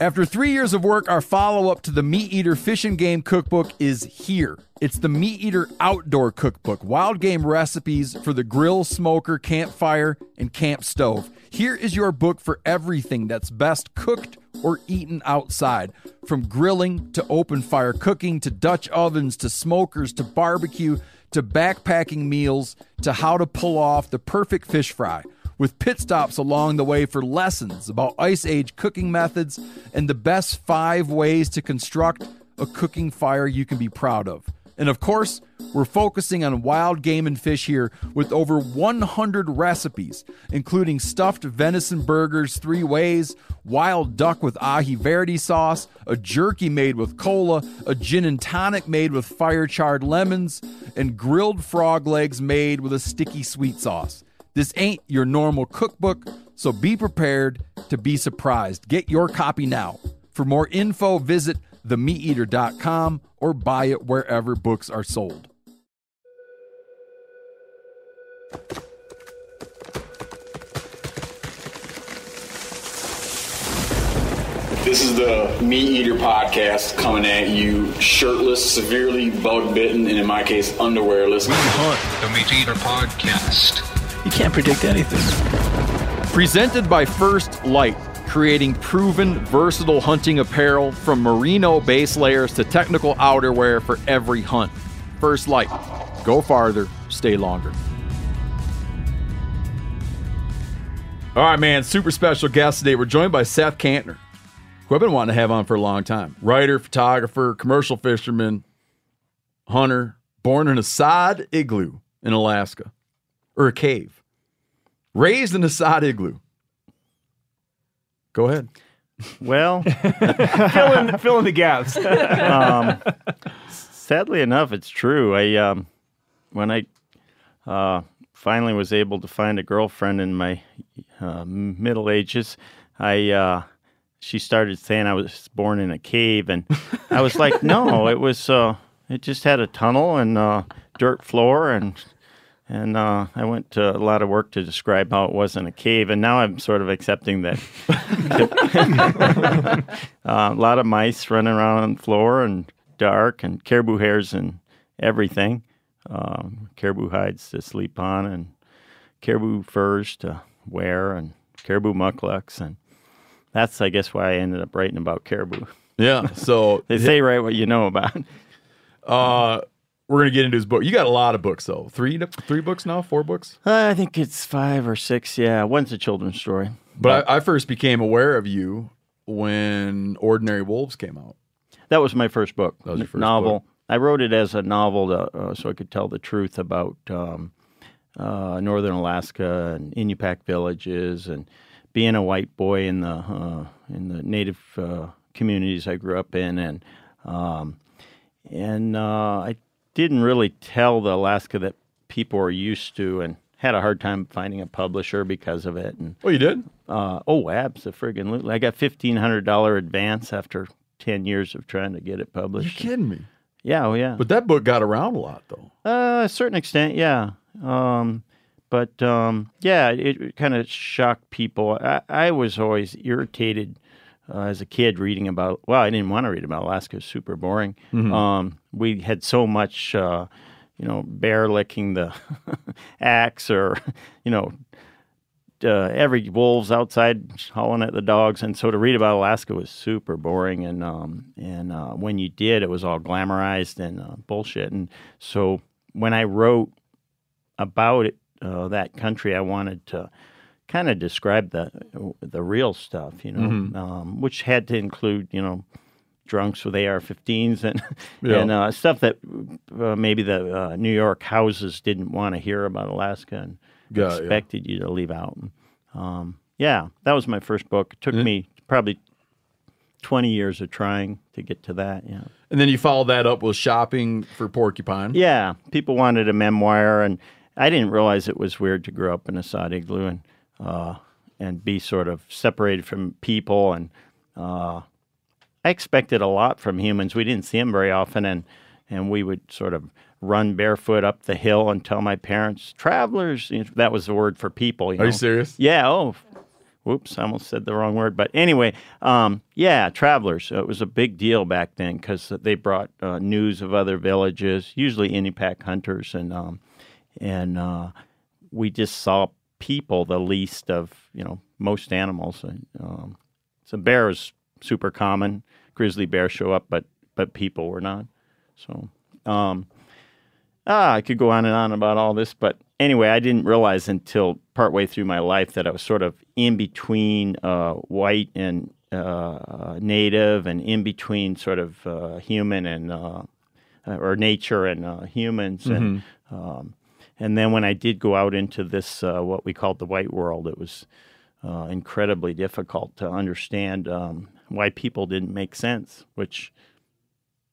After three years of work, our follow up to the Meat Eater Fish and Game Cookbook is here. It's the Meat Eater Outdoor Cookbook wild game recipes for the grill, smoker, campfire, and camp stove. Here is your book for everything that's best cooked or eaten outside. From grilling to open fire cooking to Dutch ovens to smokers to barbecue to backpacking meals to how to pull off the perfect fish fry. With pit stops along the way for lessons about ice age cooking methods and the best five ways to construct a cooking fire you can be proud of. And of course, we're focusing on wild game and fish here with over 100 recipes, including stuffed venison burgers three ways, wild duck with aji verde sauce, a jerky made with cola, a gin and tonic made with fire charred lemons, and grilled frog legs made with a sticky sweet sauce. This ain't your normal cookbook, so be prepared to be surprised. Get your copy now. For more info, visit themeateater.com or buy it wherever books are sold. This is the Meat Eater podcast coming at you shirtless, severely bug bitten, and in my case, underwearless. We hunt the Meat Eater podcast. You can't predict anything. Presented by First Lite, creating proven, versatile hunting apparel from merino base layers to technical outerwear for every hunt. First Lite. Go farther, stay longer. All right, man. Super special guest today. We're joined by Seth Kantner, who I've been wanting to have on for a long time. Writer, photographer, commercial fisherman, hunter, born in a sod igloo in Alaska, or a cave. Raised in a sod igloo. Go ahead. Well, fill in fill in the gaps. um, sadly enough, it's true. I um, when I uh, finally was able to find a girlfriend in my uh, middle ages, I uh, she started saying I was born in a cave, and I was like, no, it was uh, it just had a tunnel and uh, dirt floor and. And uh, I went to a lot of work to describe how it wasn't a cave, and now I'm sort of accepting that. uh, a lot of mice running around on the floor and dark, and caribou hairs and everything. Um, caribou hides to sleep on, and caribou furs to wear, and caribou mukluks, and that's, I guess, why I ended up writing about caribou. Yeah. So they say write what you know about. Uh, we're gonna get into his book. You got a lot of books though. Three, three books now, four books. Uh, I think it's five or six. Yeah, one's a children's story. But, but I, I, first became aware of you when Ordinary Wolves came out. That was my first book. That was your first novel. Book. I wrote it as a novel to, uh, so I could tell the truth about um, uh, northern Alaska and Inupiaq villages and being a white boy in the uh, in the native uh, communities I grew up in and um, and uh, I didn't really tell the Alaska that people were used to and had a hard time finding a publisher because of it. And oh, you did? Uh, oh, absolutely! I got fifteen hundred dollar advance after ten years of trying to get it published. You're kidding me? Yeah, oh yeah. But that book got around a lot, though. Uh, a certain extent, yeah. Um, but um, yeah, it, it kind of shocked people. I, I was always irritated uh, as a kid reading about. Well, I didn't want to read about Alaska; it was super boring. Mm-hmm. Um, we had so much, uh, you know, bear licking the axe, or you know, uh, every wolves outside howling at the dogs, and so to read about Alaska was super boring. And um, and uh, when you did, it was all glamorized and uh, bullshit. And so when I wrote about it, uh, that country, I wanted to kind of describe the the real stuff, you know, Mhm. um, which had to include, you know, drunks with AR-15s and Yeah. and uh, stuff that uh, maybe the uh, New York houses didn't want to hear about Alaska and ya. expected you to leave out. Um, yeah, that was my first book. It took me probably 20 years of trying to get to that. Yeah. And then you followed that up with shopping for porcupine. Yeah, people wanted a memoir, and I didn't realize it was weird to grow up in a sod igloo and uh, and be sort of separated from people. And uh, I expected a lot from humans. We didn't see them very often, and and we would sort of run barefoot up the hill and tell my parents, "Travelers." You know, that was the word for people. You Are you serious? Yeah. Oh, whoops! I almost said the wrong word. But anyway, um, yeah, travelers. It was a big deal back then because they brought uh, news of other villages, usually Pack hunters, and um, and uh, we just saw people the least of you know most animals. And, Um, so bear is super common. Grizzly bear show up, but but people were not. So. Um, Ah, I could go on and on about all this, but anyway, I didn't realize until partway through my life that I was sort of in between uh, white and uh, native, and in between sort of uh, human and uh, or nature and uh, humans, and um, and then when I did go out into this uh, what we called the white world, it was uh, incredibly difficult to understand um, why people didn't make sense, which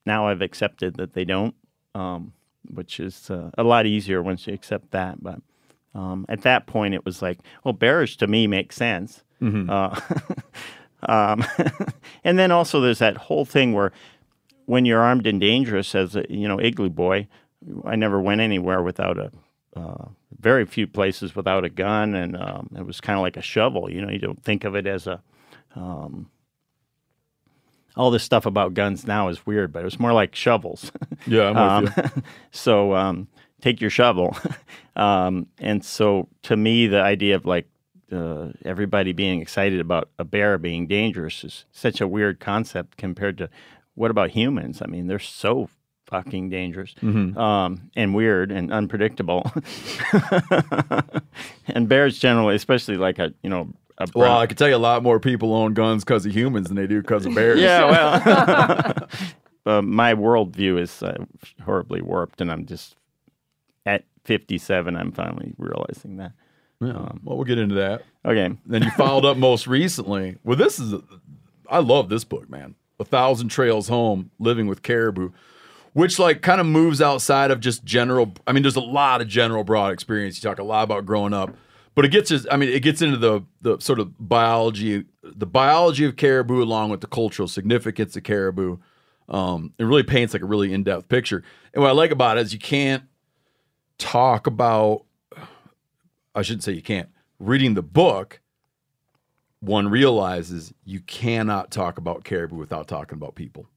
now I've accepted that they don't. Um, which is uh, a lot easier once you accept that. But um, at that point, it was like, well, bearish to me makes sense. Uh, um, and then also there's that whole thing where when you're armed and dangerous as a you know igloo boy, I never went anywhere without a uh, very few places without a gun, and um, it was kind of like a shovel. You know, you don't think of it as a um, all this stuff about guns now is weird, but it was more like shovels. Yeah, I'm Um, so um, take your shovel. um, and so to me, the idea of like uh, everybody being excited about a bear being dangerous is such a weird concept compared to what about humans? I mean, they're so fucking dangerous Mm-hmm. um, and weird and unpredictable. and bears generally, especially like a you know a Well, brown- I can tell you a lot more people own guns because of humans than they do because of bears. yeah, well, uh, my worldview is uh, horribly warped, and I'm just at 57. I'm finally realizing that. Yeah. well, we'll get into that. Okay, Then you followed up most recently. Well, this is, I love this book, man. A Thousand Trails Home, Living with Caribou, which like kind of moves outside of just general. I mean, there's a lot of general broad experience. You talk a lot about growing up, but it gets, I mean, it gets into the the sort of biology, the biology of caribou along with the cultural significance of caribou. Um, it really paints like a really in depth picture. And what I like about it is you can't talk about. I shouldn't say you can't. Reading the book, one realizes you cannot talk about caribou without talking about people.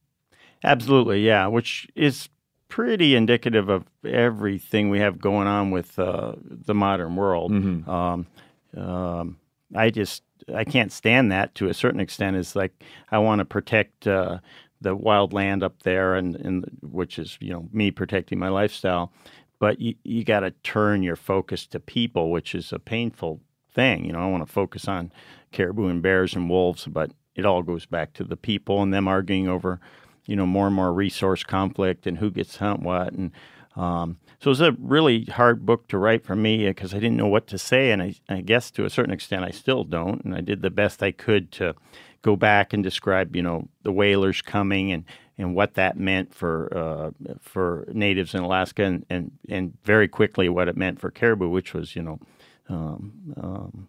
absolutely, yeah, which is pretty indicative of everything we have going on with uh, the modern world. Um, um, I just I can't stand that to a certain extent. Is like I want to protect uh, the wild land up there, and, and which is you know me protecting my lifestyle. But you you got to turn your focus to people, which is a painful thing. You know, I want to focus on caribou and bears and wolves, but it all goes back to the people and them arguing over you know more and more resource conflict and who gets hunt what. And um, so it was a really hard book to write for me because I didn't know what to say, and I, I guess to a certain extent I still don't. And I did the best I could to go back and describe, you know, the whalers coming and, and what that meant for uh, for natives in Alaska, and, and and very quickly what it meant for caribou, which was, you know, um, um,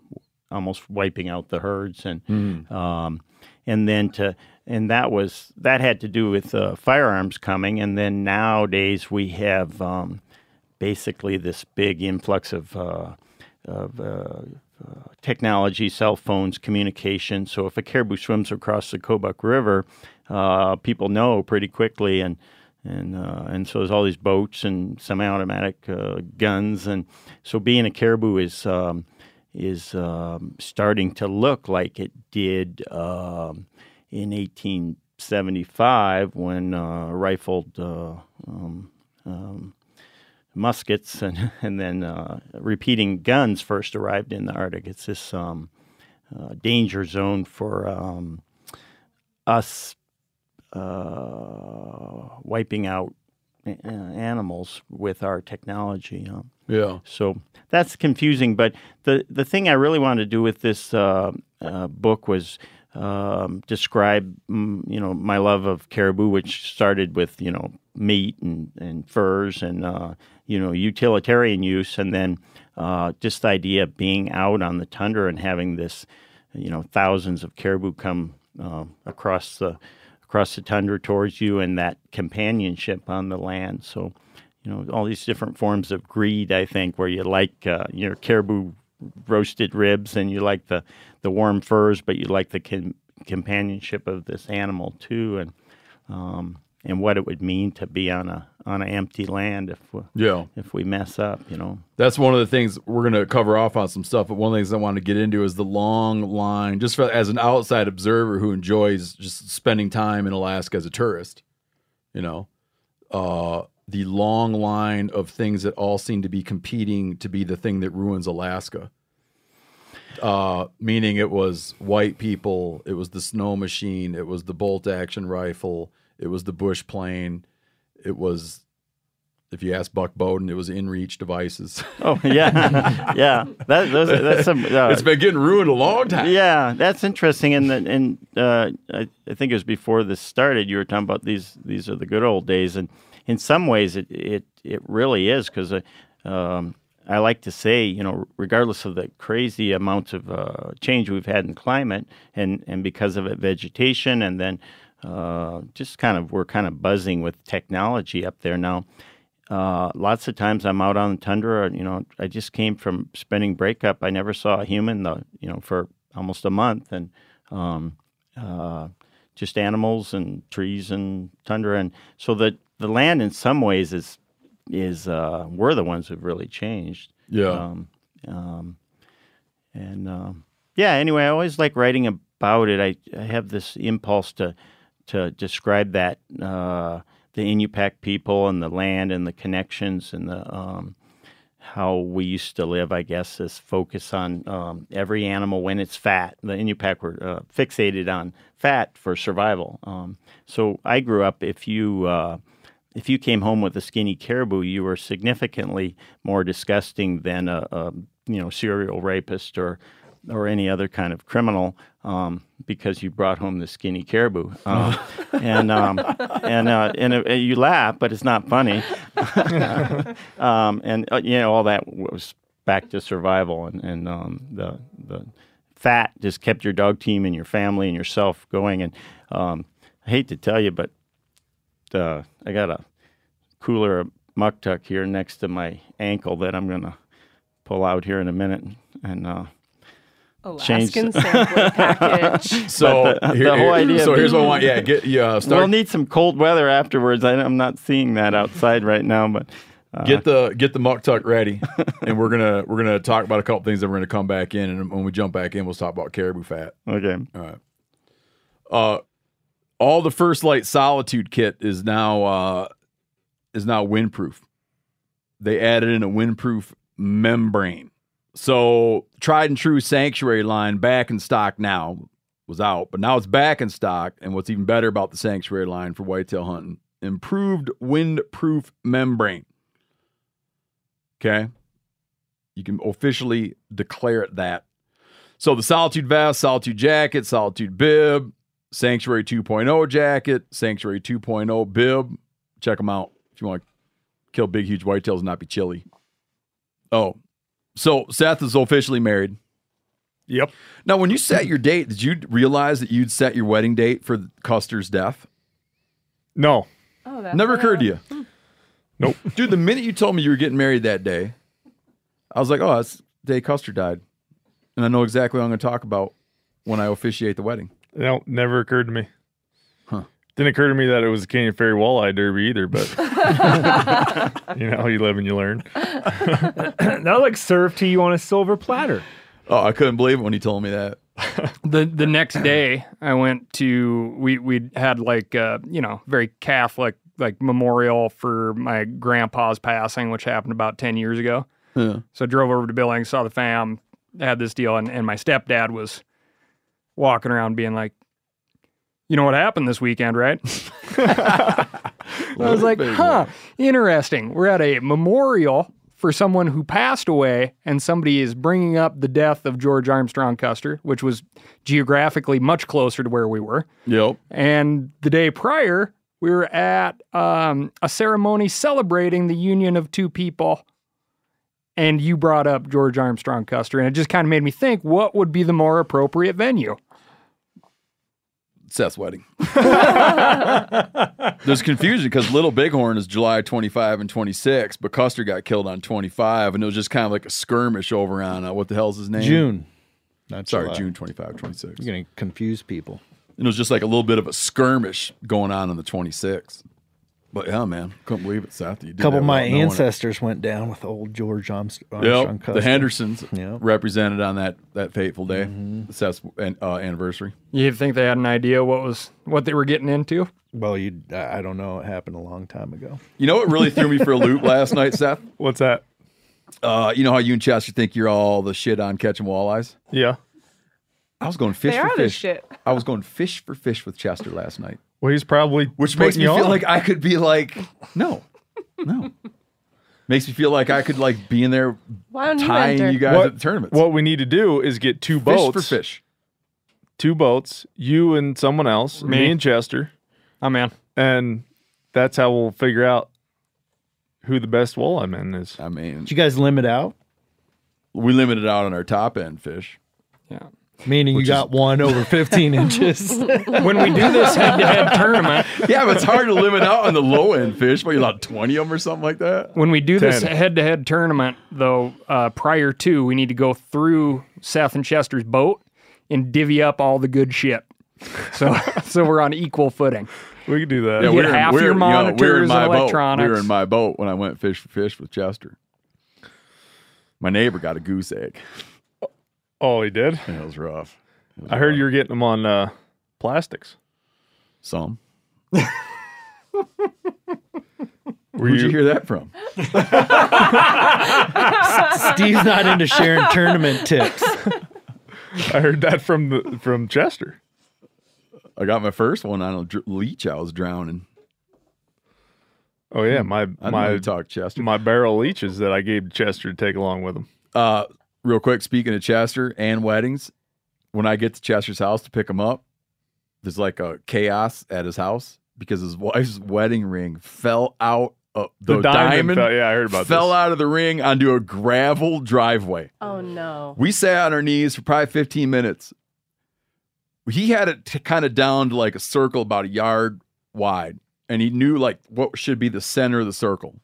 almost wiping out the herds and um, and then to and that was that had to do with uh, firearms coming and then nowadays we have um, basically this big influx of uh, of uh, uh, technology, cell phones, communication. So if a caribou swims across the Kobuk River, uh, people know pretty quickly, and and uh, and so there's all these boats and semi-automatic uh, guns, and so being a caribou is um, is um, starting to look like it did um, in 1875 when uh, rifled uh, um, um, muskets and and then uh, repeating guns first arrived in the Arctic. It's this um, uh, danger zone for um, us uh, wiping out animals with our technology. Um, Yeah. so that's confusing. But the the thing I really wanted to do with this uh, uh, book was um, describe, mm, you know, my love of caribou, which started with you know meat and and furs and uh, you know utilitarian use, and then uh, just the idea of being out on the tundra and having this, you know, thousands of caribou come uh, across the across the tundra towards you, and that companionship on the land. So you know all these different forms of greed i think where you like uh, your caribou roasted ribs and you like the the warm furs but you like the com- companionship of this animal too and um, and what it would mean to be on a on an empty land if we, Yeah. if we mess up you know That's one of the things we're going to cover off on some stuff. But one of the things I want to get into is the long line, just for, as an outside observer who enjoys just spending time in Alaska as a tourist, you know, uh, the long line of things that all seem to be competing to be the thing that ruins Alaska. Uh, meaning it was white people, it was the snow machine, it was the bolt action rifle, it was the bush plane, it was if you ask Buck Bowden, it was inReach devices. oh yeah yeah that, those, that's some uh, it's been getting ruined a long time. Yeah, that's interesting. And the, and uh, I, I think it was before this started. You were talking about these these are the good old days, and in some ways, it it it really is because uh, um, I like to say, you know, regardless of the crazy amounts of uh, change we've had in climate, and and because of it, vegetation, and then uh, just kind of we're kind of buzzing with technology up there now. Uh, lots of times I'm out on the tundra. You know, I just came from spending breakup. I never saw a human, the, you know, for almost a month, and um, uh, just animals and trees and tundra, and so the the land in some ways is is uh, we're the ones who've really changed. Yeah. Um, um, and um, yeah, anyway, I always like writing about it. I, I have this impulse to to describe that uh, the Inupiaq people and the land and the connections and the um, how we used to live. I guess this focus on um, every animal when it's fat. The Inupiaq were uh, fixated on fat for survival. Um, so I grew up. If you uh, if you came home with a skinny caribou, you were significantly more disgusting than a, a you know serial rapist or or any other kind of criminal um, because you brought home the skinny caribou. Um, and um, and uh, and uh, you laugh, but it's not funny. um, and uh, you know all that was back to survival, and and um, the the fat just kept your dog team and your family and yourself going. And um, I hate to tell you, but uh, I got a cooler of muktuk here next to my ankle that I'm gonna pull out here in a minute, and uh, Change- Alaskan sampler package. So the- here- the whole here- idea So here's what I want. Yeah, get yeah. Start we'll need some cold weather afterwards. I, I'm not seeing that outside right now, but uh, get the get the muktuk ready, and we're gonna we're gonna talk about a couple things. that we're gonna come back in, and when we jump back in, we'll talk about caribou fat. okay. All right. Uh, all the First Lite Solitude kit is now uh, is now windproof. They added in a windproof membrane. So tried and true Sanctuary line back in stock now was out, but now it's back in stock. And what's even better about the Sanctuary line for whitetail hunting, improved windproof membrane. Okay, you can officially declare it that. So the Solitude vest, Solitude jacket, Solitude bib, Sanctuary 2.0 jacket, Sanctuary 2.0 bib. Check them out if you want to kill big, huge whitetails and not be chilly. Oh, so Seth is officially married. Yep. Now, when you set your date, did you realize that you'd set your wedding date for Custer's death? No. Oh, that's Never occurred to you. Hmm. Nope. Dude, the minute you told me you were getting married that day, I was like, oh, that's the day Custer died. And I know exactly what I'm going to talk about when I officiate the wedding. No, never occurred to me. Huh. Didn't occur to me that it was a Canyon Ferry Walleye Derby either, but you know, you live and you learn. that like served to you on a silver platter. Oh, I couldn't believe it when he told me that. the the next day I went to we we had like uh you know very Catholic like memorial for my grandpa's passing which happened about 10 years ago. Yeah. So I drove over to Billings, saw the fam, had this deal and, and my stepdad was walking around being like You know what happened this weekend, right? I was like, huh, interesting. We're at a memorial for someone who passed away, and somebody is bringing up the death of George Armstrong Custer, which was geographically much closer to where we were. Yep. And the day prior, we were at um, a ceremony celebrating the union of two people. And you brought up George Armstrong Custer, and it just kind of made me think what would be the more appropriate venue? Seth's wedding. There's confusion because Little Bighorn is July 25 and 26, but Custer got killed on 25, and it was just kind of like a skirmish over on uh, what the hell's his name? June. Not Sorry, July. June 25, 26. You're going to confuse people. And it was just like a little bit of a skirmish going on on the 26th. But yeah, man, couldn't believe it, Seth. You A couple of my without it. ancestors went down with old George Armst- Armstrong. Yep, the Hendersons Yep. represented on that that fateful day, Mm-hmm. Seth's an- uh, anniversary. You think they had an idea what was what they were getting into? Well, you, I I don't know. It happened a long time ago. You know what really threw me for a loop last night, Seth? What's that? Uh, you know how you and Chester think you're all the shit on catching walleyes? Yeah. I was going fish They for are the fish. shit. I was going fish for fish with Chester last night, Well, he's probably which makes me you feel on. like I could be like, no, no. makes me feel like I could like be in there Why don't you tying enter? you guys What- at the tournaments. what we need to do is get two fish boats for fish. two boats, you and someone else, me, Me. and Chester, Oh man, and that's how we'll figure out who the best walleye man is. I mean, Did you guys limit out? we limited out on our top end fish. yeah. Meaning you Which got one over 15 inches. When we do this head-to-head tournament, Yeah, but it's hard to limit out on the low end fish. But you're allowed 20 of them or something like that. when we do this head-to-head tournament, though, uh, prior to we need to go through Seth and Chester's boat and divvy up all the good shit. So, so we're on equal footing. We could do that. Yeah, we're in- half we were- your you know, we were in my and boat. We electronics. were in my boat when I went fish for fish with Chester. My neighbor got a goose egg. Oh, he did. And it was rough. It was I heard rough. you were getting them on uh, plastics. some. Where'd you hear that from? Steve's not into sharing tournament tips. I heard that from the, from Chester. I got my first one on a dr- leech. I was drowning. Oh yeah, my I my talk Chester. my barrel leeches that I gave to Chester to take along with him. Uh, real quick, speaking of Chester and weddings, when I get to Chester's house to pick him up, there's like a chaos at his house because his wife's wedding ring fell out. Of, the, The diamond diamond, fell- yeah, I heard about this. fell this. out of the ring onto a gravel driveway. Oh no. We sat on our knees for probably 15 minutes. He had it t- kind of down to like a circle about a yard wide, and he knew like what should be the center of the circle.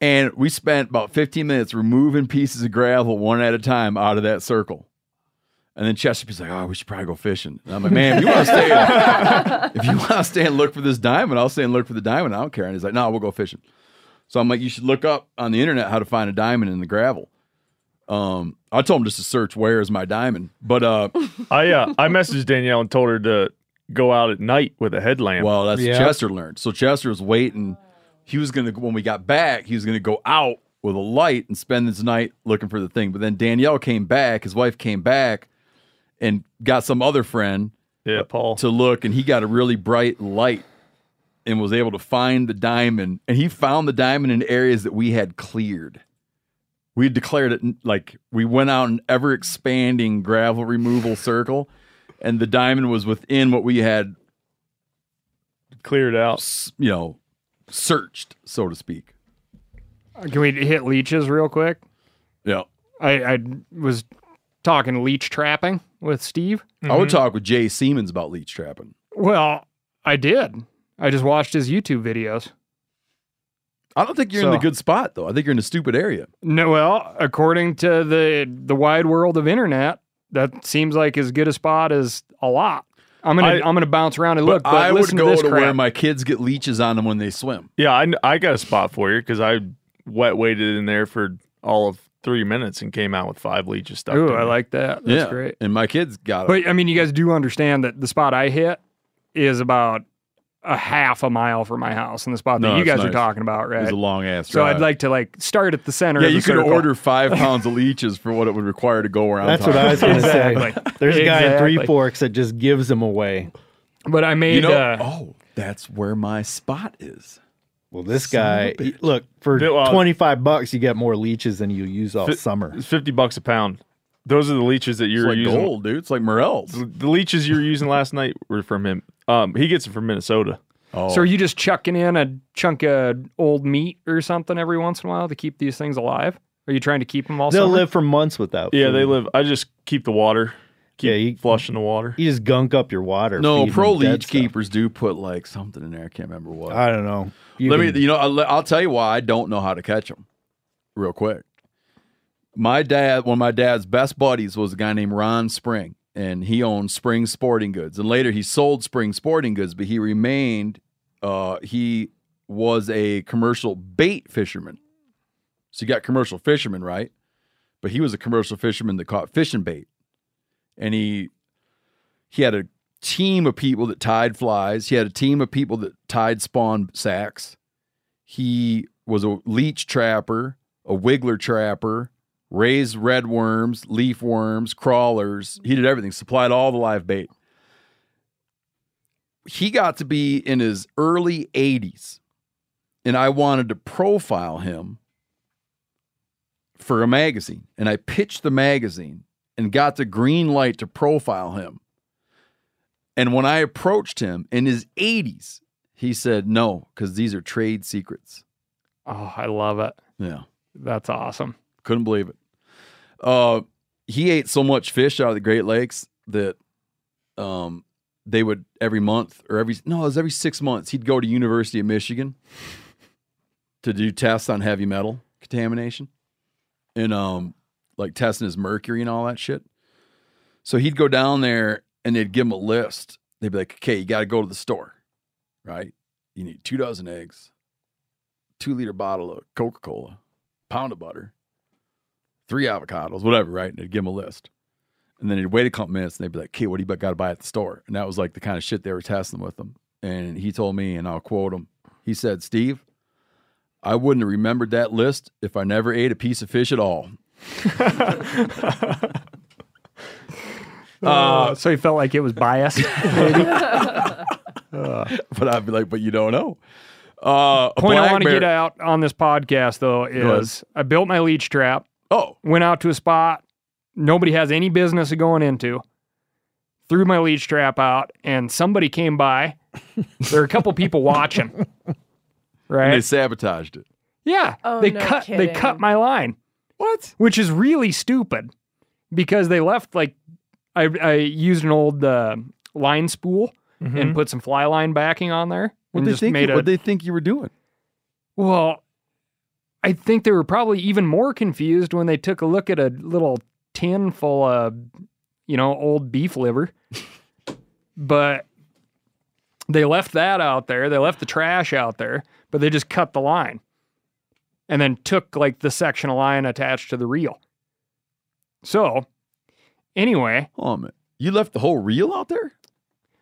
And we spent about 15 minutes removing pieces of gravel one at a time out of that circle. And then Chester's like, "Oh, we should probably go fishing." And I'm like, "Man, if you want to stay, if you want to stay and look for this diamond, I'll stay and look for the diamond. I don't care." And he's like, "No, we'll go fishing." So I'm like, "You should look up on the internet how to find a diamond in the gravel." Um, I told him just to search "Where is my diamond?" But uh, I uh, I messaged Danielle and told her to go out at night with a headlamp. well, that's Yeah. Chester learned. So Chester was waiting. He was gonna when we got back, he was gonna go out with a light and spend his night looking for the thing. But then Danielle came back. His wife came back and got some other friend yeah, Paul. to look, and he got a really bright light and was able to find the diamond. And he found the diamond in areas that we had cleared. We had declared it like we went out an ever expanding gravel removal circle, and the diamond was within what we had, Cleared out. you know, searched, so to speak. Uh, can we hit leeches real quick? Yeah. I, I was talking leech trapping with Steve. I would mm-hmm. talk with Jay Siemens about leech trapping. Well, I did. I just watched his YouTube videos. I don't think you're in the good spot though. I think you're in a stupid area. No, well, according to the the wide world of internet, that seems like as good a spot as a lot. I'm gonna I- I, am gonna bounce around and look, but I would go to this to where my kids get leeches on them when they swim. Yeah, I, I got a spot for you because I wet waited in there for all of three minutes and came out with five leeches stuck. Ooh, in I there. like that. That's yeah, great. And my kids got it. But I mean, you guys do understand that the spot I hit is about a half a mile from my house in the spot that you it's guys are talking about, right? It's a long ass so drive. I'd like to like start at the center. yeah, of the you could circle. order five pounds of leeches for what it would require to go around. That's town. what I was going to say. Exactly. There's a guy in Three Forks that just gives them away. But I made You know, uh, oh, that's where my spot is. Well, this Son guy, look for well- 25 bucks, you get more leeches than you use all Fi- summer. It's fifty bucks a pound. Those are the leeches that you're like using. gold, dude. It's like Morels. The the leeches you were using last night were from him. Um, he gets them from Minnesota. Oh, So are you just chucking in a chunk of old meat or something every once in a while to keep these things alive? Are you trying to keep them all They'll summer? live for months without. Yeah, food. they live. I just keep the water. Keep Yeah, you- flushing the water. You just gunk up your water. no feeding pro leech keepers do put like something in there. I can't remember what. I don't know. You Let can- me, you know, I'll, I'll tell you why I don't know how to catch them. Real quick, my dad, one of my dad's best buddies was a guy named Ron Spring, and he owned Spring Sporting Goods. And later he sold Spring Sporting Goods, but he remained. Uh, he was a commercial bait fisherman. So you got commercial fishermen, right? But he was a commercial fisherman that caught fishing bait, and he he had a team of people that tied flies. He had a team of people that tied spawn sacks. He was a leech trapper, a wiggler trapper, raised red worms, leaf worms, crawlers. He did everything, supplied all the live bait. He got to be in his early 80s, and I wanted to profile him for a magazine. And I pitched the magazine and got the green light to profile him. And when I approached him in his 80s, he said, no, because these are trade secrets. oh, I love it. Yeah. That's awesome. Couldn't believe it. Uh, he ate so much fish out of the Great Lakes that um, they would every month or every no, it was every six months. He'd go to University of Michigan to do tests on heavy metal contamination and um, like testing his mercury and all that shit. So he'd go down there and they'd give him a list. They'd be like, "Okay, you got to go to the store, right? You need two dozen eggs, two liter bottle of Coca Cola, pound of butter." Three avocados, whatever, right? And they'd give him a list. And then he'd wait a couple minutes and they'd be like, okay, what do you got to buy at the store? And that was like the kind of shit they were testing with him. And he told me, and I'll quote him, he said, Steve, I wouldn't have remembered that list if I never ate a piece of fish at all. Uh, so he felt like it was biased. But I'd be like, but you don't know. Uh, Point I want to get out on this podcast though is I built my leech trap, Oh, went out to a spot nobody has any business of going into, threw my leech trap out, and somebody came by. there were a couple people watching. and Right? they sabotaged it. Yeah. Oh, they no cut they cut my line. What? Which is really stupid because they left like I I used an old uh, line spool and put some fly line backing on there. What and they just think? made a What they think you were doing? well, I think they were probably even more confused when they took a look at a little tin full of, you know, old beef liver. but they left that out there. They left the trash out there, but they just cut the line and then took like the section of line attached to the reel. So, anyway, Oh man, you left the whole reel out there?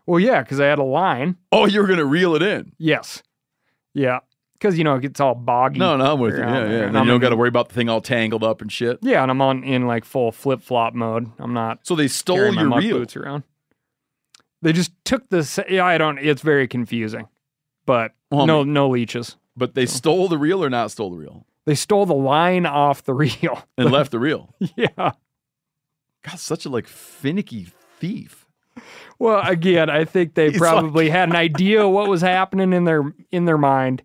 well, yeah, because I had a line. Oh, you were gonna reel it in? Yes. Yeah. Because, you know, it gets all boggy. No, no, I'm with you. Yeah, yeah. And Then you don't got to worry about the thing all tangled up and shit. Yeah, and I'm on in like full flip flop mode. I'm not So they stole my your muck reel. boots around. They just took the. Yeah, I don't. It's very confusing, but Well, I no, no leeches. But they stole the reel or not stole the reel They stole the line off the reel. and left the reel. yeah. God, such a like finicky thief. Well, again, I think they probably had an idea what was happening in their in their mind.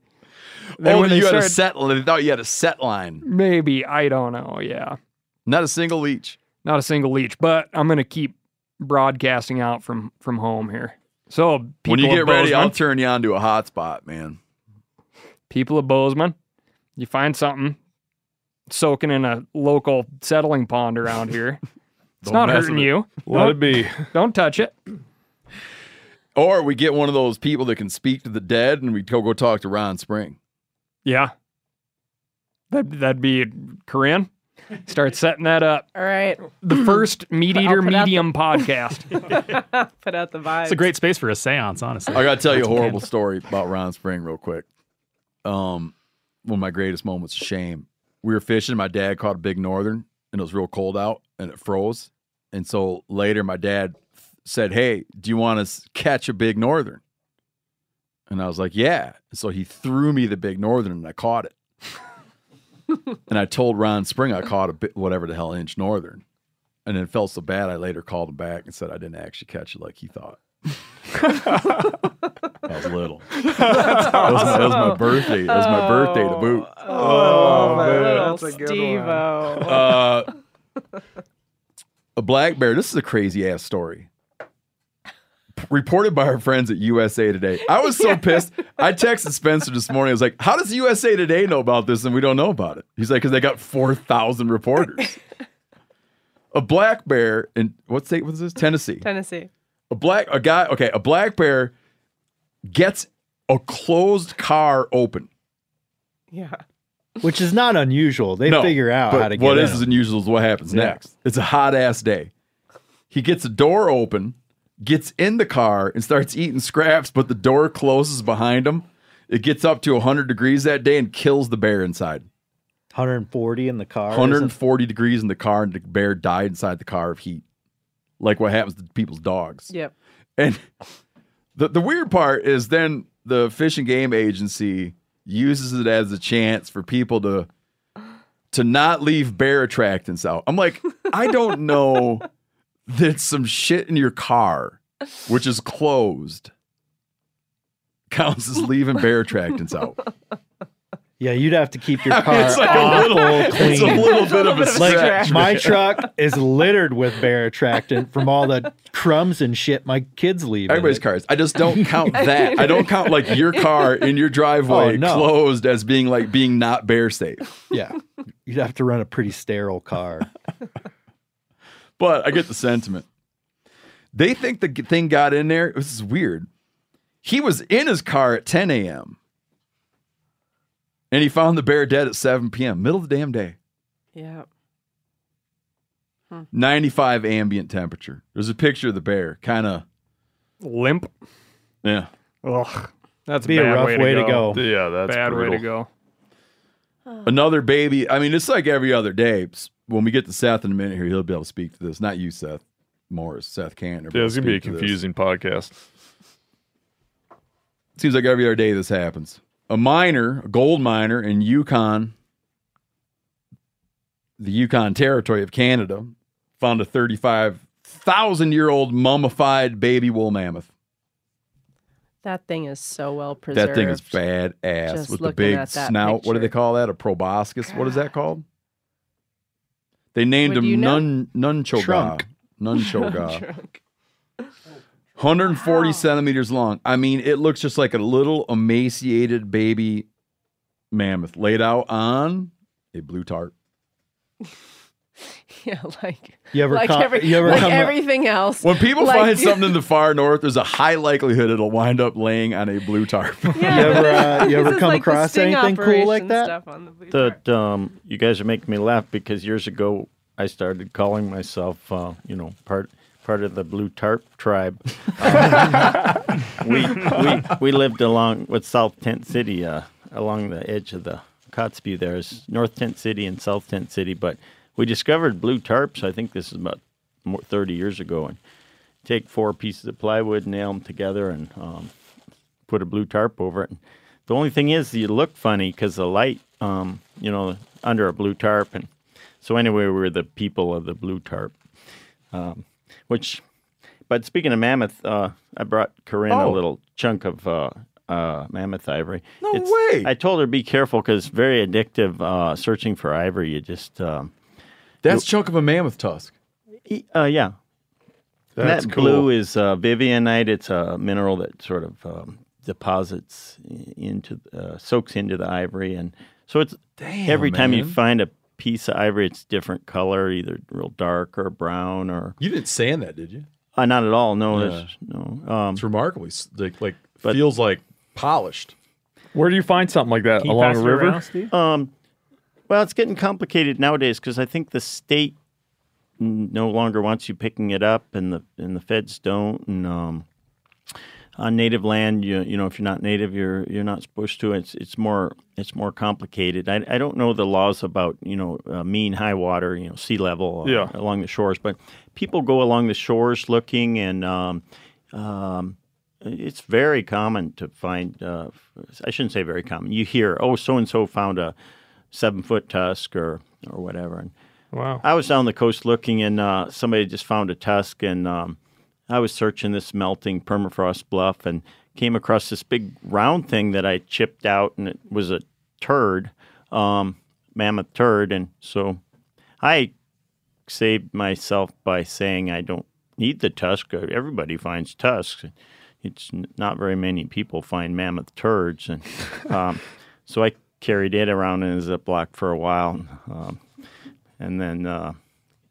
Then oh, when you they had a started- set. They thought you had a set line, maybe I don't know. Yeah, not a single leech. not a single leech, but I'm gonna keep broadcasting out from from home here. So people when you get ready, Bozeman- I'll turn you on to a hotspot, man. people of Bozeman, you find something soaking in a local settling pond around here. It's Don't hurting it. you. Let it be. Don't touch it. Or we get one of those people that can speak to the dead, and we go go talk to Ron Spring. Yeah. That that'd be Corinne. Start setting that up. All right. The first Meat Eater put out the- Medium podcast. Put out the vibe. It's a great space for a seance, honestly. I got to tell you a horrible can- story about Ron Spring real quick. Um, one of my greatest moments of shame. We were fishing. My dad caught a big northern, and it was real cold out, and it froze. And so later, my dad said, "Hey, do you want to catch a big northern?" And I was like, "Yeah." So he threw me the big northern, and I caught it. and I told Ron Spring I caught a bit, whatever the hell inch northern, and then it felt so bad. I later called him back and said I didn't actually catch it like he thought. I was little. That was, my, that was my birthday. That was my birthday to boot. Oh, man, little that's a good Steve-O. Uh, a black bear. This is a crazy ass story. Reported by our friends at USA Today. I was so pissed. I texted Spencer this morning. I was like, "How does USA Today know about this and we don't know about it?" He's like, "Because they got four thousand reporters." a black bear in what state was this? Tennessee. Tennessee. A black a guy. Okay, a black bear gets a closed car open. Yeah. which is not unusual. They No, figure out but how to get What in is unusual is what happens Yeah. next. It's a hot ass day. He gets a door open, gets in the car, and starts eating scraps, but the door closes behind him. It gets up to 100 degrees that day and kills the bear inside. 140 in the car. 140 degrees in the car, and the bear died inside the car of heat. Like what happens to people's dogs. Yep. And the the weird part is then the fish and game agency uses it as a chance for people to to not leave bear attractants out. I'm like, I don't know that some shit in your car, which is closed, counts as leaving bear attractants out. Yeah, you'd have to keep your I mean, car it's like a little- clean. it's a little bit of a like my truck is littered with bear attractant from all the crumbs and shit my kids leave. Everybody's cars. I just don't count that. I don't count like your car in your driveway Oh, no. closed as being like being not bear safe. Yeah, you'd have to run a pretty sterile car. But I get the sentiment. They think the thing got in there. This is weird. He was in his car at 10 a.m. and he found the bear dead at 7 p.m. Middle of the damn day. Yep. Hmm. 95 ambient temperature. There's a picture of the bear, kind of Limp. yeah. Ugh. That's Be a a rough way, way to to go. go. Yeah, that's bad way to go. Another baby. I mean, it's like every other day. S- When we get to Seth in a minute here, he'll be able to speak to this. Not you, Seth Morris, Seth Kantner. Yeah, it's gonna be a confusing podcast. Seems like every other day this happens. A miner, a gold miner in Yukon, the Yukon territory of Canada, found a 35,000 year old mummified baby wool mammoth. That thing is so well preserved. That thing is badass Just with the big at that snout. What do they call that? A proboscis? What is that called? They named What, him know? Nun Nunchoga. Trunk. Nun cho ga. Trunk. 140 centimeters long. I mean, it looks just like a little emaciated baby mammoth laid out on a blue tarp. Yeah, like You ever like, co- every, you ever like come up- everything else. When people Like- find something in the far north, there's a high likelihood it'll wind up laying on a blue tarp. You ever uh, you ever come like across anything cool like that? Stuff on the blue tarp. That um, you guys are making me laugh because years ago I started calling myself, uh, you know, part part of the blue tarp tribe. Um, we, we we lived along with South Tent City, uh, along the edge of the Kotzebue. There's North Tent City and South Tent City, but we discovered blue tarps. I think this is about more, 30 years ago, and take four pieces of plywood, nail them together, and um, put a blue tarp over it. The only thing is, you look funny because the light, um, you know, under a blue tarp, and so anyway, we were the people of the blue tarp. Um, which, but speaking of mammoth, uh, I brought Corinne a Oh. little chunk of uh, uh, mammoth ivory. No way. I told her be careful because very addictive. Uh, searching for ivory, you just um, That's chunk of a mammoth tusk. uh, yeah. And That's that cool. blue is uh, Vivianite. It's a mineral that sort of um, deposits into, uh, soaks into the ivory, and so it's every time you find a piece of ivory, it's different color, either real dark or brown or You didn't sand that, did you? uh, not at all. No, Yeah. there's no. Um, It's remarkably s- like, like But- feels like polished. Where do you find something like that Can you along pass a it river? around, Steve? um, Well, it's getting complicated nowadays because I think the state no longer wants you picking it up, and the and the feds don't. And um, on native land, you you know, if you're not native, you're you're not supposed to. It's it's more it's more complicated. I, I don't know the laws about you know uh, mean high water, you know, sea level uh, Yeah. along the shores, but people go along the shores looking, and um, um, it's very common to find. Uh, I shouldn't say very common. You hear, oh, so and so found a seven foot tusk or or whatever. And Wow. I was down the coast looking, and uh, somebody just found a tusk, and um, I was searching this melting permafrost bluff, and came across this big round thing that I chipped out, and it was a turd, um, mammoth turd, and so I saved myself by saying I don't need the tusk. Everybody finds tusks. It's not very many people find mammoth turds, and um, so I carried it around in a Ziploc for a while, um, and then uh,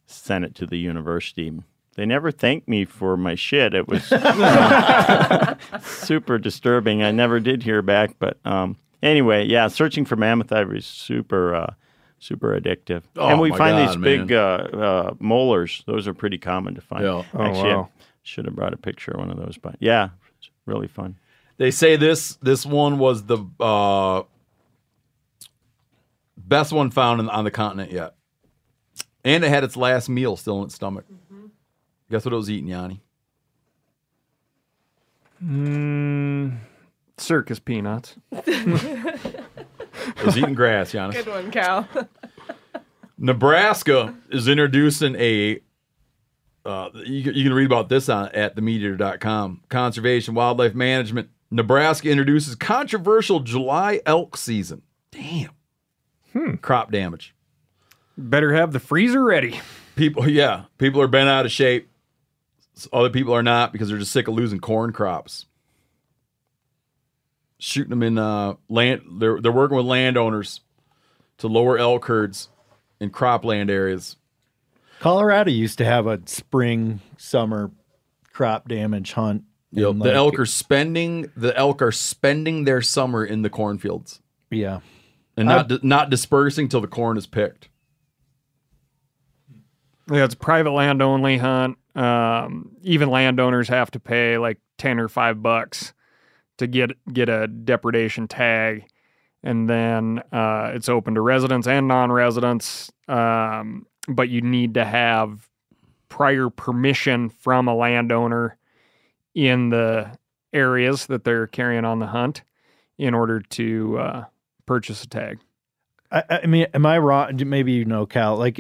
sent it to the university. They never thanked me for my shit. It was super disturbing. I never did hear back, but um, anyway, yeah, searching for mammoth ivory is super, uh, super addictive. Oh, and we my find God, these man. big uh, uh, molars. Those are pretty common to find. Yeah. Oh, Actually, wow. I should have brought a picture of one of those, but yeah, it's really fun. They say this this one was the uh, best one found in, on the continent yet, and it had its last meal still in its stomach. Guess what it was eating, Yanni? Mm, circus peanuts. It was eating grass, Yanni. Good one, Cal. Nebraska is introducing a. Uh, you, can- you can read about this on at themeateater.com. Conservation Wildlife Management. Nebraska introduces controversial July elk season. Damn. Crop damage. Better have the freezer ready. People, yeah, people are bent out of shape. Other people are not because they're just sick of losing corn crops. Shooting them in uh, land. They're they're working with landowners to lower elk herds in cropland areas. Colorado used to have a spring summer crop damage hunt. Yep. and, the elk are spending the elk are spending their summer in the cornfields Yeah. And not not dispersing till the corn is picked. Yeah, it's a private land only hunt. Um, even landowners have to pay like ten or five bucks to get get a depredation tag, and then uh, it's open to residents and non-residents. Um, but you need to have prior permission from a landowner in the areas that they're carrying on the hunt in order to uh, purchase a tag. I, I mean, am I wrong? Maybe you know, Cal. Like,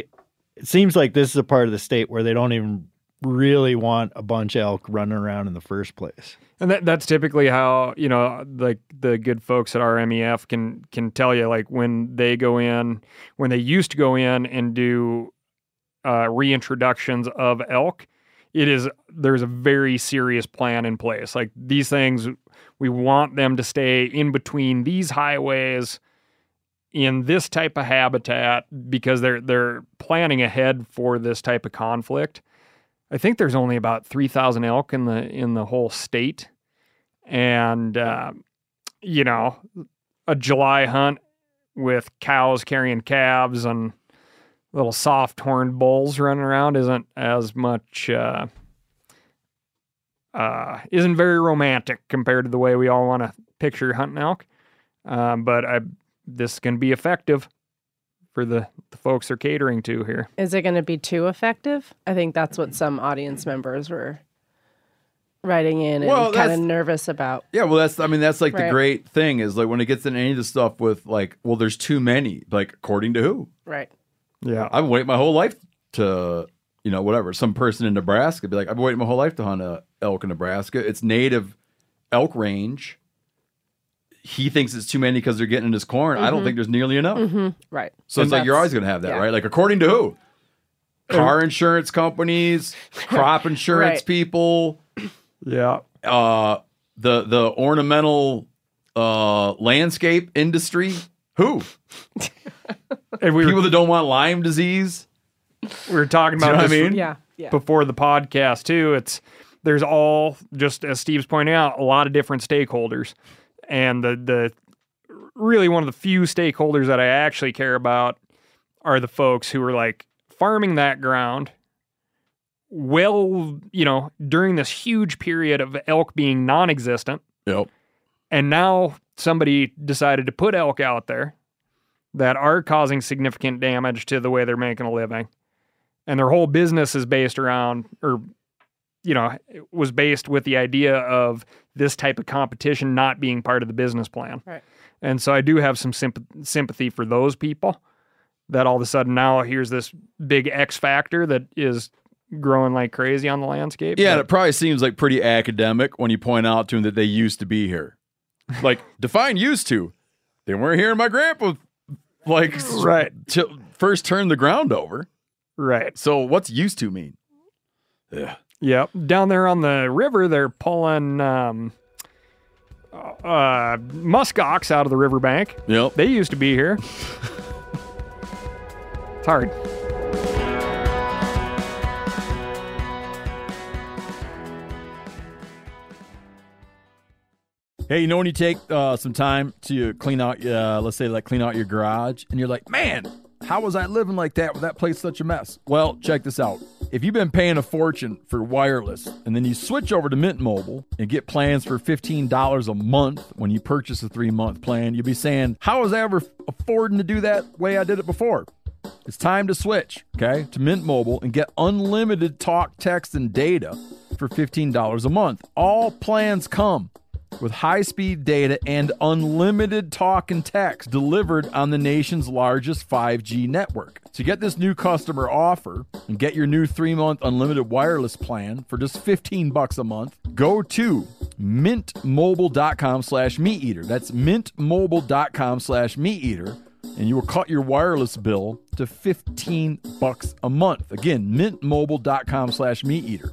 it seems like this is a part of the state where they don't even really want a bunch of elk running around in the first place. And that, that's typically how you know like the good folks at RMEF can can tell you like when they go in when they used to go in and do uh, reintroductions of elk, it is there's a very serious plan in place. Like these things, we want them to stay in between these highways in this type of habitat because they're they're planning ahead for this type of conflict. I think there's only about three thousand elk in the in the whole state, and uh, you know, a July hunt with cows carrying calves and little soft horned bulls running around isn't as much. Uh, uh, isn't very romantic compared to the way we all want to picture hunting elk, um, but I this can be effective for the, the folks they're catering to here. Is it going to be too effective? I think that's what some audience members were writing in and Well, kind of nervous about. Yeah, well, that's I mean that's like the great thing is like when it gets into any of the stuff with like, well, there's too many. Like according to who? Right. Yeah, I've been waiting my whole life to, you know, whatever. Some person in Nebraska be like, I've been waiting my whole life to hunt a elk in Nebraska. It's native elk range. He thinks it's too many because they're getting in his corn. I don't think there's nearly enough. Right. So And it's like you're always going to have that, yeah. right? Like according to who? Car insurance companies, crop insurance Right. people, yeah. uh, the the ornamental uh, landscape industry. Who? And we were, People that don't want Lyme disease. we were talking Do you about know what I mean? Yeah. Yeah. before the podcast too. It's there's all just as Steve's pointing out, a lot of different stakeholders, and the the really one of the few stakeholders that I actually care about are the folks who are like farming that ground well, you know, during this huge period of elk being non existent. Yep. And now somebody decided to put elk out there that are causing significant damage to the way they're making a living. And their whole business is based around, or, you know, it was based with the idea of this type of competition not being part of the business plan. Right. And so I do have some symp- sympathy for those people that all of a sudden now here's this big X factor that is growing like crazy on the landscape. Yeah, and But- it probably seems like pretty academic when you point out to them that they used to be here. Like, define used to. They weren't here. In my grandpa, like, Right. till first turn the ground over. right. So, what's used to mean? Yeah. Yep. Down there on the river, they're pulling um, uh, muskox out of the riverbank. Yep. They used to be here. it's hard. Hey, you know when you take uh, some time to clean out, uh, let's say, like clean out your garage, and you're like, man, how was I living like that with that place such a mess? Well, check this out. If you've been paying a fortune for wireless, and then you switch over to Mint Mobile and get plans for $15 a month when you purchase a three month plan, you'll be saying, how was I ever affording to do that way I did it before? It's time to switch, okay, to Mint Mobile and get unlimited talk, text, and data for $15 a month. All plans come with high speed data and unlimited talk and text delivered on the nation's largest 5G network. To get this new customer offer and get your new 3-month unlimited wireless plan for just 15 bucks a month, go to mintmobile.com slash meateater. That's mintmobile.com slash meateater and you will cut your wireless bill to 15 bucks a month. Again, mintmobile.com slash meateater.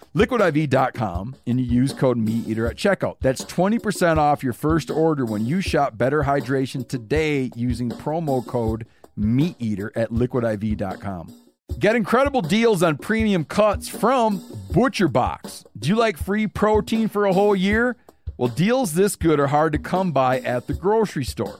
liquidiv.com and you use code MeatEater at checkout. That's 20% off your first order when you shop Better Hydration today using promo code MeatEater at liquidiv.com. Get incredible deals on premium cuts from ButcherBox. Do you like free protein for a whole year? Well, deals this good are hard to come by at the grocery store.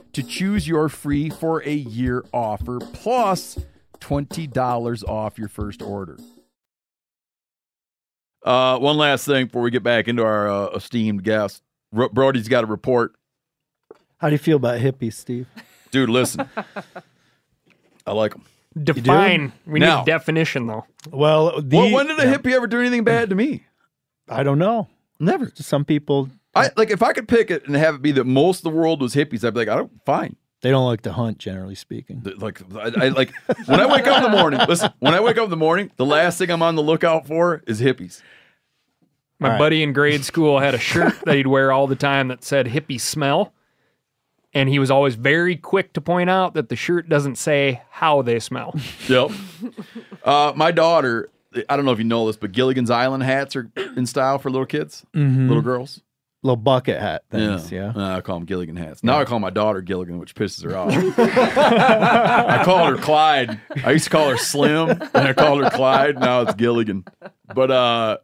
to choose your free for a year offer plus $20 off your first order. Uh, one last thing before we get back into our uh, esteemed guest. Ro- Brody's got a report. How do you feel about hippies, Steve? Dude, listen. I like them. Define. We Now- need definition though. Well, the, Well, when did a hippie ever do anything bad to me? I don't know. Never. Some people I like if I could pick it and have it be that most of the world was hippies, I'd be like, I don't fine. they don't like to hunt, generally speaking. Th- Like I, I like when I wake up in the morning. Listen, when I wake up in the morning, the last thing I'm on the lookout for is hippies. My All right. buddy in grade school had a shirt that he'd wear all the time that said hippie smell. And he was always very quick to point out that the shirt doesn't say how they smell. Yep. uh, my daughter, I don't know if you know this, but Gilligan's Island hats are in style for little kids, little girls. Little bucket hat things, yeah. Uh, I call them Gilligan hats. Now I call my daughter Gilligan, which pisses her off. I called her Clyde. I used to call her Slim, and I called her Clyde. Now it's Gilligan. But uh,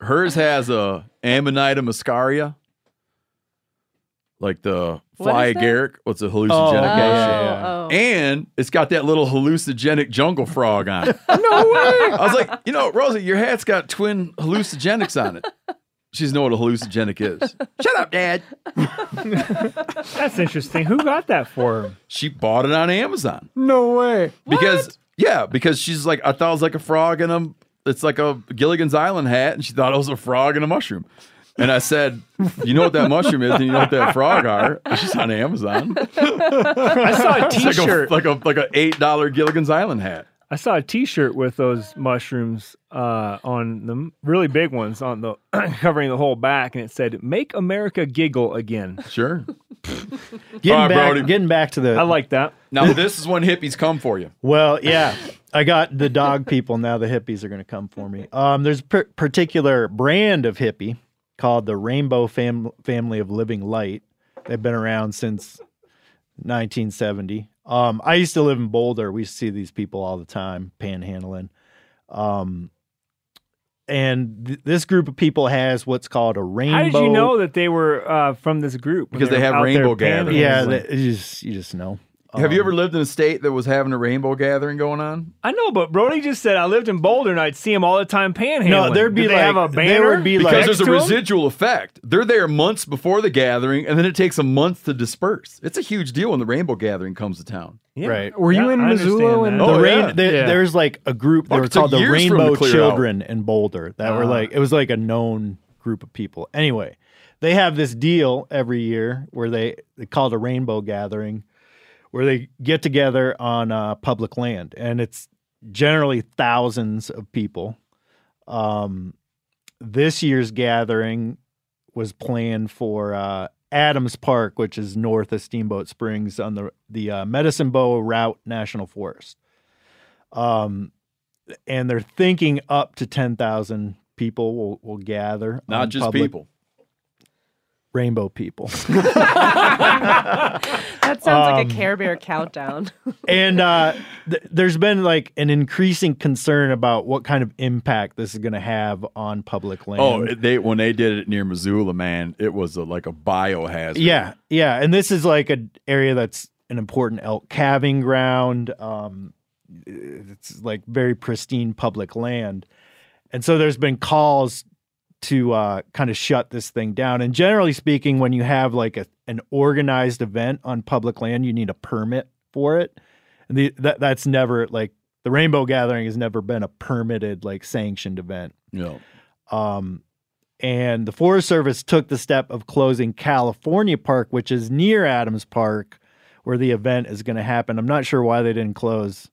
hers has a Amanita muscaria, like the fly is that? agaric. What's a hallucinogenic? Oh, gas. yeah, yeah. Oh, oh. And it's got that little hallucinogenic jungle frog on it. no way. I was like, you know, Rosie, your hat's got twin hallucinogenics on it. She doesn't know what a hallucinogenic is. Shut up, Dad. That's interesting. Who got that for him? She bought it on Amazon No way. because yeah, because she's like, I thought it was like a frog in a, it's like a Gilligan's Island hat, and she thought it was a frog and a mushroom. And I said, you know what that mushroom is, and you know what that frog are. And she's on Amazon. I saw a It's like a T-shirt. like a like a eight dollar Gilligan's Island hat. I saw a T-shirt with those mushrooms uh, on the m- really big ones on the covering the whole back, and it said "Make America Giggle Again." Sure. Getting All right, back, Brody. getting back to the I like that. Now this is when hippies come for you. Well, yeah, I got the dog people. Now the hippies are going to come for me. Um, there's a per- particular brand of hippie called the Rainbow Fam- Family of Living Light. They've been around since 1970. Um, I used to live in Boulder. We see these people all the time panhandling. Um, and th- this group of people has what's called a rainbow. How did you know that they were uh, from this group? Because they were have out rainbow gatherings. Yeah, panhandling? they, you just you just know. Have you Um, ever lived in a state that was having a rainbow gathering going on? I know, but Brody just said I lived in Boulder and I'd see him all the time panhandling. No, there'd be Did they like have a banner. there would be Because like there's a next to 'em? residual effect. They're there months before the gathering, and then it takes a month to disperse. It's a huge deal when the rainbow gathering comes to town. Yeah. Right. Were you Yeah, in I Missoula that. when Oh, the rain, yeah. there- Yeah. There's like a group. They Fuck, were called the years for 'em to Rainbow clear out. Children in Boulder. That were Ah. like it was like a known group of people. Anyway, they have this deal every year where they they call it a Rainbow Gathering, where they get together on uh, public land, and it's generally thousands of people. Um, this year's gathering was planned for uh, Adams Park, which is north of Steamboat Springs on the the uh, Medicine Bow Routt National Forest. Um, and they're thinking up to ten thousand people will will gather. Not just public- people. Rainbow people. That sounds like Um, a Care Bear countdown. and uh, th- there's been like an increasing concern about what kind of impact this is going to have on public land. Oh, they when they did it near Missoula, man, it was a, like a biohazard. Yeah, yeah, and this is like an area that's an important elk calving ground. Um, it's like very pristine public land, and so there's been calls to uh, kind of shut this thing down. And generally speaking, when you have like a, an organized event on public land, you need a permit for it, and the, that that's never like the Rainbow Gathering has never been a permitted like sanctioned event. No. Um, and the Forest Service took the step of closing California Park, which is near Adams Park, where the event is going to happen. I'm not sure why they didn't close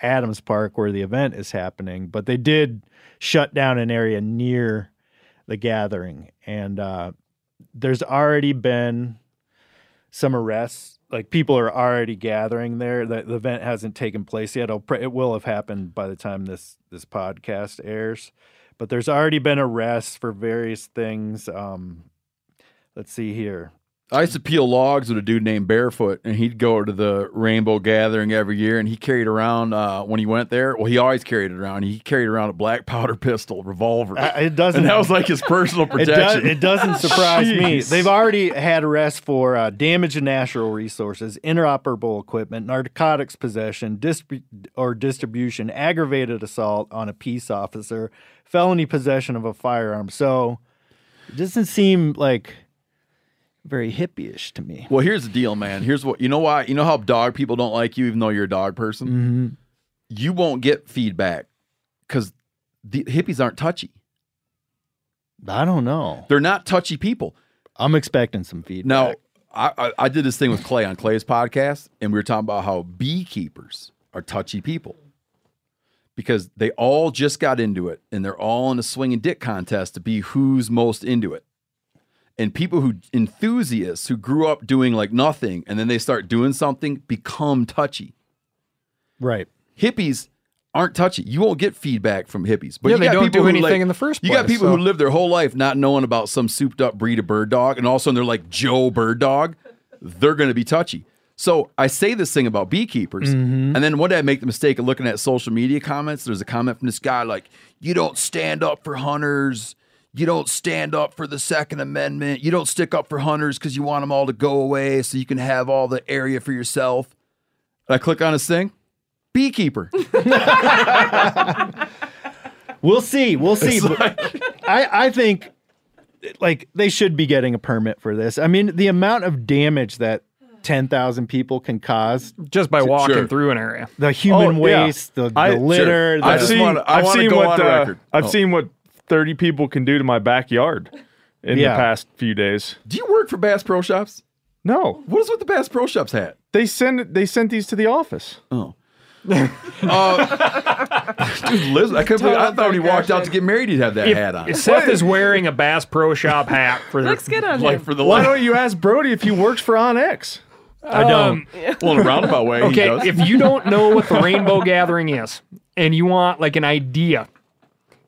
Adams Park, where the event is happening, but they did shut down an area near the gathering. And uh, there's already been some arrests. Like people are already gathering there. The, the event hasn't taken place yet. It will have happened by the time this this podcast airs but there's already been arrests for various things. Um, let's see here. I used to peel logs with a dude named Barefoot, and he'd go to the Rainbow Gathering every year, and he carried around uh, when he went there. Well, he always carried it around. He carried around a black powder pistol, revolver, Uh, it doesn't. and that was like his personal it, does, protection. it doesn't surprise me. They've already had arrests for uh, damage to natural resources, interoperable equipment, narcotics possession, distrib- or distribution, aggravated assault on a peace officer, felony possession of a firearm. So it doesn't seem like very hippie-ish to me. Well, here's the deal, man. Here's what you know why you know how dog people don't like you even though you're a dog person? Mm-hmm. You won't get feedback because the hippies aren't touchy. I don't know. They're not touchy people. I'm expecting some feedback. Now, I, I, I did this thing with Clay on Clay's podcast, and we were talking about how beekeepers are touchy people because they all just got into it and they're all in a swing and dick contest to be who's most into it. And people who enthusiasts who grew up doing like nothing and then they start doing something become touchy. Right. Hippies aren't touchy. You won't get feedback from hippies. But Yeah, you they don't do anything like- in the first place. You got people so- who live their whole life not knowing about some souped up breed of bird dog, and all of a sudden they're like Joe Bird Dog. They're going to be touchy. So I say this thing about beekeepers, Mm-hmm. and then one day I make the mistake of looking at social media comments. There's a comment from this guy like, "You don't stand up for hunters." You don't stand up for the Second Amendment. You don't stick up for hunters because you want them all to go away so you can have all the area for yourself. And I click on his thing, beekeeper. We'll see. We'll see. It's But I, I think like they should be getting a permit for this. I mean, the amount of damage that 10,000 people can cause just by walking Sure. through an area. the human Oh, yeah. waste, the, the I- litter. I I've seen, wanna- I I've seen go what on uh, record. I've Oh. seen what 30 people can do to my backyard in Yeah. the past few days. Do you work for Bass Pro Shops? No, What is with the Bass Pro Shops hat? they send they sent these to the office. Oh. uh, dude, Liz, I, couldn't believe, I thought when he walked out to get married, he'd have that If, hat on. Seth is wearing a Bass Pro Shop hat for Looks good on like him. for the Why don't you ask Brody if he works for OnX? I don't. Well, in a roundabout way, he Okay, does. if you don't know what the Rainbow Gathering is and you want like an idea,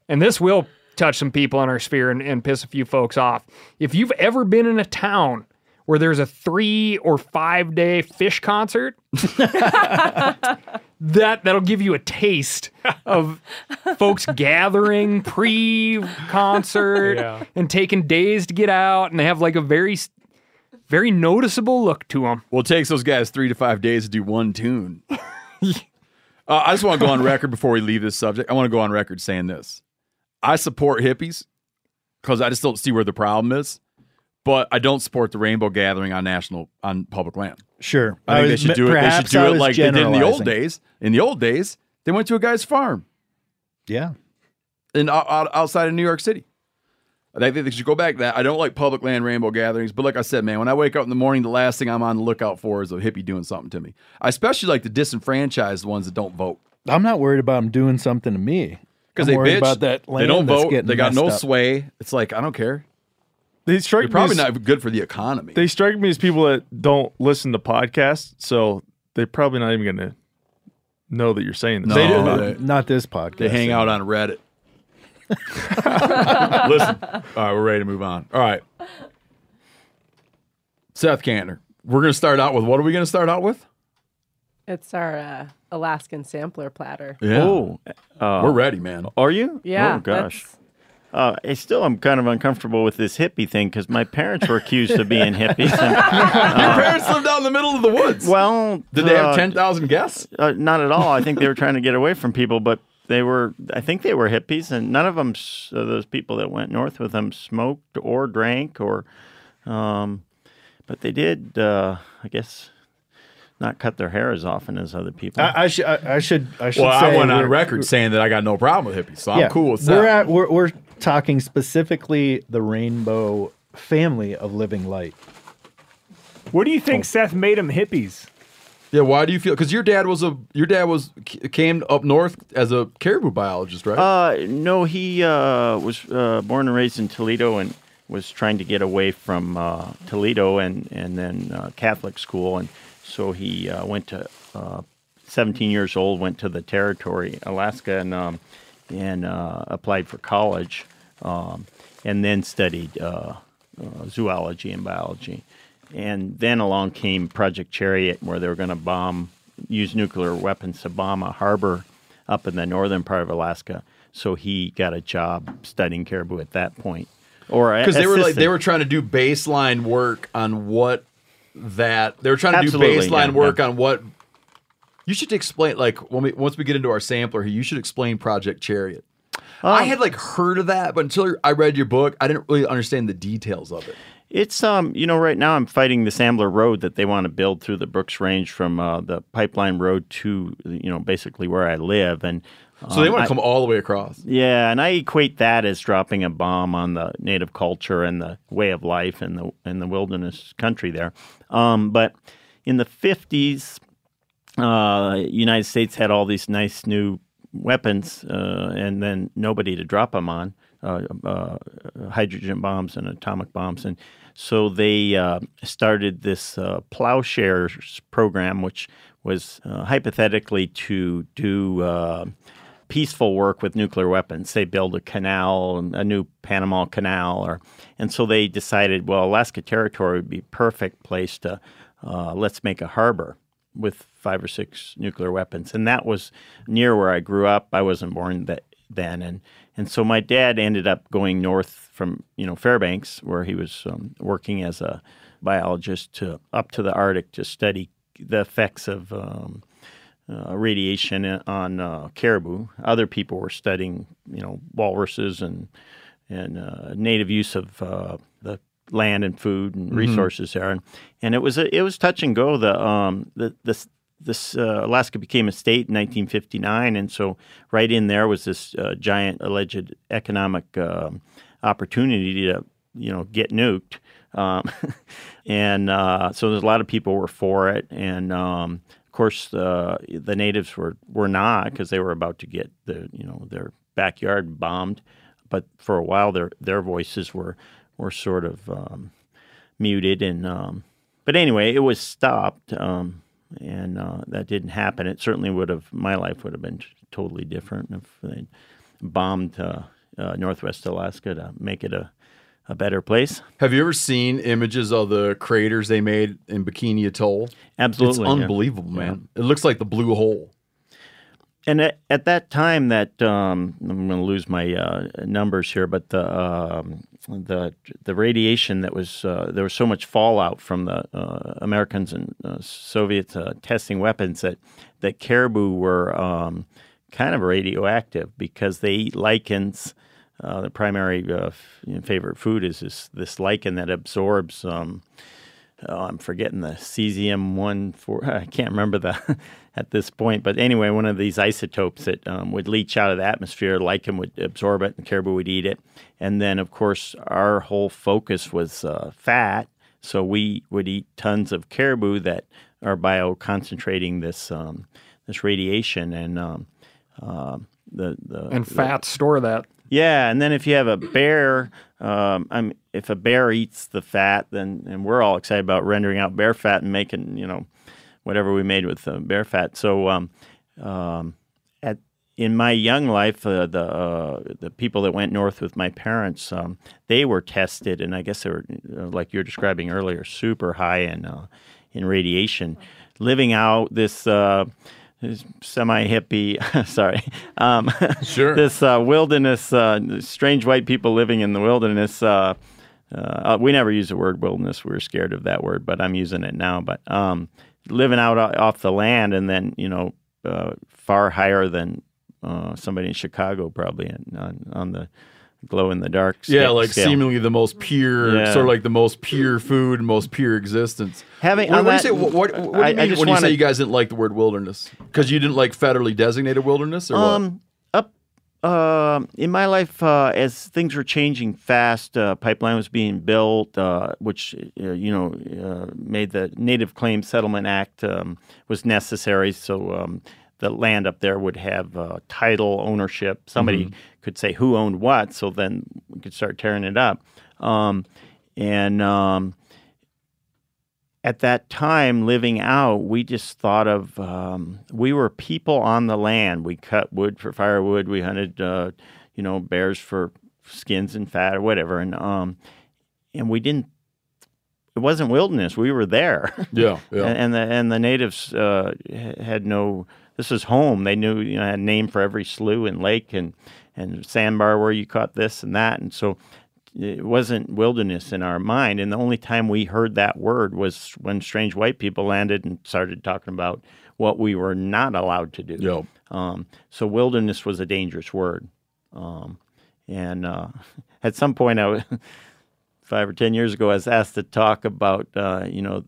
and this will touch some people in our sphere and, and piss a few folks off. If you've ever been in a town where there's a three or five day fish concert, that that'll give you a taste of folks gathering pre-concert Yeah. and taking days to get out, and they have like a very, very noticeable look to them. well, it takes those guys three to five days to do one tune. uh, I just want to go on record before we leave this subject. I want to go on record saying this. I support hippies because I just don't see where the problem is. But I don't support the rainbow gathering on national on public land. Sure. I think they was- should do it. They should do it like they did in the old days. In the old days, they went to a guy's farm Yeah. in out, out- outside of New York City. I think they should go back to that. I don't like public land rainbow gatherings, but like I said, man, when I wake up in the morning, the last thing I'm on the lookout for is a hippie doing something to me. I especially like the disenfranchised ones that don't vote I'm not worried about them doing something to me. Because they worried bitch. about that land they don't that's vote. getting They got no up. sway. It's like I don't care. They strike You're probably me as, not good for the economy. They strike me as people that don't listen to podcasts, so they're probably not even going to know that you're saying this. No. They do. Uh, they- not this podcast. They hang out on Reddit. Listen. All right, we're ready to move on. All right. Seth Kantner. We're going to start out with what are we going to start out with? It's our uh, Alaskan sampler platter. Yeah. Oh, uh, We're ready, man. are you? Yeah. Oh gosh. that's- Uh, I still am kind of uncomfortable with this hippie thing because my parents were accused of being hippies. And, Your parents lived out in the middle of the woods. well, Did they have uh, 10,000 guests? Uh, not at all. I think they were trying to get away from people, but they were. I think they were hippies, and none of them, uh, those people that went north with them, smoked or drank or. Um, but they did, uh, I guess, not cut their hair as often as other people. I, I should. I, I should. I should. Well, say I went on record saying that I got no problem with hippies, so I'm cool with We're that. at. We're, we're talking specifically the rainbow family of living light. What do you think Seth made them hippies? yeah, why do you feel? Because your dad was a your dad was came up north as a caribou biologist, right? Uh, no, he uh, was uh, born and raised in Toledo and was trying to get away from uh, Toledo and and then uh, Catholic school, and so he uh, went to uh, 17 years old, went to the territory, Alaska, and um, and uh, applied for college, um, and then studied uh, uh, zoology and biology. And then along came Project Chariot, where they were going to bomb, use nuclear weapons to bomb a harbor up in the northern part of Alaska. So he got a job studying caribou at that point. Or because they were like they were trying to do baseline work on what that they were trying to Absolutely, do baseline yeah, work yeah. on what you should explain like when we once we get into our sampler here you should explain project chariot Um, i had like heard of that but until i read your book i didn't really understand the details of it It's um, you know, right now I'm fighting this Ambler Road that they want to build through the Brooks Range from uh, the Pipeline Road to you know basically where I live, and So they um, want to come all the way across. yeah, and I equate that as dropping a bomb on the native culture and the way of life in the in the wilderness country there. Um, but in the fifties, uh, United States had all these nice new weapons, uh, and then nobody to drop them on. Uh, uh, hydrogen bombs and atomic bombs, and so they uh, started this uh, plowshares program, which was uh, hypothetically to do uh, peaceful work with nuclear weapons. They build a canal, a new Panama Canal, or and so they decided, well, Alaska Territory would be perfect place to uh, let's make a harbor with five or six nuclear weapons, and that was near where I grew up. I wasn't born that then, and and so my dad ended up going north from you know Fairbanks, where he was um, working as a biologist, to up to the Arctic to study the effects of um, uh, radiation on uh, caribou. Other people were studying, you know, walruses and and uh, native use of uh, the land and food and Mhm. resources there, and and it was a, it was touch and go. The um the this this uh, Alaska became a state in 1959, and so right in there was this uh, giant alleged economic opportunity to you know get nuked. Um, and uh, so there's a lot of people were for it, and um, course uh, the natives were were not because they were about to get the you know their backyard bombed. But for a while, their their voices were were sort of um, muted, and um, but anyway, it was stopped, um, and uh, that didn't happen. It certainly would have my life would have been totally different if they bombed uh, uh, Northwest Alaska to make it a a better place. Have you ever seen images of the craters they made in Bikini Atoll? Absolutely, It's yeah. unbelievable, man. It looks like the blue hole. And at, at that time, that um, I'm going to lose my uh, numbers here, but the um, the the radiation that was uh, there was so much fallout from the uh, Americans and uh, Soviets uh, testing weapons that that caribou were um, kind of radioactive because they eat lichens. Uh, the primary uh, f- favorite food is this this lichen that absorbs. Um, oh, I'm forgetting the cesium one four. I can't remember the at this point, but anyway, one of these isotopes that um, would leach out of the atmosphere. Lichen would absorb it, and caribou would eat it. And then, of course, our whole focus was uh, fat, so we would eat tons of caribou that are bioconcentrating this um, this radiation and um, uh, the the And the- store that. Yeah, and then if you have a bear, um, I'm, if a bear eats the fat, then and we're all excited about rendering out bear fat and making you know whatever we made with the bear fat. So um, um, at in my young life, uh, the uh, the people that went north with my parents, um, they were tested, and I guess they were uh, like you're describing earlier, super high in uh, in radiation, living out this. Uh, semi hippie, sorry, um, sure. this uh, wilderness, uh, strange white people living in the wilderness. Uh, uh, we never use the word wilderness. We were scared of that word, but I'm using it now. But um, living out off the land, and then you know, uh, far higher than uh, somebody in Chicago, probably on, on the glow in the dark. Yeah, like scale. seemingly the most pure, Yeah. sort of like the most pure food, most pure existence. Having- what, what do you say? What, what, what do I- you I mean just when you say you guys didn't like the word wilderness? Because you didn't like federally designated wilderness, or what? Um, up uh, in my life, uh, as things were changing fast, uh, pipeline was being built, uh, which uh, you know uh, made the Native Claims Settlement Act um, was necessary. So um, the land up there would have uh, title ownership. Somebody Mhm. could say who owned what, so then we could start tearing it up. Um, and um, at that time living out, we just thought of um, we were people on the land. We cut wood for firewood. We hunted, uh, you know, bears for skins and fat or whatever, and um, and we didn't. It wasn't wilderness. We were there. Yeah, yeah. And, and the and the natives uh, had no. This is home. They knew you know had a name for every slough and lake and and sandbar where you caught this and that, and so it wasn't wilderness in our mind. And the only time we heard that word was when strange white people landed and started talking about what we were not allowed to do. Yep. Um, so wilderness was a dangerous word. Um, and uh, at some point, I was, five or ten years ago, I was asked to talk about uh, you know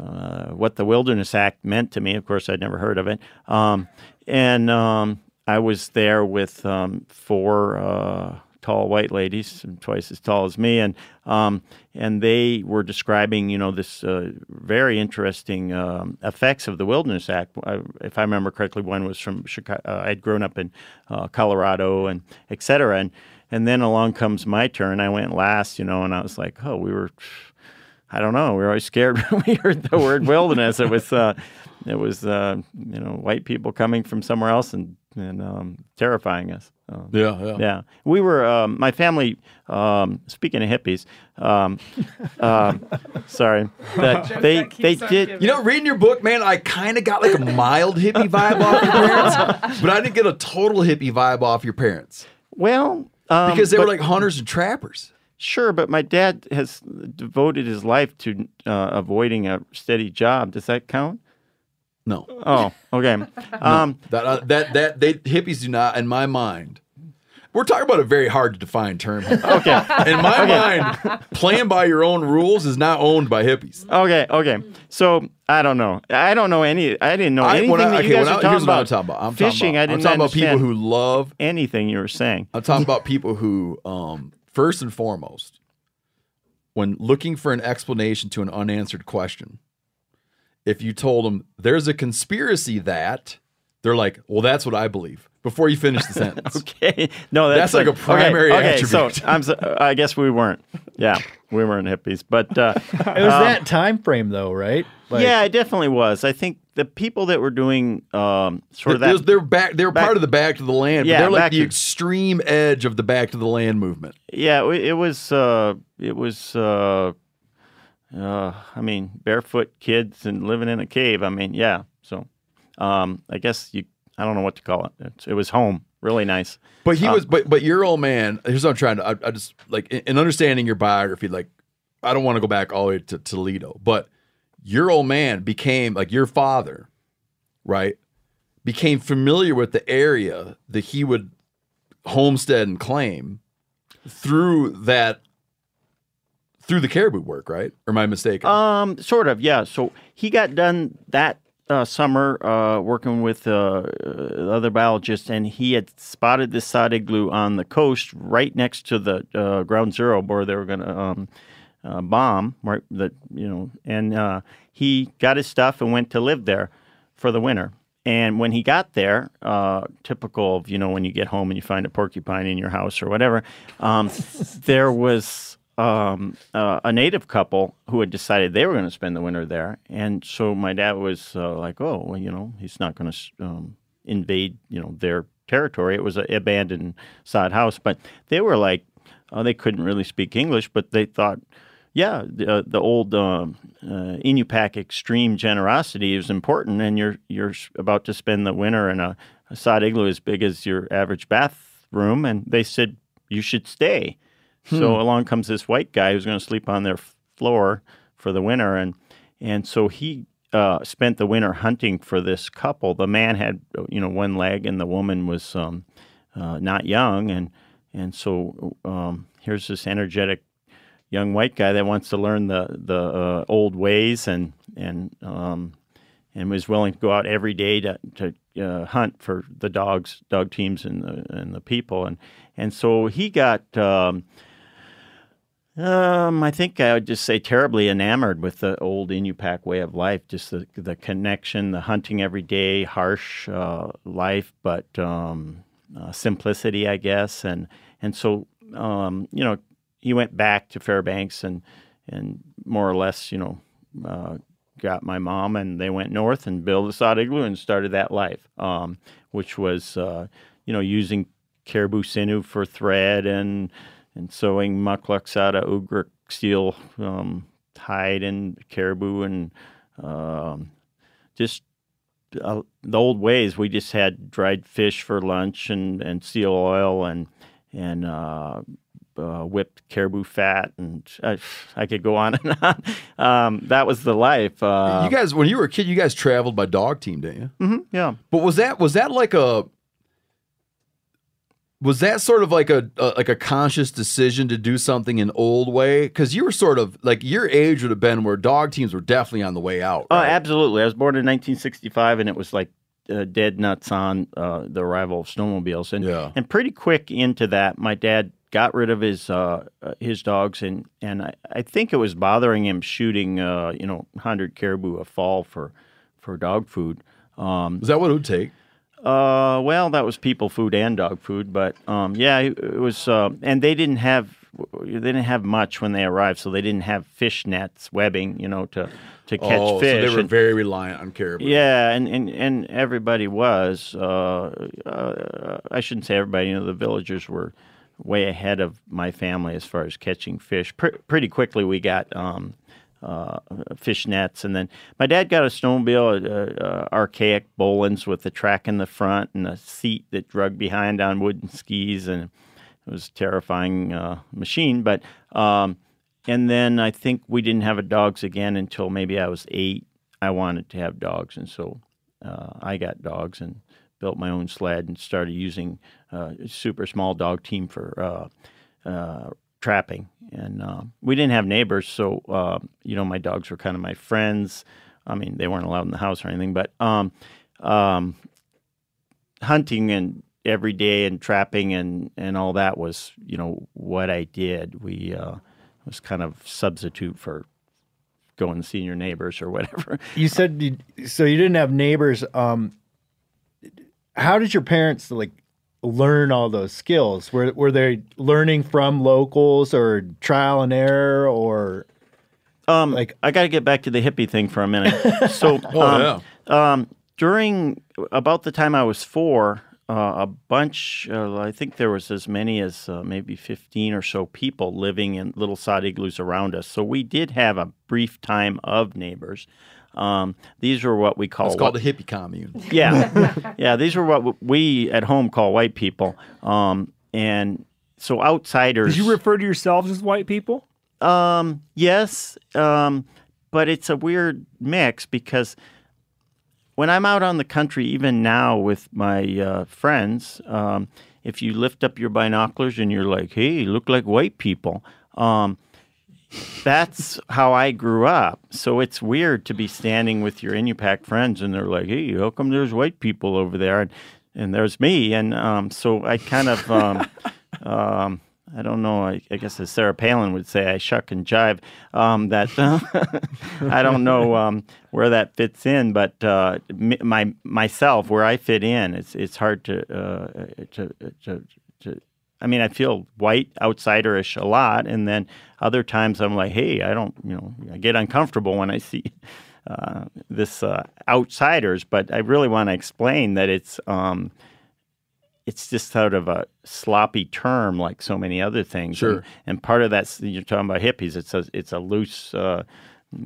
uh, what the Wilderness Act meant to me. Of course, I'd never heard of it, um, and um, I was there with um, four uh, tall white ladies, twice as tall as me, and um, and they were describing, you know, this uh, very interesting um, effects of the Wilderness Act. I, if I remember correctly, one was from Chicago. Uh, I'd grown up in uh, Colorado, and et cetera, and and then along comes my turn. I went last, you know, and I was like, oh, we were. I don't know. We were always scared when we heard the word wilderness. It was, uh, it was, uh, you know, white people coming from somewhere else and and um, terrifying us. Um, Yeah, yeah. yeah. We were um, my family. Um, speaking of hippies, um, um, sorry, that they they did. You know, reading your book, man, I kind of got like a mild hippie vibe off your parents, but I didn't get a total hippie vibe off your parents Well, um, because they were like hunters and trappers. Sure, but my dad has devoted his life to uh, avoiding a steady job. Does that count? No. Oh, okay. Um, That uh, that that they hippies do not, in my mind. We're talking about a very hard to define term. here. okay. In my mind, playing by your own rules is not owned by hippies. Okay, okay. So I don't know. I don't know any. I didn't know I- anything when I- that you okay, guys when were I- talking here's what I'm talking about. I'm talking Fishing. about- I I'm talking about people who love anything you were saying. I'm talking about people who, um, first and foremost, when looking for an explanation to an unanswered question, if you told them there's a conspiracy that, they're like, well, that's what I believe. Before you finish the sentence. okay. No, that's, That's like a primary okay, okay, attribute. So I'm. so- I guess we weren't. Yeah, we weren't hippies, but uh, It was that time frame, though, right? Like- yeah, it definitely was. I think the people that were doing um, sort of They're, that. they're back. They're back- part of the back to the land. Yeah, they're like the to- extreme edge of the back to the land movement. Yeah, it, it was. Uh, it was. Uh, uh, I mean, barefoot kids and living in a cave. I mean, yeah. So, um, I guess you. I don't know what to call it. It, it was home. Really nice. But he Uh, was, but but your old man. Here's what I'm trying to. I, I just like in, in understanding your biography. Like, I don't want to go back all the way to Toledo, but your old man became like your father, right? Became familiar with the area that he would homestead and claim through that through the caribou work, right? Or am I mistaken? Um, sort of, yeah. So he got done that uh, summer uh, working with uh, uh, other biologists, and he had spotted this sod igloo on the coast, right next to the uh, ground zero where they were going to um, uh, bomb. Right, that you know, and he got his stuff and went to live there for the winter. And when he got there, typical of you know when you get home and you find a porcupine in your house or whatever, um, there was um, uh, a native couple who had decided they were going to spend the winter there, and so my dad was uh, like, "Oh, well, you know, he's not going to um, invade, you know, their territory." It was an abandoned sod house, but they were like, uh, they couldn't really speak English, but they thought, yeah, the, uh, the old um uh, Inupiaq extreme generosity is important, and you're you're about to spend the winter in a, a sod igloo as big as your average bathroom, and they said you should stay. So Hmm. along comes this white guy who's going to sleep on their floor for the winter, and and so he uh, spent the winter hunting for this couple. The man had you know one leg, and the woman was um, uh, not young, and and so um, here's this energetic young white guy that wants to learn the the uh, old ways and and um, and was willing to go out every day to to uh, hunt for the dogs, dog teams, and the and the people, and and so he got. Um, um, I think I would just say terribly enamored with the old Inupiaq way of life, just the the connection, the hunting every day, harsh uh, life, but um, uh, simplicity, I guess, and and so um, you know he went back to Fairbanks and and more or less, you know, uh, got my mom and they went north and built a sod igloo and started that life, um, which was uh, you know using caribou sinew for thread and and sewing mukluks out of ugruk steel um, hide and caribou and um, just uh, the old ways. We just had dried fish for lunch and, and seal oil and and uh, uh, whipped caribou fat and I, I could go on and on. Um, that was the life. Uh, you guys, when you were a kid, you guys traveled by dog team, didn't you? Mhm, yeah. But was that was that like a was that sort of like a, a like a conscious decision to do something an old way? Because you were sort of like your age would have been where dog teams were definitely on the way out. Oh, right? absolutely. I was born in 1965, and it was like uh, dead nuts on uh, the arrival of snowmobiles, and Yeah. and pretty quick into that, my dad got rid of his uh, uh, his dogs, and and I, I think it was bothering him shooting, uh, you know, hundred caribou a fall for for dog food. Um, Is that what it would take? Uh, well, that was people food and dog food, but um, yeah, it, was, uh, and they didn't have they didn't have much when they arrived, so they didn't have fish nets, webbing, you know, to to catch oh, fish. so they were and- very reliant on caribou. yeah, and, and, and everybody was. Uh, uh, I shouldn't say everybody. You know, the villagers were way ahead of my family as far as catching fish. Pr- pretty quickly, we got um, uh, fish nets, and then my dad got a snowmobile, uh, uh, archaic Bolins with the track in the front and a seat that drug behind on wooden skis, and it was a terrifying uh, machine. But um, and then I think we didn't have a dogs again until maybe I was eight. I wanted to have dogs, and so uh, I got dogs and built my own sled and started using uh, super small dog team for trapping. And uh, we didn't have neighbors, so uh, you know my dogs were kind of my friends. I mean, they weren't allowed in the house or anything, but um, um, hunting and every day and trapping and, and all that was you know what I did. We uh, was kind of substitute for going and seeing your neighbors or whatever. You said you, so you didn't have neighbors. Um, how did your parents like learn all those skills? Were were they learning from locals or trial and error or Um, like I got to get back to the hippie thing for a minute. So, Oh, um, um, during about the time I was four, uh, a bunch, uh, I think there was as many as uh, maybe fifteen or so people living in little sod igloos around us. So we did have a brief time of neighbors. Um, these were what we call It's called what- a hippie commune. yeah, yeah. These were what we at home call white people. Um, and so outsiders. Did you refer to yourselves as white people? Um, yes, um, but it's a weird mix because when I'm out on the country, even now with my uh, friends, um, if you lift up your binoculars and you're like, "Hey, look like white people," um, that's how I grew up. So it's weird to be standing with your Inupiaq friends and they're like, "Hey, how come there's white people over there?" and and there's me, and um, so I kind of. Um, um, I don't know. I, I guess as Sarah Palin would say, I shuck and jive. Um, that I don't know um, where that fits in, but uh, my myself where I fit in, it's it's hard to uh, to, to to. I mean, I feel white, outsiderish a lot, and then other times I'm like, hey, I don't, you know, I get uncomfortable when I see uh, this uh, outsiders. But I really want to explain that it's. Um, it's just sort of a sloppy term, like so many other things. Sure. And, and part of that, you're talking about hippies. It's a it's a loose. Uh,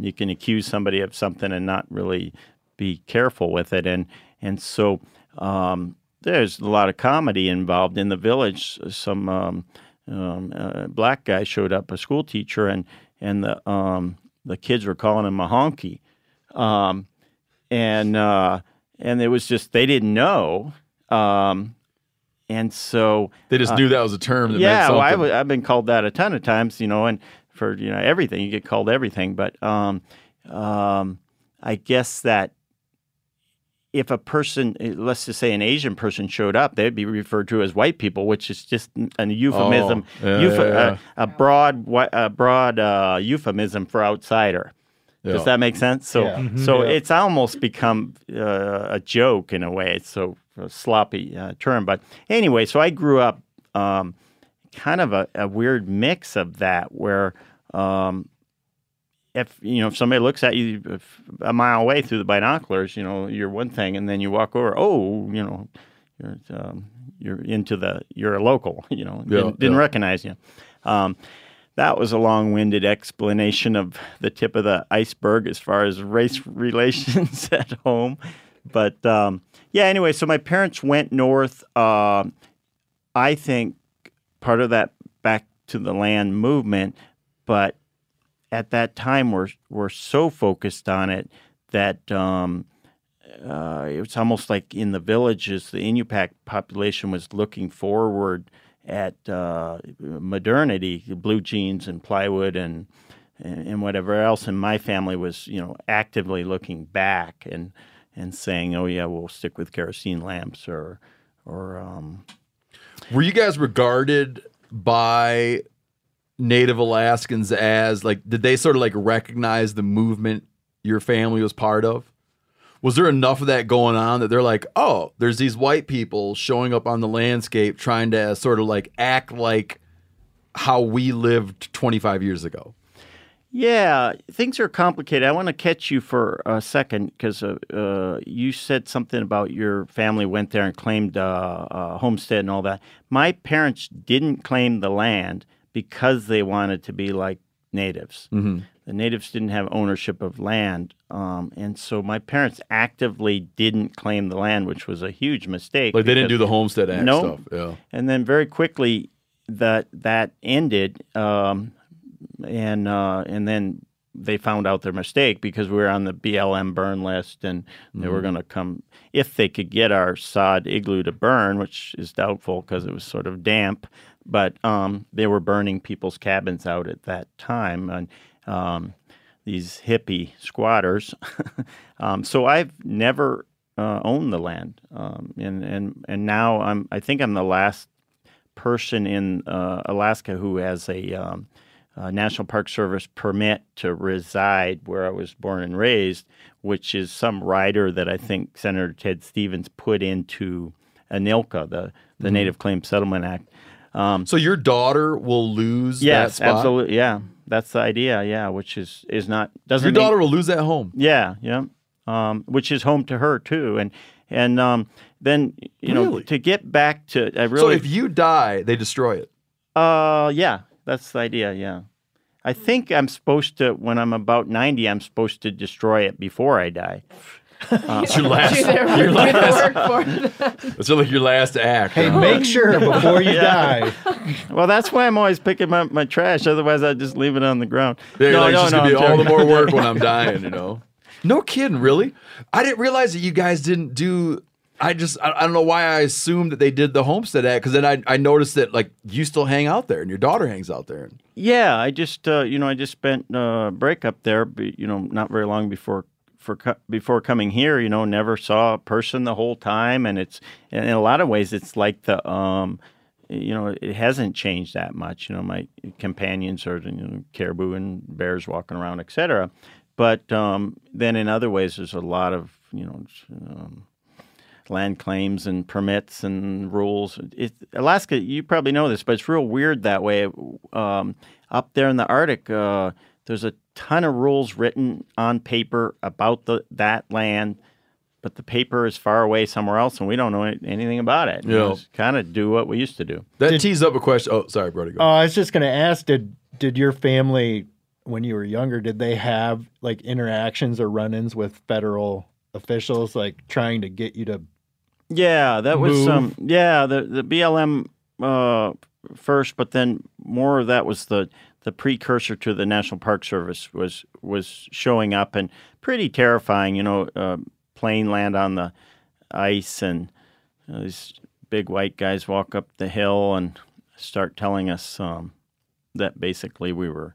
you can accuse somebody of something and not really be careful with it, and and so um, there's a lot of comedy involved in the village. Some um, um, uh, black guy showed up, a school teacher, and and the um, the kids were calling him a honky, um, and uh, and it was just they didn't know. Um, and so They just uh, knew that was a term that yeah, meant well, I w- I've been called that a ton of times, you know, and for you know everything, you get called everything. But um, um, I guess that if a person, eh, let's just say an Asian person showed up, they'd be referred to as white people, which is just a euphemism, Oh, yeah, euph- yeah, yeah. A, a broad, a broad uh, euphemism for outsider. Yeah. Does that make sense? So, Yeah. Mhm. so Yeah. it's almost become uh, a joke in a way. It's so a sloppy uh, term, but anyway. So I grew up um, kind of a, a weird mix of that, where um, if you know if somebody looks at you a mile away through the binoculars, you know you're one thing, and then you walk over, oh, you know, you're um, you're into the you're a local, you know, Yeah, didn't, didn't yeah. recognize you. Um, that was a long-winded explanation of the tip of the iceberg as far as race relations at home. But um, yeah, anyway, so my parents went north. Uh, I think part of that back to the land movement, but at that time we're we're so focused on it that um, uh, it was almost like in the villages, the Inupiaq population was looking forward at uh, modernity, blue jeans and plywood and, and whatever else. And my family was, you know, actively looking back and and saying, "Oh yeah, we'll stick with kerosene lamps," or or um, Were you guys regarded by Native Alaskans as like did they sort of like recognize the movement your family was part of? Was there enough of that going on that they're like, oh, there's these white people showing up on the landscape trying to sort of like act like how we lived 25 years ago? Yeah, things are complicated. I want to catch you for a second because uh, uh, you said something about your family went there and claimed uh, uh, homestead and all that. My parents didn't claim the land because they wanted to be like natives. Mm-hmm. The natives didn't have ownership of land, um, and so my parents actively didn't claim the land, which was a huge mistake. Like they didn't do the Homestead Act no, stuff. Yeah. and then very quickly that that ended, um, and uh, and then they found out their mistake because we were on the BLM burn list, and they were Mhm. going to come if they could get our sod igloo to burn, which is doubtful because it was sort of damp. But um, they were burning people's cabins out at that time, and um, these hippie squatters. um, so I've never uh, owned the land, um, and and and now I'm. I think I'm the last person in uh, Alaska who has a, um, a National Park Service permit to reside where I was born and raised, which is some rider that I think Senator Ted Stevens put into ANILCA, the the Mhm. Native Claim Settlement Act. Um, So your daughter will lose that yes, spot? absolutely, yeah, that's the idea, yeah, which is is not doesn't Your make- daughter will lose that home. yeah, yeah. Um, which is home to her too, and and um, then you know to get back to I really. So if you die, they destroy it. uh yeah that's the idea yeah. I think I'm supposed to when I'm about ninety I'm supposed to destroy it before I die. Uh, It's your last. Do their- your do the last. work for them. It's like your last act. Hey, huh? make sure before you Yeah. die. well, that's why I'm always picking up my trash. Otherwise, I'd just leave it on the ground. Yeah, no, like, no, it's just no, gonna be I'm all the more work when I'm dying, you know. No kidding, really. I didn't realize that you guys didn't do. I just I, I don't know why I assumed that they did the Homestead Act because then I I noticed that like you still hang out there and your daughter hangs out there. Yeah, I just uh, you know I just spent uh, break up there, but, you know, not very long before for before coming here. You know, never saw a person the whole time, and it's and in a lot of ways it's like the um, you know it hasn't changed that much. You know, my companions are you know, caribou and bears walking around, etc. But um, then in other ways, there's a lot of you know. Um, land claims and permits and rules. It, Alaska, you probably know this, but it's real weird that way. Um, up there in the Arctic, uh, there's a ton of rules written on paper about the that land, but the paper is far away somewhere else, and we don't know anything about it. Yeah. kind of do what we used to do. That tees up a question. Oh, sorry, Brody. Go. Oh, I was just going to ask did did your family when you were younger did they have like interactions or run-ins with federal officials like trying to get you to Yeah, that was Move. um yeah, the the BLM uh first, but then more of that was the the precursor to the National Park Service was was showing up and pretty terrifying, you know, uh, plane land on the ice and uh, these big white guys walk up the hill and start telling us um, that basically we were,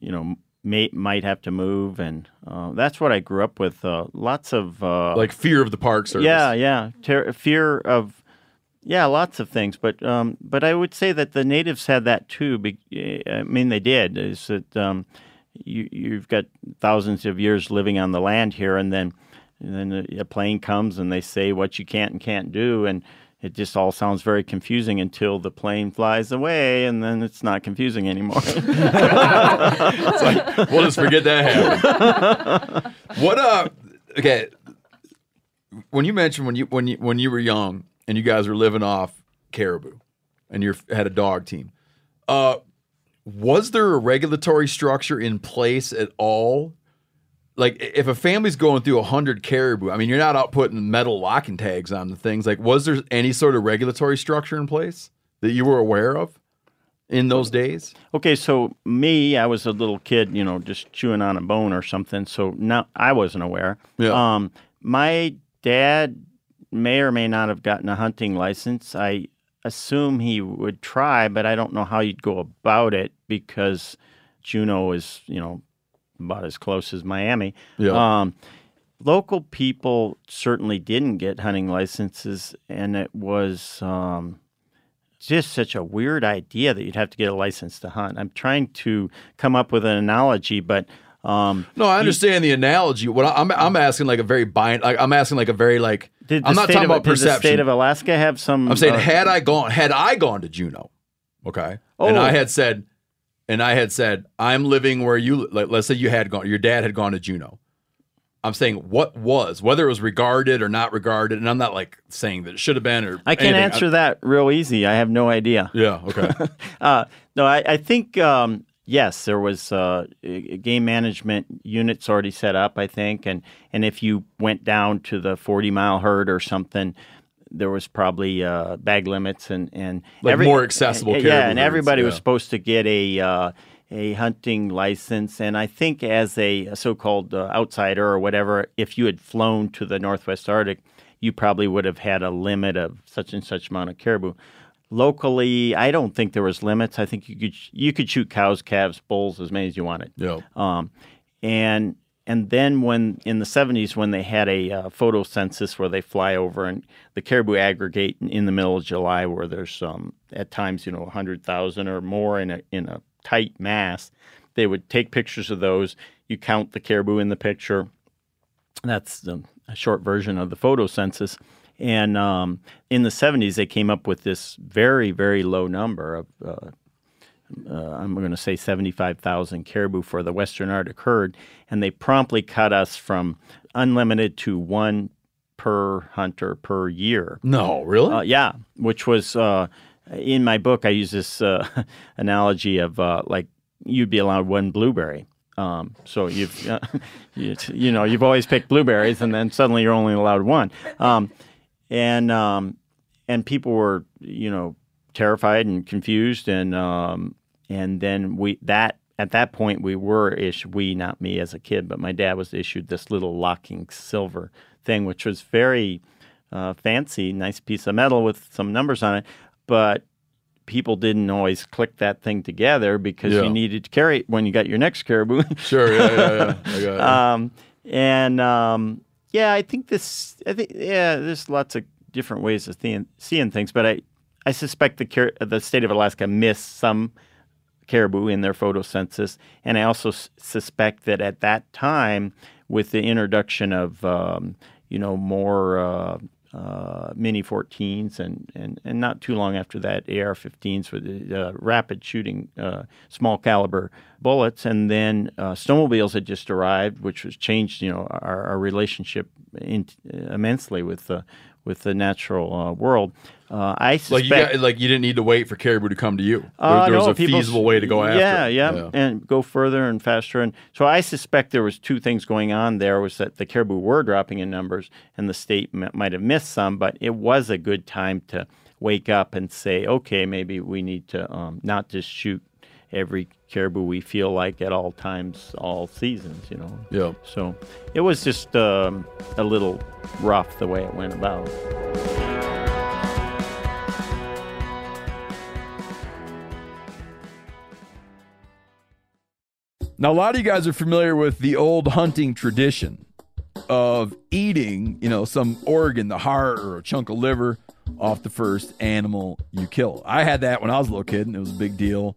you know, may, might have to move, and uh, that's what I grew up with. Uh, lots of uh, like fear of the Park Service. yeah, yeah. Ter- fear of, yeah, lots of things. But um, but I would say that the natives had that too. Be- I mean, they did. Is that um, you you've got thousands of years living on the land here, and then and then a plane comes and they say what you can't and can't do, and it just all sounds very confusing until the plane flies away, and then it's not confusing anymore. It's like, we'll just forget that happened. what uh okay. When you mentioned when you when you when you were young and you guys were living off caribou and you had a dog team, uh was there a regulatory structure in place at all? Like if a family's going through a hundred caribou, I mean you're not out putting metal locking tags on the things. Like was there any sort of regulatory structure in place that you were aware of in those days? Okay, so me, I was a little kid, you know, just chewing on a bone or something. So now I wasn't aware. Yeah. Um, my dad may or may not have gotten a hunting license. I assume he would try, but I don't know how you'd go about it because Juneau is, you know, about as close as Miami. Yeah. Um, local people certainly didn't get hunting licenses, and it was um, just such a weird idea that you'd have to get a license to hunt. I'm trying to come up with an analogy, but um, No, I understand the analogy. What I- I'm I'm asking like a very bind. Like I'm asking like a very like. did the I'm not state talking of, about did perception. The state of Alaska have some? I'm saying uh, had I gone had I gone to Juneau, okay, and Oh. I had said, and I had said I'm living where you like. Let's say you had gone, your dad had gone to Juneau. I'm saying what was whether it was regarded or not regarded, and I'm not like saying that it should have been or I can anything. answer that real easy. I have no idea. Yeah. Okay. Uh, no, I, I think um, yes, there was uh, game management units already set up. I think, and and if you went down to the forty mile herd or something, there was probably uh, bag limits and and Like more accessible Yeah, and everybody was supposed to get a. Uh, a hunting license, and I think as a, a so-called uh, outsider or whatever, if you had flown to the Northwest Arctic, you probably would have had a limit of such and such amount of caribou. Locally, I don't think there was limits. I think you could you could shoot cows, calves, bulls as many as you wanted. Yeah. Um, and and then when in the 70s when they had a uh, photo census where they fly over and the caribou aggregate in, the middle of July where there's um, at times you know 100,000 or more in a in a tight mass, they would take pictures of those. You count the caribou in the picture. That's the a short version of the photo census. And um, in the 70s, they came up with this very, very low number of, uh, uh, I'm going to say 75,000 caribou for the Western Arctic herd. And they promptly cut us from unlimited to one per hunter per year. no, really? Uh, yeah, which was uh, in my book. I use this uh, analogy of uh, like you'd be allowed one blueberry. Um, so you've uh, you, you know you've always picked blueberries, and then suddenly you're only allowed one. Um, and um, and people were you know terrified and confused, and um, and then we that at that point we were issued we not me as a kid, but my dad was issued this little locking silver thing, which was very uh, fancy, nice piece of metal with some numbers on it, but people didn't always click that thing together because Yeah. you needed to carry it when you got your next caribou. sure. Yeah. Yeah. Yeah. I got it. um, and um, yeah, I think this. I think yeah, there's lots of different ways of seeing, seeing things, but I I suspect the the state of Alaska missed some caribou in their photo census, and I also s- suspect that at that time, with the introduction of um, you know more uh, uh, Mini 14s and, and and not too long after that AR-15s with the uh, rapid shooting uh, small caliber bullets, and then uh, snowmobiles had just arrived, which was changed you know our, our relationship in, immensely with the with the natural uh, world. Uh, I like suspect you got, like you didn't need to wait for caribou to come to you. There, uh, there was no, a people- feasible way to go after. Yeah, it. yeah, and go further and faster. And so I suspect there was two things going on. There was that the caribou were dropping in numbers, and the state m- might have missed some. But it was a good time to wake up and say, okay, maybe we need to um, not just shoot every caribou we feel like at all times, all seasons. You know. Yeah. So it was just um, a little rough the way it went about. Now, a lot of you guys are familiar with the old hunting tradition of eating, you know, some organ, the heart or a chunk of liver off the first animal you kill. I had that when I was a little kid, and it was a big deal.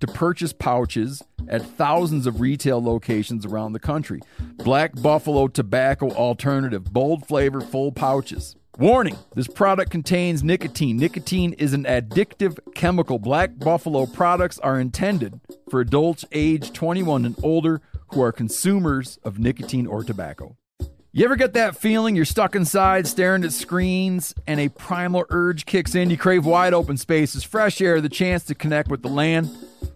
to purchase pouches at thousands of retail locations around the country. Black Buffalo Tobacco Alternative, bold flavor, full pouches. Warning this product contains nicotine. Nicotine is an addictive chemical. Black Buffalo products are intended for adults age 21 and older who are consumers of nicotine or tobacco. You ever get that feeling you're stuck inside staring at screens and a primal urge kicks in? You crave wide open spaces, fresh air, the chance to connect with the land?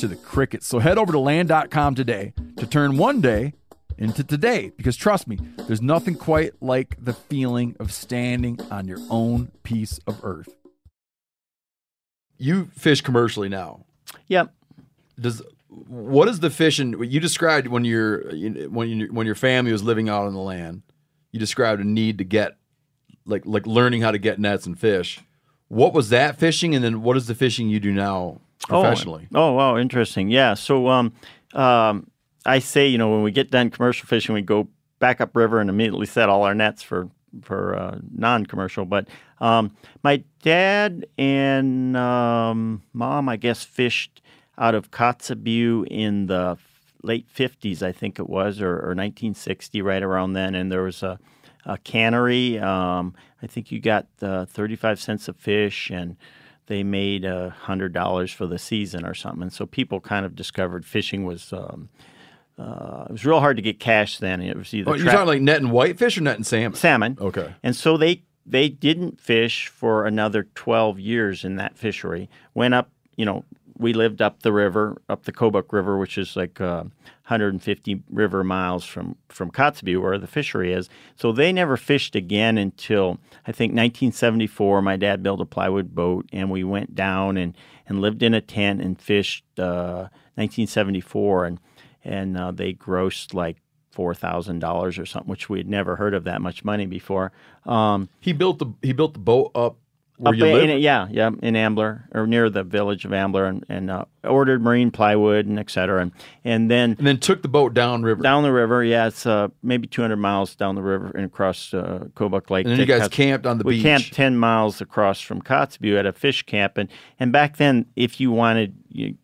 to the crickets. So head over to land.com today to turn one day into today because trust me, there's nothing quite like the feeling of standing on your own piece of earth. You fish commercially now. Yep. Does what is the fishing you described when you're when you when your family was living out on the land? You described a need to get like like learning how to get nets and fish. What was that fishing, and then what is the fishing you do now professionally? Oh, oh wow, interesting. Yeah. So um, um, I say, you know, when we get done commercial fishing, we go back up river and immediately set all our nets for for uh, non-commercial. But um, my dad and um, mom, I guess, fished out of Kotzebue in the late 50s, I think it was, or, or 1960, right around then. And there was a, a cannery. Um, I think you got uh, 35 cents a fish, and they made a hundred dollars for the season or something. And so people kind of discovered fishing was. Um, uh, it was real hard to get cash then. It was either Oh, you're trap- talking like net and whitefish or net and salmon? salmon. Okay. And so they they didn't fish for another 12 years in that fishery. Went up, you know, we lived up the river, up the Kobuk River, which is like uh, 150 river miles from from Kotzebue, where the fishery is. So they never fished again until I think 1974. My dad built a plywood boat, and we went down and and lived in a tent and fished uh, 1974, and and uh, they grossed like four thousand dollars or something, which we had never heard of that much money before. Um, He built the he built the boat up where up you live. in- yeah, yeah, in Ambler or near the village of Ambler, and, and uh, ordered marine plywood and et cetera, and and then and then took the boat down river. down the river. Yeah, it's uh, maybe 200 miles down the river and across uh, Kobuk Lake. And then you guys Kotz- camped on the we beach. camped 10 miles across from Kotzebue at a fish camp, and and back then, if you wanted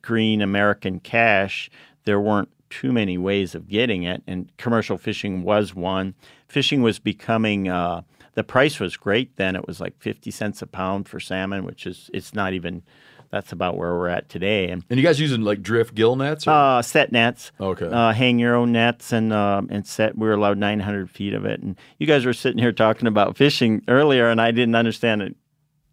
green American cash, there weren't too many ways of getting it, and commercial fishing was one. Fishing was becoming. Uh, the price was great then. It was like 50 cents a pound for salmon, which is it's not even. That's about where we're at today. And And you guys using like drift gill nets? Or? uh, set nets. Okay. Uh, hang your own nets and uh, and set. We were allowed 900 feet of it. And you guys were sitting here talking about fishing earlier, and I didn't understand it.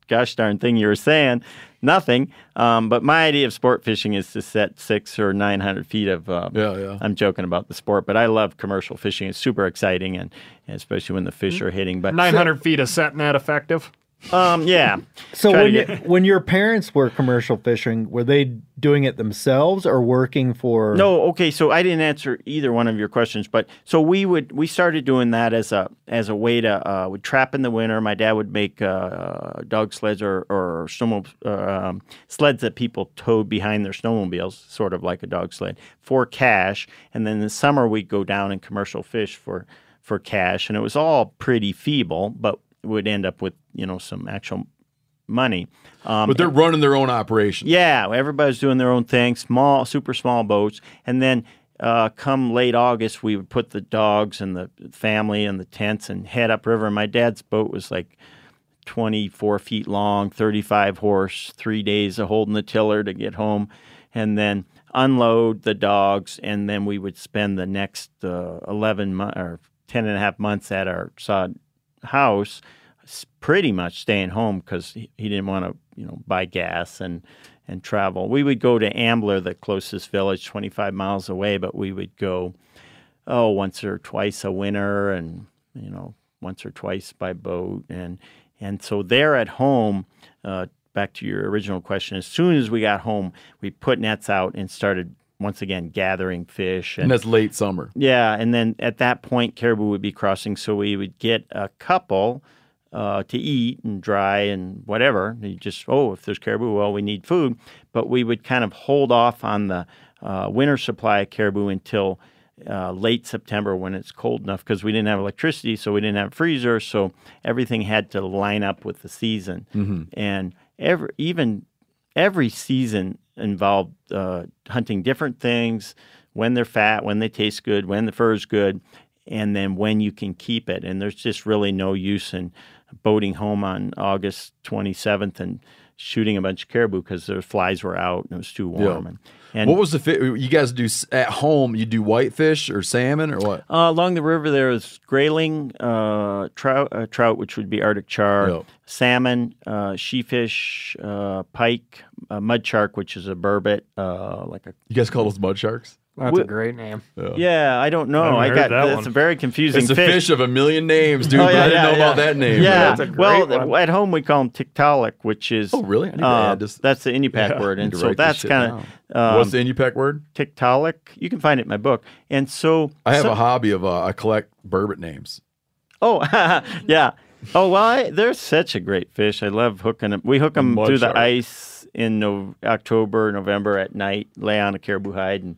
Gosh darn thing you were saying, nothing. Um, but my idea of sport fishing is to set six or 900 feet of. Uh, Yeah, yeah. I'm joking about the sport, but I love commercial fishing. It's super exciting, and, and especially when the fish are hitting. But 900 feet of setting that effective. Um, yeah. So Try when, you, when your parents were commercial fishing, were they doing it themselves or working for? No, okay. So I didn't answer either one of your questions, but so we would we started doing that as a as a way to uh, would trap in the winter. My dad would make uh, dog sleds or or snowmobile uh, um, sleds that people towed behind their snowmobiles, sort of like a dog sled for cash. And then in the summer we'd go down and commercial fish for for cash, and it was all pretty feeble, but would end up with you know some actual money. Um, But they're running their own operation. yeah, everybody's doing their own thing, small, super small boats. And then uh, come late August, we would put the dogs and the family and the tents and head upriver. And my dad's boat was like 24 feet long, 35 horse, three days of holding the tiller to get home. And then unload the dogs. And then we would spend the next uh, 11 months or 10 and a half months at our sod house pretty much staying home because he, didn't want to, you know, buy gas and and travel. We would go to Ambler, the closest village, 25 miles away, but we would go, oh, once or twice a winter, and you know, once or twice by boat, and and so there at home. Uh, back to your original question. As soon as we got home, we put nets out and started once again gathering fish. And that's late summer. Yeah, and then at that point, caribou would be crossing, so we would get a couple uh, to eat and dry and whatever. You just oh, if there's caribou, well, we need food, but we would kind of hold off on the uh, winter supply of caribou until. Uh, late September when it's cold enough because we didn't have electricity, so we didn't have a freezer, so everything had to line up with the season. Mhm. And every even every season involved uh, hunting different things when they're fat, when they taste good, when the fur is good, and then when you can keep it. And there's just really no use in boating home on August 27th and shooting a bunch of caribou because the flies were out and it was too warm. And, and what was the fi- you guys do at home? You do whitefish or salmon or what? Uh, along the river, there is grayling, uh, trout, uh, trout, which would be Arctic char, Yep. salmon, uh, sheefish, uh, pike, uh, mud shark, which is a burbot, uh, like a. You guys call those mud sharks? That's a great name. Yeah, I don't know. I I got that that's one. a very confusing It's a fish. fish of a million names, dude. Oh, but yeah, I didn't yeah, know yeah. about that name. Yeah, That's a well, one. at home we call them tiktaalik, which is Oh, really? I uh, this. That's the Inupiaq Yeah, word, I and so that's kind of um, What's the Inupiaq word? tiktaalik. You can find it in my book, and so I have so- a hobby of uh, I collect burbot names. Oh, yeah. Oh well, I, they're such a great fish. I love hooking them. We hook them mud through shark. the ice in no, October, November at night. Lay on a caribou hide and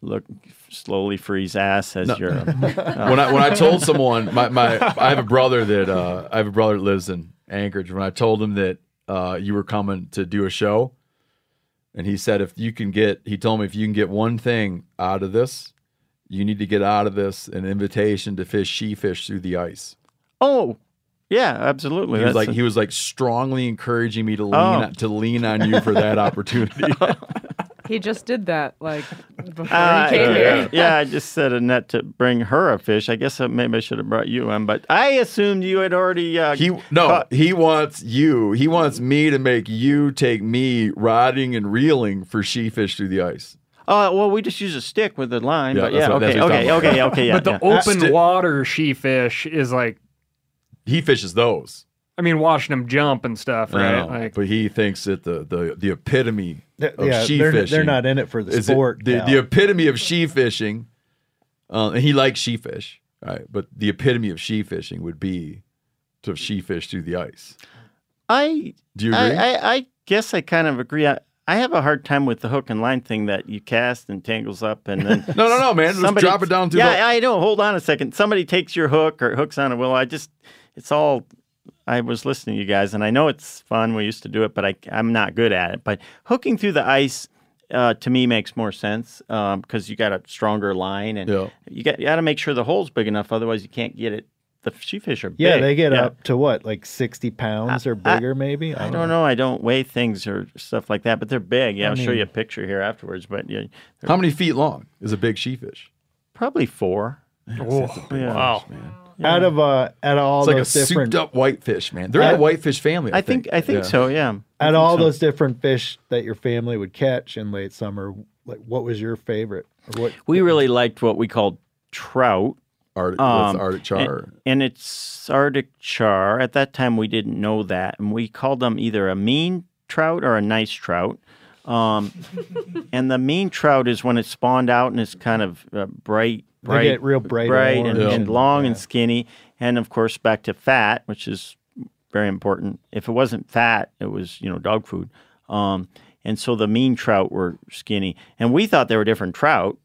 look slowly freeze ass as No. you're. when I when I told someone my, my I have a brother that uh, I have a brother that lives in Anchorage. When I told him that uh, you were coming to do a show, and he said if you can get, he told me if you can get one thing out of this, you need to get out of this an invitation to fish sheefish through the ice. oh, yeah, absolutely. He was That's like a- he was like strongly encouraging me to lean Oh. to lean on you for that opportunity. He just did that like before Uh, he came yeah, here. yeah, I just set a net to bring her a fish. I guess uh, maybe I should have brought you one, but I assumed you had already. Uh, He no, caught- he wants you. He wants me to make you take me rodding and reeling for she fish through the ice. Oh well, we just use a stick with the line. Yeah, but yeah, what- that's okay, okay, okay, okay, yeah. but the yeah. open Sti- water sheefish is like, He fishes those. I mean, watching them jump and stuff, right? know, Like, but he thinks that the the, the epitome Th- of yeah, she they're- fishing. they're not in it for the is it- sport, the, the epitome of sheefishing, uh, and he likes sheefish, right? But the epitome of sheefishing would be to sheefish through the ice. I Do you I, agree? I, I guess I kind of agree. I, I have a hard time with the hook and line thing that you cast and tangles up and then No, no, no, man. Just somebody- drop it down to yeah the- I know hold on a second somebody takes your hook or hooks on a willow I just it's all I was listening to you guys and I know it's fun we used to do it but I I'm not good at it but hooking through the ice uh, to me makes more sense because you got a stronger line and Yeah. you got you got to make sure the hole's big enough otherwise you can't get it the sheefish are Yeah, they get Yeah. up to what, like sixty pounds or bigger, maybe. I don't know. I don't weigh things or stuff like that, but they're big. Yeah, I I'll show you a picture here afterwards. But yeah, they're How many feet long is a big sheefish? probably four. oh, Yeah. wow. Out of uh, out of all It's like a those different, souped up whitefish, man. They're in I- the whitefish family. I, I think I think Yeah. so. Yeah. I out of all so. those different fish that your family would catch in late summer, like what was your favorite? Or what? we really liked what we called trout. Arctic, Um, Arctic char? And, and it's Arctic char. At that time, we didn't know that, and we called them either a mean trout or a nice trout. Um, and the mean trout is when it spawned out and it's kind of uh, bright, They get real bright and, orange and and- long yeah. and skinny. And of course, back to fat, which is very important. If it wasn't fat, it was you know dog food. Um, and so the mean trout were skinny, and we thought they were different trout,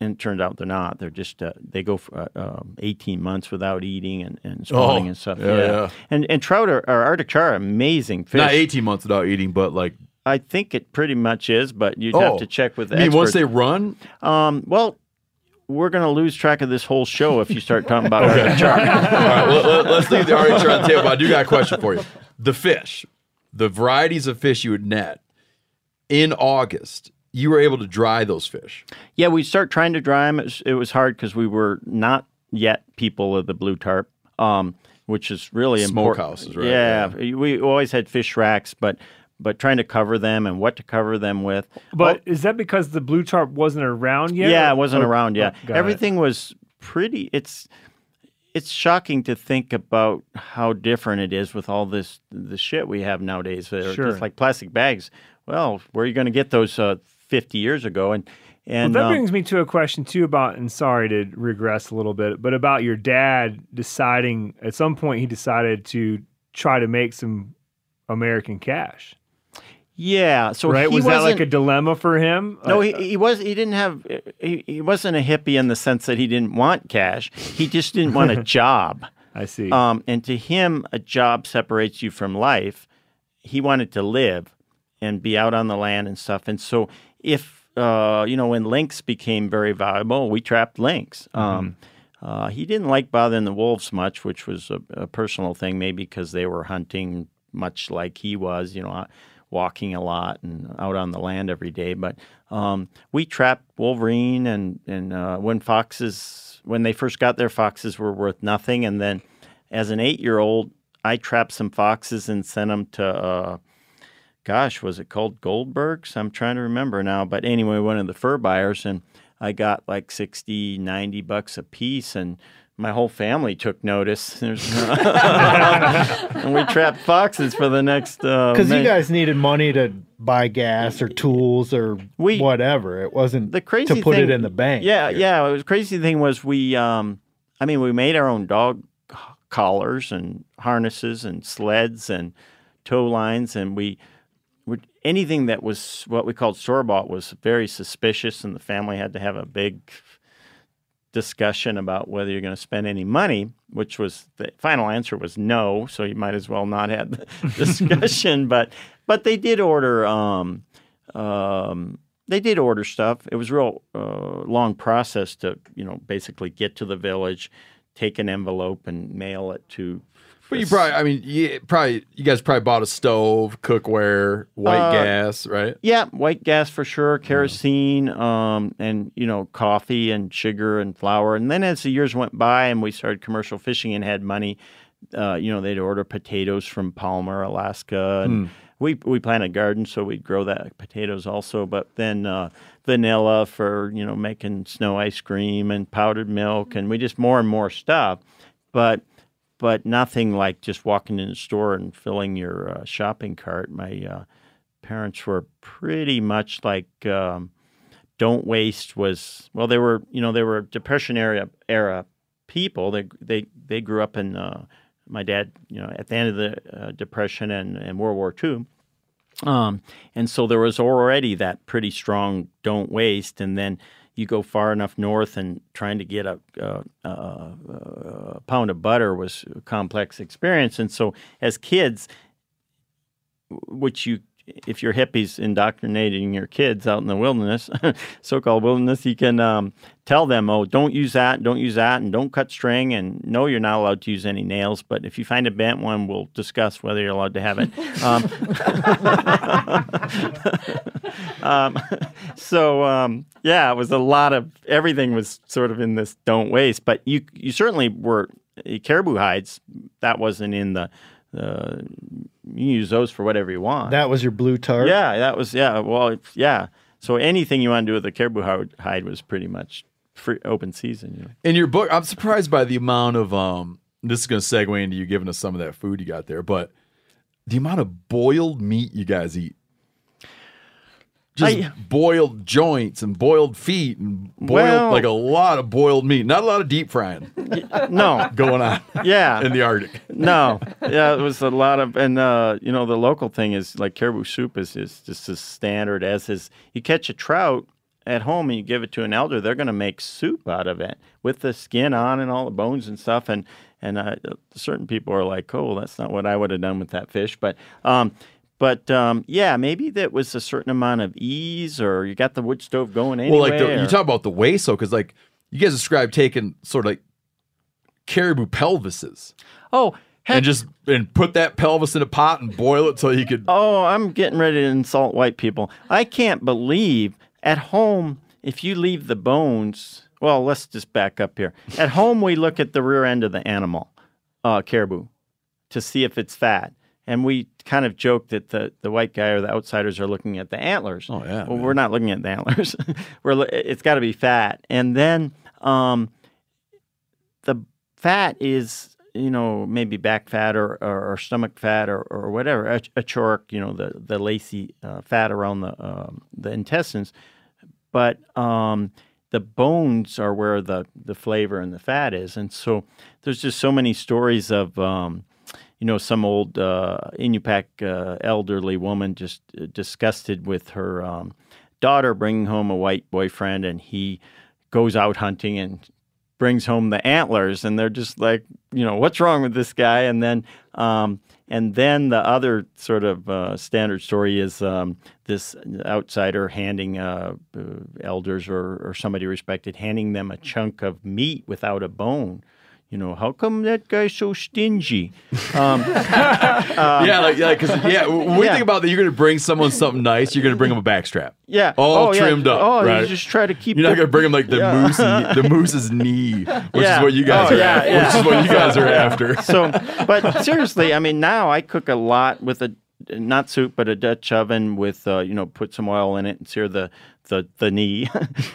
and it turned out they're not. They're just uh, they go for uh, um, eighteen months without eating and, and spawning Oh, and stuff. yeah, yeah. And and trout are, are Arctic char are amazing fish. Not 18 months without eating, but like. I think it pretty much is, but you'd Oh. have to check with the I mean, once they run? Um, well, we're going to lose track of this whole show if you start talking about Okay. Char. All right, let, us leave the char on the table. But I do got a question for you. The fish, the varieties of fish you would net in August, you were able to dry those fish. Yeah, we start trying to dry them. It was, it was hard because we were not yet people of the blue tarp, um, which is really important. Smokehouses, right? Yeah, we always had fish racks, but but trying to cover them and what to cover them with. But is that because the blue tarp wasn't around yet? Yeah, or- it wasn't oh, around. yet. oh, got it. everything was pretty. It's it's shocking to think about how different it is with all this the shit we have nowadays. They're Sure. just like plastic bags. Well, where are you going to get those uh, fifty years ago? And Well, and that um, brings me to a question too about, and sorry to regress a little bit, but about your dad deciding at some point he decided to try to make some American cash. Yeah. So right? he Was that like a dilemma for him? No, Uh, he, he was. He didn't have. He, he wasn't a hippie in the sense that he didn't want cash. He just didn't want a job. I see. Um, and to him, a job separates you from life. He wanted to live and be out on the land and stuff. And so, if uh, you know, when lynx became very valuable, we trapped lynx. Um, uh, he didn't like bothering the wolves much, which was a, a personal thing, maybe because they were hunting much like he was. You know, uh, walking a lot and out on the land every day. But um, we trapped wolverine, and and uh, when foxes, when they first got there, foxes were worth nothing, and then as an eight-year-old, I trapped some foxes and sent them to. Uh, gosh, was it called Goldberg's? I'm trying to remember now. But anyway, one of the fur buyers, and I got like 60, 90 bucks a piece, and my whole family took notice. And we trapped foxes for the next. Because Because you guys needed money to buy gas or tools or We- whatever. It wasn't the crazy to put thing, it in the bank. Yeah, yeah. It was crazy thing was we. Um, I mean, we made our own dog collars and harnesses and sleds and tow lines, and we. anything that was what we called store bought was very suspicious, and the family had to have a big discussion about whether you're going to spend any money, which was the final answer was no. So you might as well not have the discussion. but but they did order. Um, um, they did order stuff. It was a real uh, long process to you know basically get to the village, take an envelope and mail it to. But you probably, I mean, you probably, you guys probably bought a stove, cookware, white Uh, gas, right? Yeah, white gas for sure, kerosene, um, and you know, coffee and sugar and flour. And then as the years went by and we started commercial fishing and had money, uh, you know, they'd order potatoes from Palmer, Alaska, and Hmm. we we planted a garden, so we'd grow that potatoes also. But then uh, vanilla for you know making snow ice cream and powdered milk, and we just more and more stuff. But but nothing like just walking in the store and filling your uh, shopping cart. My uh, parents were pretty much like um, don't waste was well they were you know they were depression era era people. They they they grew up in uh, my dad you know at the end of the uh, depression and, and World War II um, and so there was already that pretty strong don't waste. And then you go far enough north and trying to get a, a, a, a pound of butter was a complex experience. And so as kids which you if you're hippies indoctrinating your kids out in the wilderness, so-called wilderness, you can um, tell them, "Oh, don't use that, don't use that, and don't cut string." And no, you're not allowed to use any nails. But if you find a bent one, we'll discuss whether you're allowed to have it. Um, um, so um, yeah, it was a lot of everything was sort of in this don't waste. But you you certainly were caribou hides. That wasn't in the. Uh, you use those for whatever you want. That was your blue tarp. Yeah, that was yeah. Well, it's- yeah. So anything you want to do with a caribou hide, hide was pretty much free open season. You know. In your book, I'm surprised by the amount of um. This is going to segue into you giving us some of that food you got there, but the amount of boiled meat you guys eat. Just I- boiled joints and boiled feet and boiled Well- like a lot of boiled meat. Not a lot of deep frying No, going on yeah, in the Arctic. no, yeah, it was a lot of, and uh, you know, the local thing is like caribou soup is, is just as standard as is. You catch a trout at home and you give it to an elder, they're going to make soup out of it with the skin on and all the bones and stuff. And and uh, certain people are like, oh, that's not what I would have done with that fish, but. Um, but um, yeah, maybe that was a certain amount of ease, or you got the wood stove going anyway. well, like the, or- you talk about the waste, though, because like you guys describe taking sort of like caribou pelvises oh, heck, and just and put that pelvis in a pot and boil it till you could. Oh, I'm getting ready to insult white people. I can't believe at home, if you leave the bones, well, let's just back up here. At home, we look at the rear end of the animal, uh, caribou, to see if it's fat. And we kind of joke that the, the white guy or the outsiders are looking at the antlers. Oh, yeah, Well, man. we're not looking at the antlers. we're it's got to be fat. And then um, the fat is you know maybe back fat or, or, or stomach fat or, or whatever a, a choric you know the the lacy uh, fat around the um, the intestines but um, the bones are where the the flavor and the fat is and so there's just so many stories of um, you know some old uh, Inupiaq uh, elderly woman just uh, disgusted with her um, daughter bringing home a white boyfriend and he goes out hunting and brings home the antlers and they're just like you know what's wrong with this guy? And then um, and then the other sort of uh, standard story is um, this outsider handing uh, uh, elders or, or somebody respected handing them a chunk of meat without a bone you know how come that guy's so stingy um, yeah, like yeah, because yeah, when we yeah. think about that, you're going to bring someone something nice. You're going to bring them a backstrap. yeah all oh, yeah. trimmed up. oh right? you just try to keep You're not going to bring them like the Yeah. moose, the moose's knee, which Yeah. is what you guys Oh, are. yeah, yeah. Which is what you guys are after. so, but seriously, I mean, now I cook a lot with a not soup, but a Dutch oven with uh, you know, put some oil in it and sear the the the knee.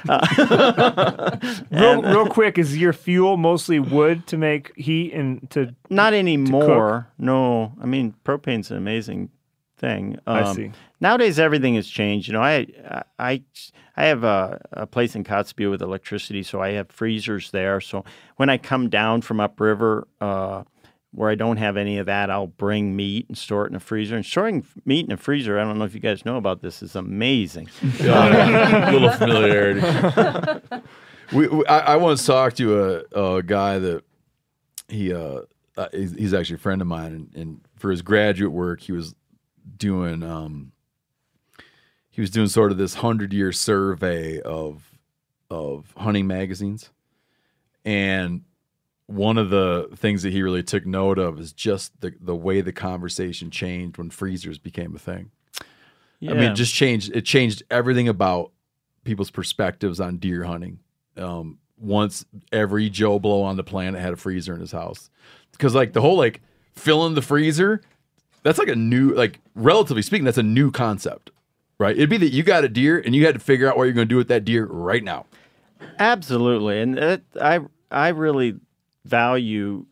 Uh, Real, real quick, is your fuel mostly wood to make heat and to? not anymore. No, I mean, propane's an amazing thing. I Um, see. Nowadays, everything has changed. You know, I I I have a, a place in Kotzebue with electricity, so I have freezers there. So when I come down from upriver, uh, where I don't have any of that, I'll bring meat and store it in a freezer. And storing meat in a freezer, I don't know if you guys know about this, is amazing. a little familiarity. we, we, I, I once talked to a, a guy that he uh, uh, he's, he's actually a friend of mine, and, and for his graduate work, he was doing um, he was doing sort of this hundred year survey of of hunting magazines, and one of the things that he really took note of is just the the way the conversation changed when freezers became a thing. I mean, it just changed. It changed everything about people's perspectives on deer hunting. Um, once every Joe Blow on the planet had a freezer in his house, because like the whole like filling the freezer, that's like a new like relatively speaking, that's a new concept, right? It'd be that you got a deer and you had to figure out what you're going to do with that deer right now. Absolutely, and it, I I really value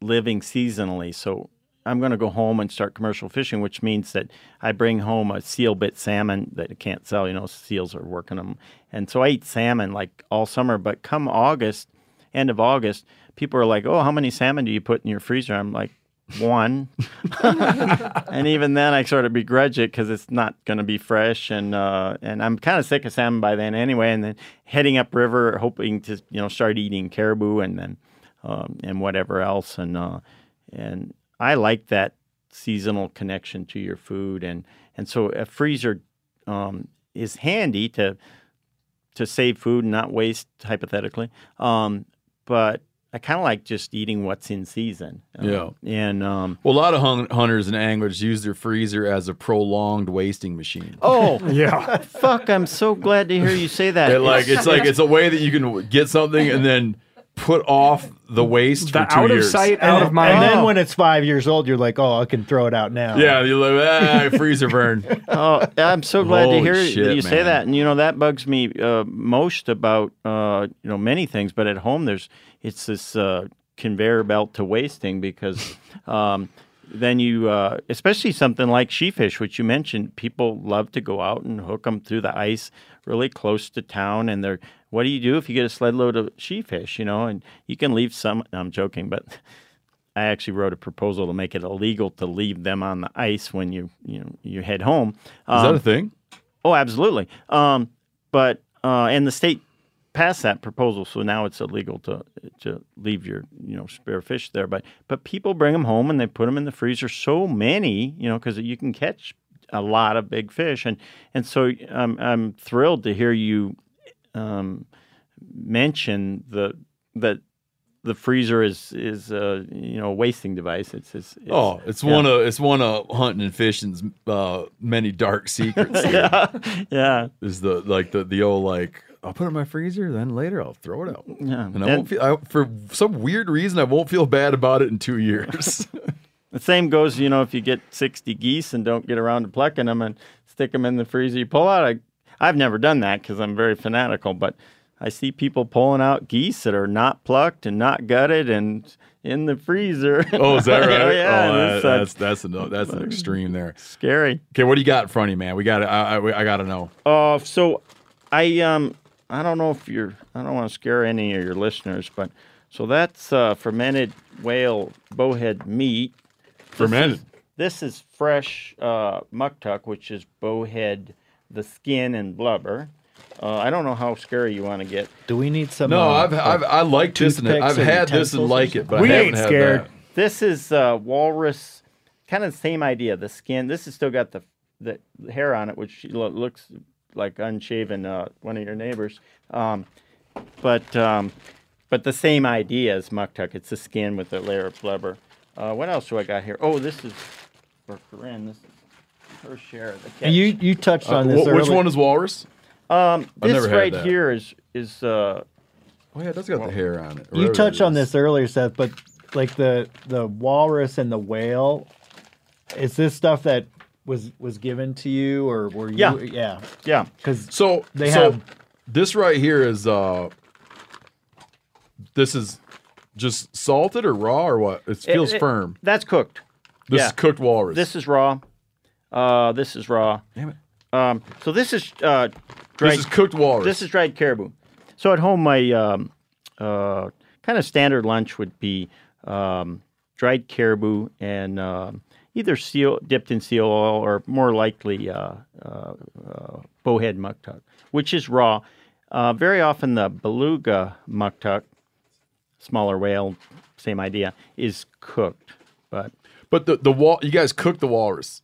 living seasonally. So I'm going to go home and start commercial fishing, which means that I bring home a seal bit salmon that I can't sell. You know, seals are working them, and so I eat salmon like all summer. But come August, end of August, people are like, "Oh, how many salmon do you put in your freezer?" I'm like. One, and even then, I sort of begrudge it because it's not going to be fresh, and uh, and I'm kind of sick of salmon by then anyway. And then heading upriver, hoping to you know start eating caribou and then um, and whatever else, and uh, and I like that seasonal connection to your food, and and so a freezer um, is handy to to save food and not waste hypothetically, um, but I kind of like just eating what's in season. Uh, Yeah. and um, Well, a lot of hun- hunters and anglers use their freezer as a prolonged wasting machine. Oh Yeah. fuck! I'm so glad to hear you say that. It, like it's like it's a way that you can get something and then put off the waste The for two out of years. sight, And, out of mind. and then when it's five years old, you're like, oh, I can throw it out now. Yeah, you're like ah, freezer burn. Oh, I'm so glad Holy to hear shit, you say man. that. And you know that bugs me uh, most about uh, you know many things, but at home there's it's this uh, conveyor belt to wasting because um, then you uh, especially something like sheefish, which you mentioned, people love to go out and hook them through the ice really close to town, and they're what do you do if you get a sled load of sheefish? You know, and you can leave some. I'm joking, but. I actually wrote a proposal to make it illegal to leave them on the ice when you you know you head home. Is that Um, a thing? Oh, absolutely. Um, but uh, and the state passed that proposal, so now it's illegal to to leave your you know spare fish there. But but people bring them home and they put them in the freezer. So many, you know, because you can catch a lot of big fish, and and so I'm I'm thrilled to hear you um, mention the that. The freezer is is uh, you know a wasting device. It's, it's, it's Oh, it's yeah. one of it's one of hunting and fishing's uh, many dark secrets. yeah, yeah. Is the like the the old like I'll put it in my freezer, then later I'll throw it out. Yeah. and I And- won't feel I, for some weird reason I won't feel bad about it in two years. The same goes, you know, if you get 60 geese and don't get around to plucking them and stick them in the freezer, you pull out. I, I've never done that because I'm very fanatical, but I see people pulling out geese that are not plucked and not gutted and in the freezer. oh, is that right? oh, yeah. Oh, that- that's that's an that's an extreme there. scary. Okay, what do you got in front of you, man? We got I I, I got to know. Uh, so I um I don't know if you're I don't want to scare any of your listeners, but so that's uh, fermented whale bowhead meat. This Fermented. is- This is fresh uh, muktuk, which is bowhead, the skin and blubber. Uh, I don't know how scary you want to get. Do we need some? No, uh, I've, I've I like this and toothpicks I've had this and like it, but We I haven't ain't had scared. that. This is uh, walrus, kind of the same idea. The skin. This has still got the the hair on it, which looks like unshaven. Uh, one of your neighbors, um, but um, but the same idea as muktuk. It's the skin with a layer of blubber. Uh, what else do I got here? Oh, this is for Corinne. This is her share of the catch. You you touched Uh, on this. wh- which earlier. one is walrus? um, I've this never had right that. here is is uh, Oh yeah, that's got the hair on it. You touched that on this earlier, Seth, but like the the walrus and the whale, is this stuff that was was given to you, or were you? Yeah. yeah. yeah. Because So They so have- this right here is uh this is just salted or raw or what? It feels it- firm. That's cooked. This yeah. is cooked walrus. This is raw. Uh, this is raw. Damn it. Um, so this is uh, dried. This is cooked walrus. This is dried caribou. So at home, my um, uh, kind of standard lunch would be um, dried caribou and um either seal dipped in seal oil or more likely uh, uh, uh, bowhead muktuk, which is raw. Uh, very often the beluga muktuk, smaller whale, same idea, is cooked. But but the the wall you guys cook the walrus.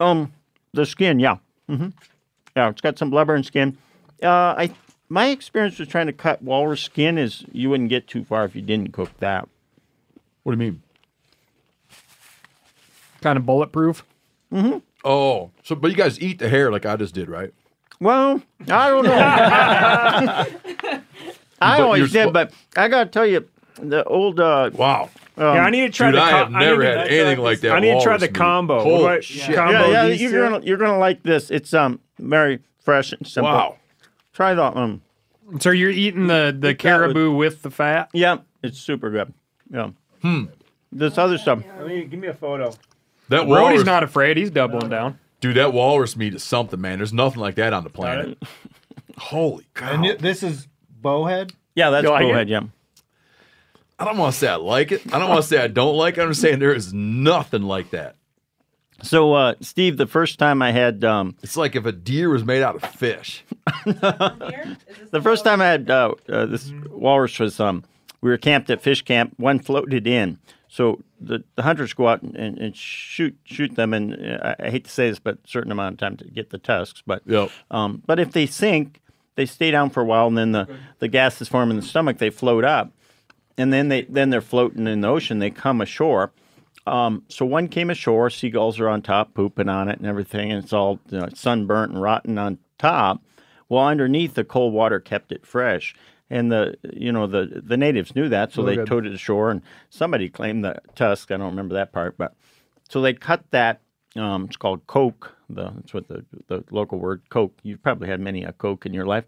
um, the skin, yeah, mm-hmm. yeah, it's got some blubber and skin. Uh, I my experience with trying to cut walrus skin is you wouldn't get too far if you didn't cook that. What do you mean? Kind of bulletproof. Oh, so but you guys eat the hair like I just did, right? Well, I don't know. I But always did, spo- but I gotta tell you, the old uh, Wow. um, yeah, I need to try Dude, the. I have I never need had to- anything like that I need to try the meat. combo. What Holy about shit. Combo yeah, yeah, you're here? gonna you're gonna like this. It's um very fresh and simple. Wow. Try that one. So you're eating the, the caribou with the fat? Yeah, it's super good. Yeah. Hmm. This other stuff. I mean, give me a photo. That Brody's not afraid. He's doubling down. dude. That walrus meat is something, man. There's nothing like that on the planet. Holy cow! and this is bowhead. Yeah, that's You like it? bowhead. Yeah. I don't want to say I like it. I don't want to say I don't like it. I'm just saying there is nothing like that. So, uh, Steve, the first time I had um, It's like if a deer was made out of fish. the first time I had uh, uh, this walrus was um, we were camped at fish camp. One floated in, so the, the hunters go out and, and, and shoot shoot them. And uh, I, I hate to say this, but a certain amount of time to get the tusks. But Yep. um, but if they sink, they stay down for a while, and then the, the gases form in the stomach. They float up, and then they then they're floating in the ocean. They come ashore. Um, so one came ashore. Seagulls are on top, pooping on it and everything, and it's all you know, sunburnt and rotten on top. Well, underneath the cold water kept it fresh, and the you know the the natives knew that, so Oh, they good. towed it ashore, and somebody claimed the tusk. I don't remember that part, but so they cut that. Um, it's called coke. The that's what the the local word coke. You've probably had many a coke in your life,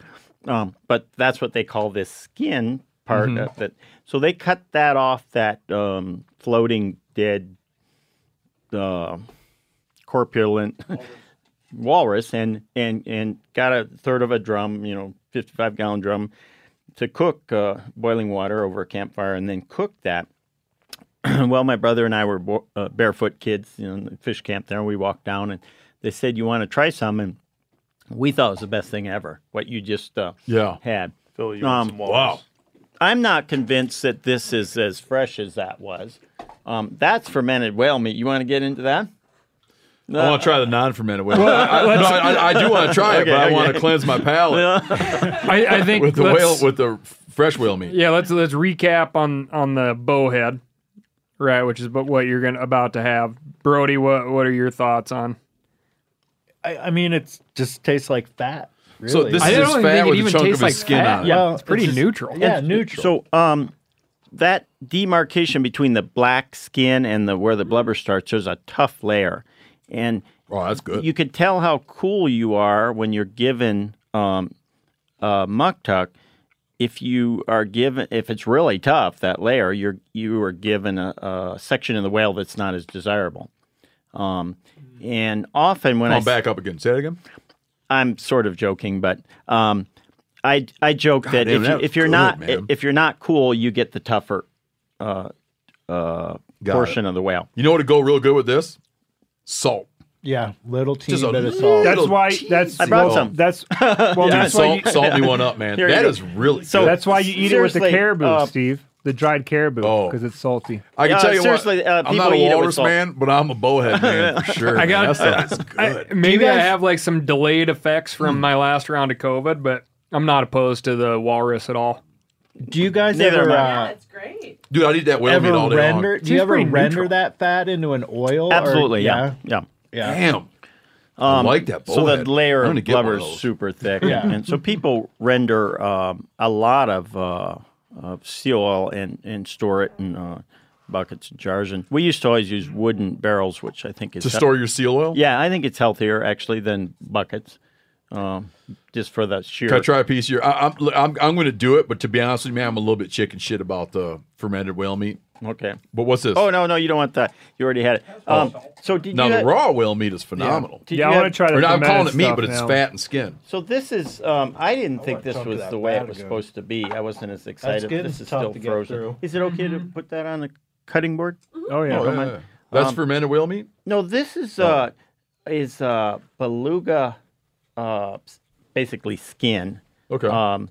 um, but that's what they call this skin part Mm-hmm. of it. So they cut that off that um, floating dead uh, corpulent walrus and and and got a third of a drum, you know, 55 gallon drum to cook uh, boiling water over a campfire and then cook that. well, my brother and I were bo- uh, barefoot kids you know, in the fish camp there. We walked down and they said, "You want to try some?" And we thought it was the best thing ever. What you just uh, Yeah. had. Phil, you Um, want some walrus? I'm not convinced that this is as fresh as that was. Um, that's fermented whale meat. You want to get into that? I want to try the non-fermented whale. I, I- no, I, I do want to try it, Okay, but I okay. want to cleanse my palate I, I think with the whale with the fresh whale meat. Yeah, let's let's recap on on the bowhead, right? Which is but what you're gonna about to have. Brody, what what are your thoughts on? I, I mean, it just tastes like fat. Really. So this I is don't fat think it with a even chunk of tastes his like skin fat. on it. Yeah, Well, it's pretty it's just- neutral. yeah, And neutral. So, um, that demarcation between the black skin and the where the blubber starts, there's a tough layer, and Oh, that's good. you could tell how cool you are when you're given um, uh, muktuk. If you are given, if it's really tough, that layer, you're you are given a, a section of the whale that's not as desirable. Um, and often when Come I on, back up again. Say it again. I'm sort of joking, but um, I I joke that damn, if, you, if you're good, not man. if you're not cool, you get the tougher uh, uh, portion it. of the whale. You know what would go real good with this? Salt. yeah, little teeny Just a bit of salt. That's why. cheese. That's I brought well, some. That's well. Dude, that's why. salt, You, salt me one up, man. Here you That go. is really So- good. that's why you eat it with the Seriously, caribou, uh, Steve. The dried caribou, Oh. because it's salty. I can Uh, tell you seriously, what. uh, I'm people not a eat it with walrus salt. man, but I'm a bowhead man for sure. I got man. that stuff is I- good. maybe I guys- have like some delayed effects from my last round of COVID, but I'm not opposed to the walrus at all. Do you guys Neither ever am I. uh, it's great. Dude, I'd eat that whale meat ever all day render? long. Do you Seems ever pretty render neutral. that fat into an oil? or- Absolutely, yeah, yeah. yeah. Damn. I Um, like that So bowhead. the layer I'm of gonna get one blubber is those. super thick, Yeah. and so people render um, a lot of, uh, of seal oil and, and store it in uh, buckets and jars. And we used to always use wooden barrels, which I think is To store your seal oil? Yeah, I think it's healthier actually than buckets, um, just for that sheer. Can I try a piece here? I, I'm, I'm, I'm going to do it, but to be honest with you, man, I'm a little bit chicken shit about the fermented whale meat. Okay. But what's this? Oh no, no, you don't want that. You already had it. Um, so did now you? the ha- raw whale meat is phenomenal. did yeah, you I want to try the. Or I'm calling it meat, but it's now. fat and skin. So this is. Um, I didn't think this was the way it was again. supposed to be. I wasn't as excited. good. This is still to get frozen. through. Is it okay to put that on the cutting board? Oh yeah. Oh, don't yeah, yeah. That's Um, fermented whale meat? No, this is Oh. uh, is uh, beluga, uh, basically skin. Okay. Um,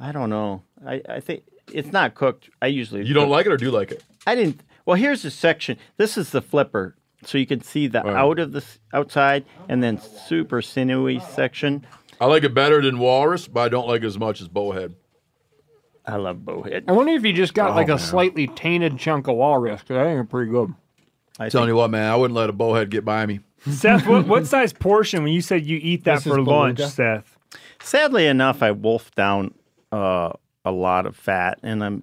I don't know. I, I think it's not cooked. I usually you don't cook- like it or do you like it? I didn't. Well, here's the section. This is the flipper, so you can see the Right. out of the outside and then super sinewy section. I like it better than walrus, but I don't like it as much as bowhead. I love bowhead. I wonder if you just got Oh, like a man. slightly tainted chunk of walrus, because I think it's pretty good. I Telling think- you what, man, I wouldn't let a bowhead get by me. Seth, what, what size portion when you said you eat that This for lunch, beluga? Seth? Sadly enough, I wolf down uh, a lot of fat, and I'm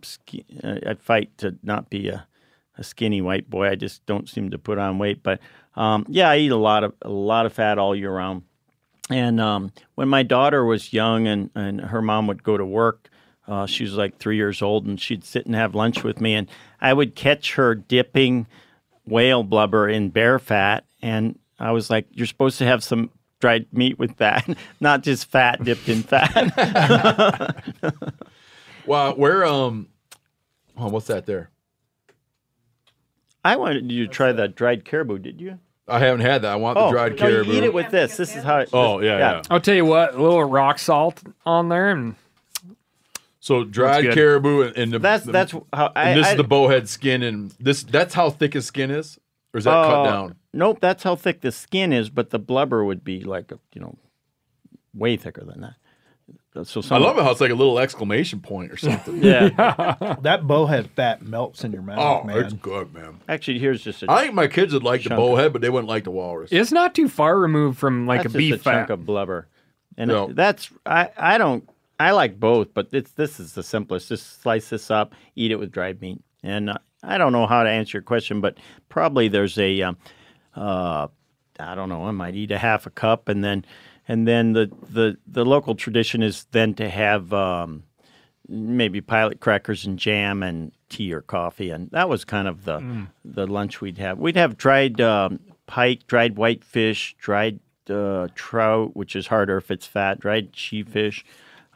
I I fight to not be a, a skinny white boy. I just don't seem to put on weight, but um, yeah, I eat a lot of a lot of fat all year round. And um, when my daughter was young, and and her mom would go to work. Uh, she was like three years old, and she'd sit and have lunch with me, and I would catch her dipping whale blubber in bear fat, and I was like, "You're supposed to have some dried meat with that, not just fat dipped in fat." Well, where um, oh, what's that there? I wanted you to try that dried caribou. Did you? I haven't had that. I want the Oh, dried no, you caribou. eat it with this. This is how. It, oh yeah, yeah, I'll tell you what, a little rock salt on there, and So dried caribou and, and the, That's the- that's how. I, and this I, is the bowhead skin, and this that's how thick his skin is, or is that cut uh, down? Nope, that's how thick the skin is, but the blubber would be like a, you know, way thicker than that. So I love it how it's like a little exclamation point or something. Yeah, That bowhead fat melts in your mouth, oh, man. it's good, man. actually, here's just a. I think my kids would like the bowhead, but they wouldn't like the walrus. it's not too far removed from like that's a beef just a chunk fat. of blubber, and No. that's I. I don't. I like both, but it's this is the simplest. Just slice this up, eat it with dried meat. And uh, I don't know how to answer your question, but probably there's a, um, uh, I don't know, I might eat a half a cup, and then, and then the the the local tradition is then to have um, maybe pilot crackers and jam and tea or coffee, and that was kind of the Mm. the lunch we'd have. We'd have dried um, pike, dried whitefish, dried uh, trout, which is harder if it's fat, dried sheefish.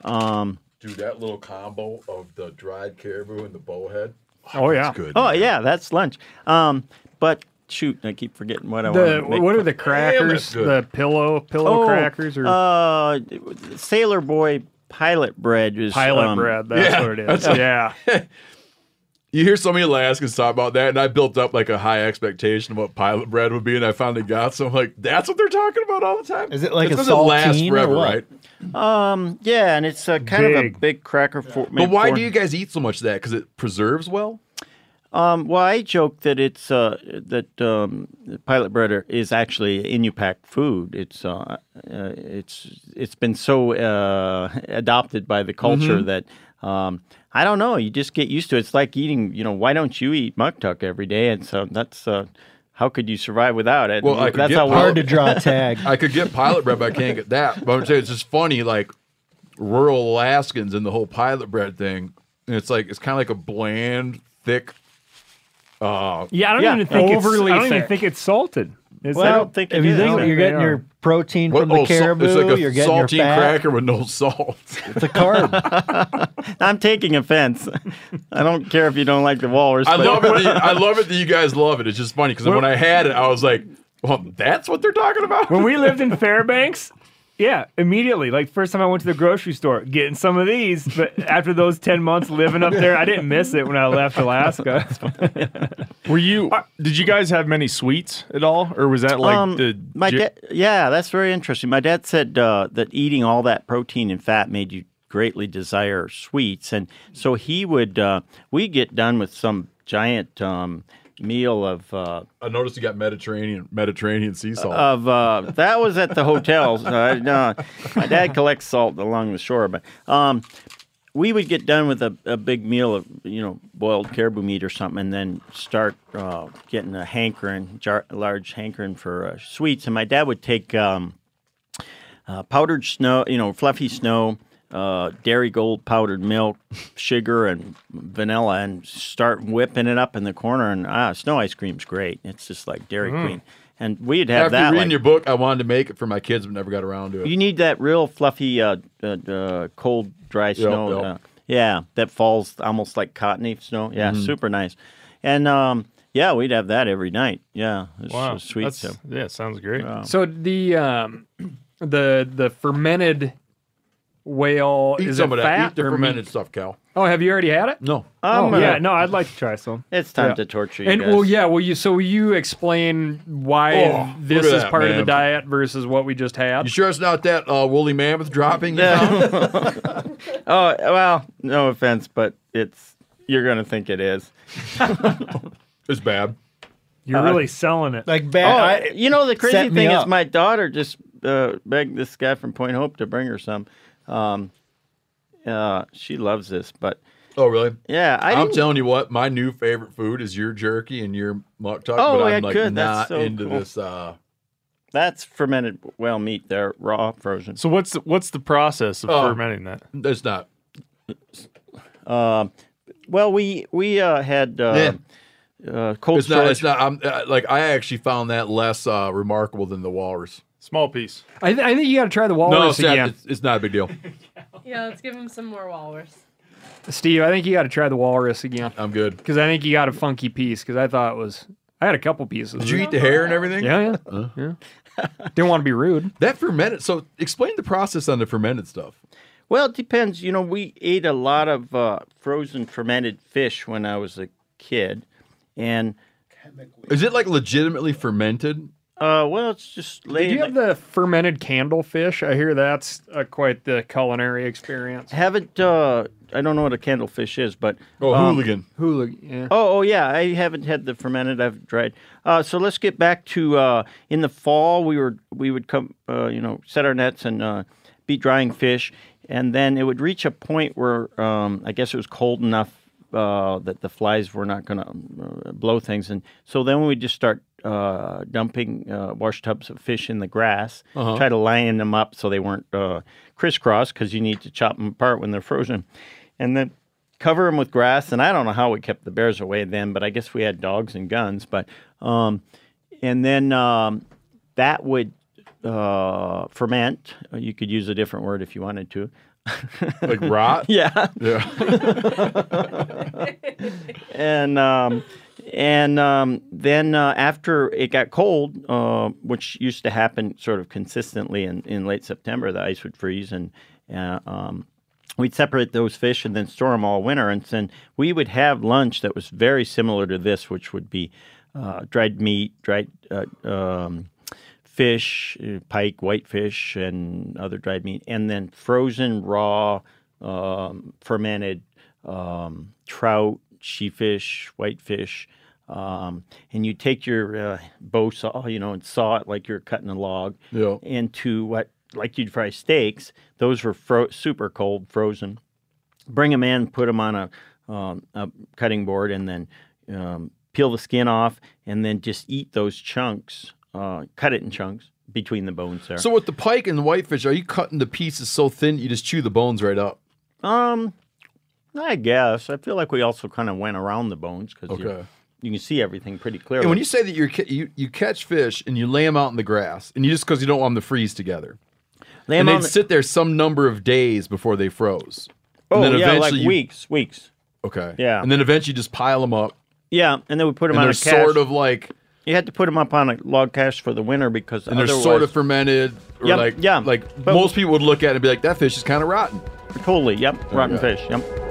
Um, Dude, that little combo of the dried caribou and the bowhead. Oh, yeah. good. oh yeah, that's lunch. Um, but shoot, I keep forgetting what I want. what are the crackers? good. The pillow pillow crackers or uh, Sailor Boy pilot bread is pilot um, bread? That's yeah, what it is. Yeah. You hear so many Alaskans talk about that, and I built up like a high expectation of what pilot bread would be, and I finally got some. Like, that's what they're talking about all the time. Is it like it's a 'cause it lasts saltine or forever, what? right? Um, yeah, and it's uh, kind of a Big. big cracker for. Me. But why do you guys eat so much of that? Because it preserves well. Um, well, I joke that it's uh, that um, pilot bread is actually Inupiaq food. It's uh, uh, it's it's been so uh, adopted by the culture Mm-hmm. that um, I don't know. You just get used to it. It's like eating. You know, why don't you eat muktuk every day? And so that's uh, how could you survive without it? Well, I that's how pilot- Hard to draw a tag. I could get pilot bread, but I can't get that. But I'm saying it's just funny, like rural Alaskans and the whole pilot bread thing. And it's like it's kind of like a bland, thick. Uh, Yeah, I don't Yeah, even think it's, I don't even think it's salted. Is Well, I don't think if you think you're getting are. your protein what- from the oh, caribou, it's like a you're getting your saltine fat. cracker with no salt. It's a carb. I'm taking offense. I don't care if you don't like the walrus. I love it. That, I love it that you guys love it. It's just funny because when I had it, I was like, "Well, that's what they're talking about." when we lived in Fairbanks, yeah, immediately. Like first time I went to the grocery store, getting some of these. But after those ten months living up there, I didn't miss it when I left Alaska. Were you? Did you guys have many sweets at all, or was that like Um, the? my dad, yeah, that's very interesting. My dad said uh, that eating all that protein and fat made you greatly desire sweets, and so he would. Uh, we get done with some giant um, meal of uh, I noticed you got Mediterranean Mediterranean sea salt. of uh, that was at the hotels. Uh, no, my dad collects salt along the shore, but um, we would get done with a, a big meal of you know boiled caribou meat or something, and then start uh, getting a hankering, jar, large hankering for uh, sweets. And my dad would take um, uh, powdered snow, you know, fluffy snow. Uh, dairy gold powdered milk, sugar, and vanilla, and start whipping it up in the corner. And ah, snow ice cream's great. It's just like Dairy Queen. And we'd have After that. reading like- your book, I wanted to make it for my kids, but never got around to it. you need that real fluffy, uh, uh, uh, cold, dry snow. yep. Uh, yeah, that falls almost like cottony snow. Yeah, Mm-hmm. super nice. And um, yeah, we'd have that every night. Yeah, it's wow, so sweet. that's- So. yeah, sounds great. So the um, the the fermented whale Eat is some it of that. fat Eat the or fermented meat? stuff, Cal. Oh, have you already had it? No. I'm, uh, yeah, no, I'd like to try some. It's time Yeah. to torture you And guys. well, yeah, well, you so will you explain why Oh, this look at is that, part of the man. diet versus what we just had? You sure it's not that uh, woolly mammoth dropping? you found? Oh well, no offense, but it's you're gonna think it is. it's bad. You're really selling it. Like Oh, bad. I, you know the crazy set me thing is up. my daughter just uh, begged this guy from Point Hope to bring her some. Um, uh, she loves this, but Oh, really? yeah, I I'm didn't- telling you what, my new favorite food is your jerky and your muktuk, Oh, but yeah, I'm like good. That's not so into cool. this. Uh, that's fermented whale meat. There, raw, frozen. So what's the, what's the process of Oh. fermenting that? it's not. Um, well, we we uh, had uh, uh, cold It's not. It's not. I'm uh, like I actually found that less uh, remarkable than the walrus. Small piece. I, th- I think you got to try the walrus it's, not, again, it's, it's not a big deal. Yeah, let's give him some more walrus. Steve. I think you got to try the walrus again I'm good. because I think you got a funky piece. Because I thought it was, I had a couple pieces. Did you eat the hair and everything? Yeah, yeah, yeah. Didn't want to be rude. That fermented. So explain the process on the fermented stuff. Well, it depends. You know, we ate a lot of uh, frozen fermented fish when I was a kid, and Is it like legitimately fermented? Uh, well, it's just Did laying. you have the fermented candlefish? I hear that's uh, quite the culinary experience. haven't uh, I don't know what a candlefish is, but Oh, um, hooligan. Hula, yeah. Oh, oh yeah, I haven't had the fermented. I've tried. Uh, so let's get back to uh, in the fall. We were we would come, uh, you know, set our nets and uh, be drying fish, and then it would reach a point where um, I guess it was cold enough uh, that the flies were not going to uh, blow things, and so then we would just start uh, dumping uh, wash tubs of fish in the grass, Uh-huh. try to line them up so they weren't uh, crisscross because you need to chop them apart when they're frozen, and then cover them with grass. And I don't know how we kept the bears away then, but I guess we had dogs and guns. But um, and then um, that would uh, ferment. You could use a different word if you wanted to. Like rot? yeah. Yeah. and um, and um, then uh, after it got cold, uh, which used to happen sort of consistently in, in late September, the ice would freeze and uh, um, we'd separate those fish and then store them all winter. And then we would have lunch that was very similar to this, which would be uh, dried meat, dried uh, um, fish, uh, pike, whitefish, and other dried meat, and then frozen, raw, um, fermented um, trout, sheefish, whitefish. Um, and you take your uh, bow saw, you know, and saw it like you're cutting a log Yeah. into what, like you'd fry steaks. Those were fro- super cold, frozen. Bring them in, put them on a, um, a cutting board, and then um, peel the skin off, and then just eat those chunks. Uh, cut it in chunks between the bones there. So with the pike and the whitefish, are you cutting the pieces so thin you just chew the bones right up? Um, I guess I feel like we also kind of went around the bones because you, Okay. you can see everything pretty clearly. And when you say that you're you you catch fish and you lay them out in the grass, and you just because you don't want them to freeze together, Lay and they'd the- sit there some number of days before they froze. oh and then yeah, like you- weeks, weeks. Okay. Yeah. And then eventually just pile them up. Yeah, and then we put them on a cache. sort of like You had to put them up on a log cache for the winter because and they're sort of fermented. Or Yep, like yeah, like but- most people would look at it and be like, that fish is kind of rotten. totally. Yep, rotten Okay. fish. Yep.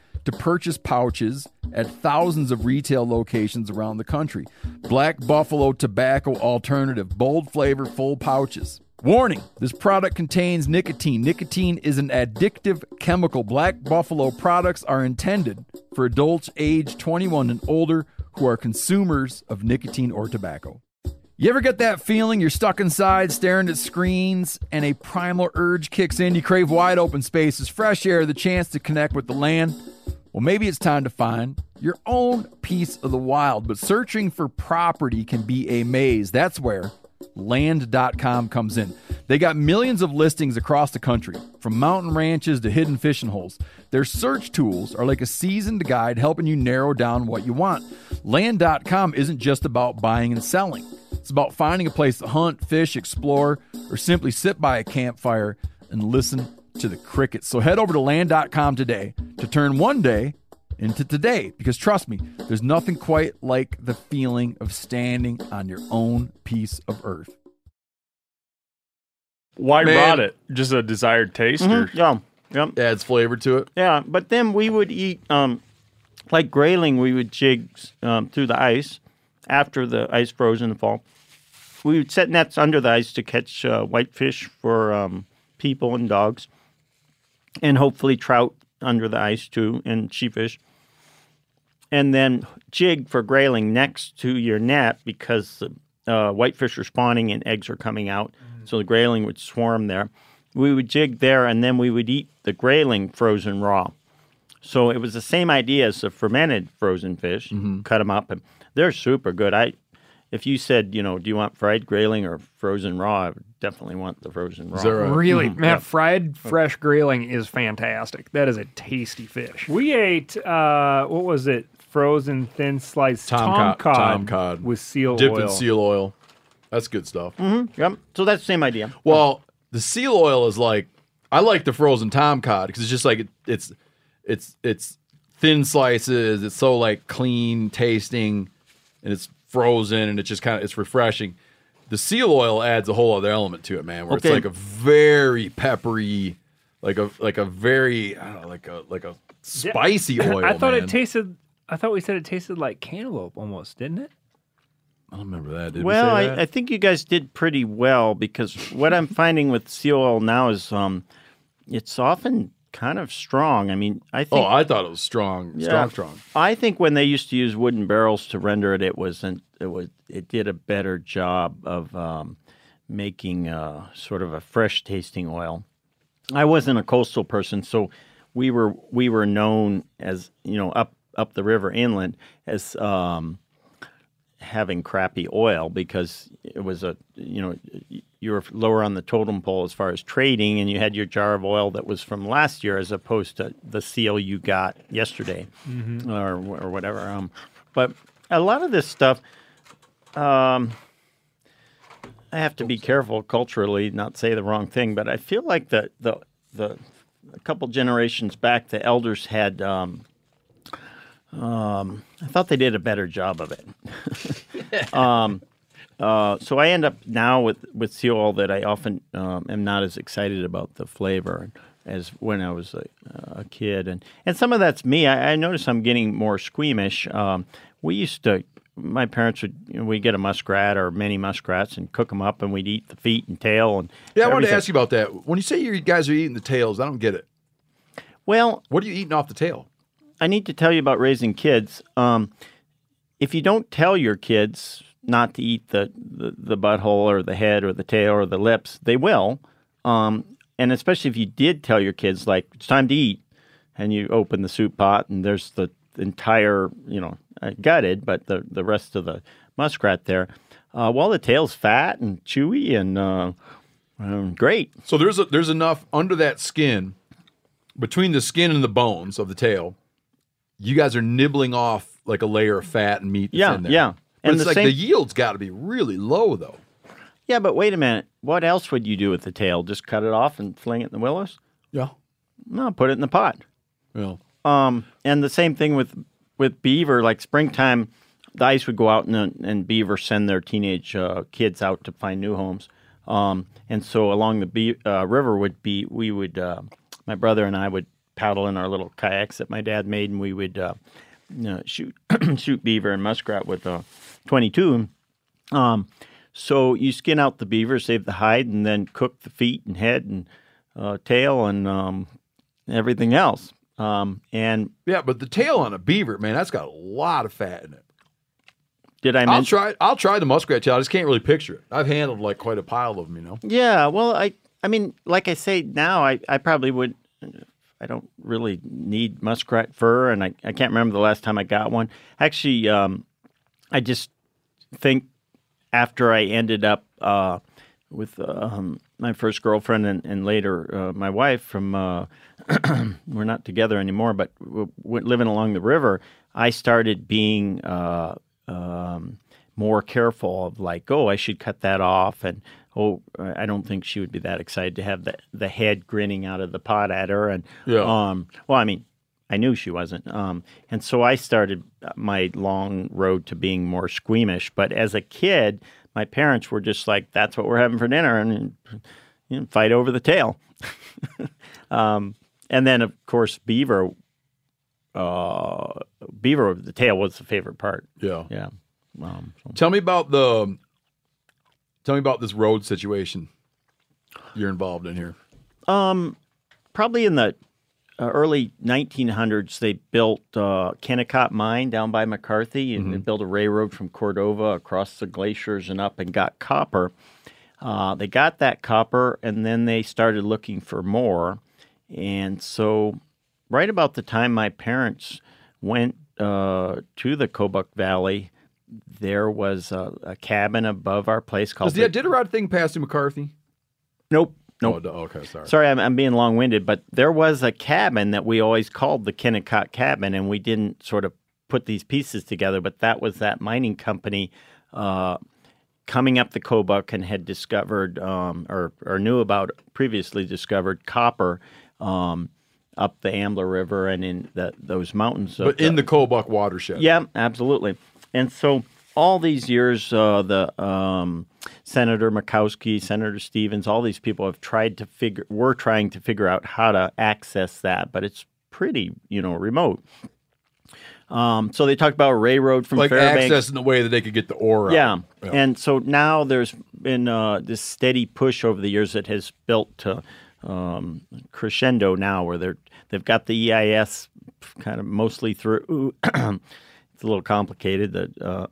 to purchase pouches at thousands of retail locations around the country. Black Buffalo Tobacco Alternative, bold flavor, full pouches. Warning this product contains nicotine. Nicotine is an addictive chemical. Black Buffalo products are intended for adults age 21 and older who are consumers of nicotine or tobacco. You ever get that feeling you're stuck inside staring at screens and a primal urge kicks in? You crave wide open spaces, fresh air, the chance to connect with the land? Well, maybe it's time to find your own piece of the wild, but searching for property can be a maze. That's where land.com comes in. They got millions of listings across the country, from mountain ranches to hidden fishing holes. Their search tools are like a seasoned guide helping you narrow down what you want. Land.com isn't just about buying and selling, it's about finding a place to hunt, fish, explore, or simply sit by a campfire and listen to the crickets. So head over to land.com today to turn one day into today because trust me, there's nothing quite like the feeling of standing on your own piece of earth. Why Man. rot it? Just a desired taste, or Mhm, Yeah, yep. Adds flavor to it. Yeah, but then we would eat um, like grayling. We would jig um, through the ice after the ice froze in the fall. We would set nets under the ice to catch uh, whitefish for um, people and dogs, and hopefully trout under the ice too, and sheefish. And then jig for grayling next to your net because uh, whitefish are spawning and eggs are coming out. So the grayling would swarm there. We would jig there, and then we would eat the grayling frozen raw. So it was the same idea as the fermented frozen fish. Cut them up, and they're super good. I, if you said, you know, do you want fried grayling or frozen raw? I would definitely want the frozen raw. Zero. Really, Mhm. man, Yeah. fried fresh grayling is fantastic. That is a tasty fish. We ate uh, what was it? Frozen thin sliced Tom, tom, cod, cod, tom cod with seal dipped oil. in seal oil. That's good stuff. Mm-hmm. Yep. So that's the same idea. Well, the seal oil is like I like the frozen tom cod because it's just like it, it's it's it's thin slices. It's so like clean tasting, and it's frozen, and it's just kind of it's refreshing. The seal oil adds a whole other element to it, man. Where Okay. it's like a very peppery, like a like a very I don't know, like a like a spicy oil. I thought man. it tasted. I thought we said it tasted like cantaloupe almost, didn't it? I don't remember that. Did well, we say that? I, I think you guys did pretty well because what I'm finding with seal oil now is um, it's often kind of strong. I mean, I think. oh, I thought it was strong, Yeah. strong, strong. I think when they used to use wooden barrels to render it, it wasn't. It was. It did a better job of um, making uh, sort of a fresh tasting oil. I wasn't a coastal person, so we were we were known as you know up up the river inland as um, having crappy oil because it was a you know you were lower on the totem pole as far as trading, and you had your jar of oil that was from last year as opposed to the seal you got yesterday Mhm. or or whatever. Um, but a lot of this stuff, um, I have to be careful culturally, not say the wrong thing. But I feel like the the the a couple generations back, the elders had. Um, um, I thought they did a better job of it. um, uh, so I end up now with with seal that I often um, am not as excited about the flavor as when I was a, a kid, and and some of that's me. I, I notice I'm getting more squeamish. Um, we used to. My parents would you know, we get a muskrat or many muskrats and cook them up, and we'd eat the feet and tail. And Yeah, I wanted to ask you about that. When you say you guys are eating the tails, I don't get it. Well, what are you eating off the tail? I need to tell you about raising kids. Um, if you don't tell your kids not to eat the, the, the butthole or the head or the tail or the lips, they will. Um, and especially if you did tell your kids, like, it's time to eat, and you open the soup pot and there's the entire, you know, uh, gutted, but the, the rest of the muskrat there. Uh, well, the tail's fat and chewy and uh, um, great. So there's a, there's enough under that skin, between the skin and the bones of the tail. You guys are nibbling off like a layer of fat and meat. That's Yeah, in there. yeah. But And it's the like same- the yield's got to be really low though. Yeah, but wait a minute. What else would you do with the tail? Just cut it off and fling it in the willows? Yeah. No, put it in the pot. Yeah. Um, and the same thing with with beaver. Like springtime, the ice would go out and and beaver send their teenage uh, kids out to find new homes. Um, and so along the be- uh, river would be we would uh, my brother and I would paddle in our little kayaks that my dad made, and we would uh, you know, shoot shoot beaver and muskrat with a 22. Um, so you skin out the beaver, save the hide, and then cook the feet and head and uh, tail and um, everything else. Um, and Yeah, but the tail on a beaver, man, that's got a lot of fat in it. did I I'll try. I'll try the muskrat tail. I just can't really picture it. I've handled like quite a pile of them, you know. Yeah, well, I I mean, like I say now, I, I probably would. I don't really need muskrat fur, and I, I can't remember the last time I got one. Actually, um, I just think after I ended up uh, with um, my first girlfriend and, and later uh, my wife from uh, we're not together anymore, but living along the river, I started being uh, um, more careful of like, oh, I should cut that off, and oh, I don't think she would be that excited to have the the head grinning out of the pot at her, and Yeah. um, well, I mean. I knew she wasn't. Um, and so I started my long road to being more squeamish. But as a kid, my parents were just like, that's what we're having for dinner, and you know, fight over the tail. um, and then, of course, beaver. Uh, beaver over the tail was the favorite part. Yeah. Yeah. Um, Tell me about the. Tell me about this road situation you're involved in here. Um, probably in the uh, early 1900s, they built uh, Kennecott Mine down by McCarthy, and they built a railroad from Cordova across the glaciers and up, and got copper. Uh, they got that copper, and then they started looking for more. And so, right about the time my parents went uh, to the Kobuk Valley, there was a, a cabin above our place called Does the Iditarod thing through McCarthy? Nope. Nope. Oh, okay, sorry. Sorry, I'm, I'm being long winded, but there was a cabin that we always called the Kennecott cabin, and we didn't sort of put these pieces together, but that was that mining company uh, coming up the Kobuk and had discovered um, or, or knew about previously discovered copper um, up the Ambler River and in the, those mountains. But in the Kobuk watershed. yeah, absolutely. And so all these years, uh, the um, Senator Murkowski, Senator Stevens, all these people have tried to figure, were trying to figure out how to access that, but it's pretty, you know, remote. Um, so they talked about a railroad from like Fairbanks. access in the way that they could get the ore out. Yeah. And so now there's been uh, this steady push over the years that has built to um, crescendo now, where they're they've got the EIS kind of mostly through. it's a little complicated that uh,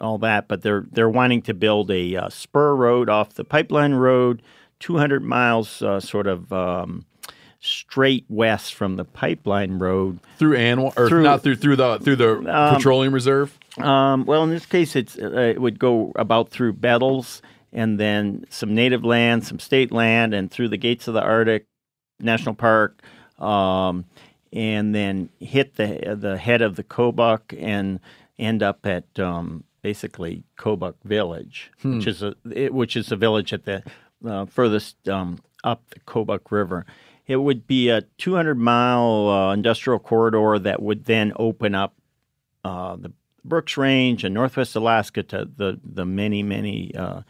all that, but they're they're wanting to build a uh, spur road off the pipeline road, 200 miles, uh, sort of. Um, Straight west from the pipeline road through ANWR, or Through- not through through the through the Um, petroleum reserve. um, well, in this case, it's uh, it would go about through Bettles and then some native land, some state land, and through the gates of the Arctic National Park, um, and then hit the the head of the Kobuk and end up at um, basically Kobuk Village, Hmm. which is a it, which is a village at the uh, furthest um, up the Kobuk River. It would be a 200 mile uh, industrial corridor that would then open up uh, the Brooks Range and Northwest Alaska to the the many many uh,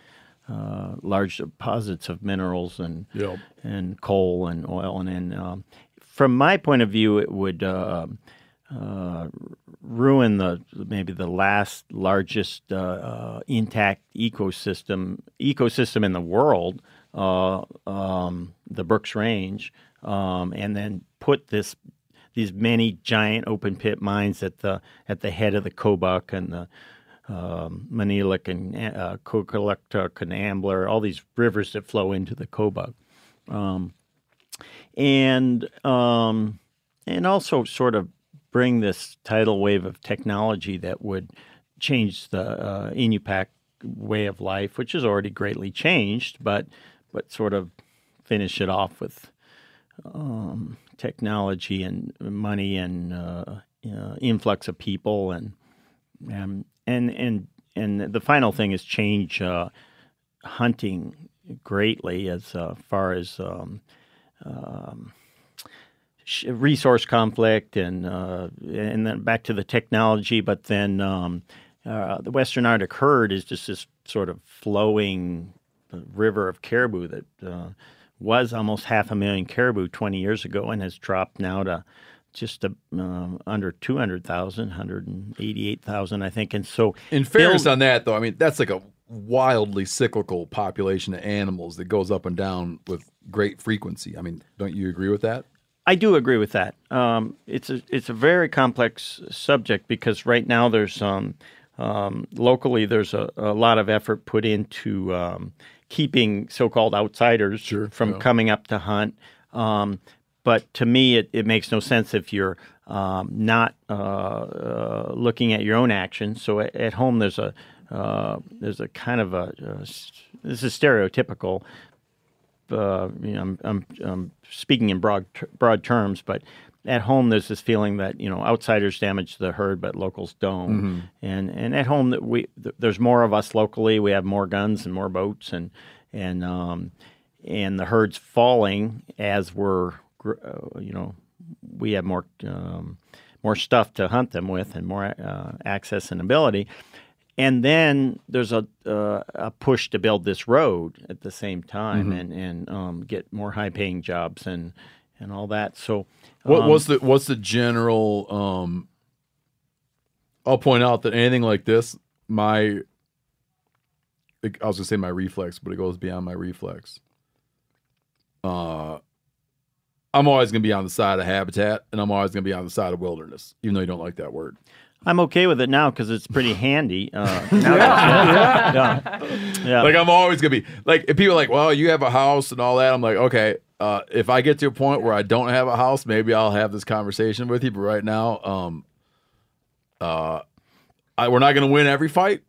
uh, large deposits of minerals and Yep. and coal and oil and, and um, from my point of view, it would uh, uh, ruin the maybe the last largest uh, uh, intact ecosystem ecosystem in the world, uh, um, the Brooks Range, um, and then put this these many giant open pit mines at the at the head of the Kobuk and the um, Manilik and uh, Kukuluktuk and Ambler, all these rivers that flow into the Kobuk, um, and um, and also sort of bring this tidal wave of technology that would change the uh, Inupiaq way of life, which has already greatly changed, but but sort of finish it off with um, technology and money and uh, uh, influx of people and um, and and and the final thing is change uh, hunting greatly as uh, far as um, um, resource conflict and uh, and then back to the technology, but then um, uh, the Western Arctic herd is just this sort of flowing river of caribou that uh, was almost half a million caribou 20 years ago and has dropped now to just a, uh, under 200,000, 188,000, I think. And so, In fairness build- on that, though, I mean that's like a wildly cyclical population of animals that goes up and down with great frequency. I mean, don't you agree with that? I do agree with that. Um, it's a it's a very complex subject because right now there's um, um, locally there's a, a lot of effort put into um, keeping so-called outsiders from yeah. coming up to hunt. Um, but to me, it, it makes no sense if you're um, not uh, uh, looking at your own actions. So at, at home, there's a uh, there's a kind of a, uh, this is stereotypical. Uh, you know, I'm, I'm, I'm speaking in broad broad terms, but at home there's this feeling that you know outsiders damage the herd, but locals don't. Mhm. And and at home that we th- there's more of us locally. We have more guns and more boats, and and um, and the herd's falling as we're gr- uh, you know we have more um, more stuff to hunt them with and more uh, access and ability. And then there's a uh, a push to build this road at the same time Mhm. and and um, get more high paying jobs and and all that. So What, um, what's the what's the general? Um, I'll point out that anything like this, my I was gonna say my reflex, but it goes beyond my reflex. Uh, I'm always gonna be on the side of habitat, and I'm always gonna be on the side of wilderness, even though you don't like that word. I'm okay with it now because it's pretty handy. Uh, now that- yeah. yeah. Like I'm always gonna be like if people are like, well, you have a house and all that. I'm like, okay. Uh, if I get to a point where I don't have a house, maybe I'll have this conversation with you. But right now, um, uh, I, we're not gonna win every fight,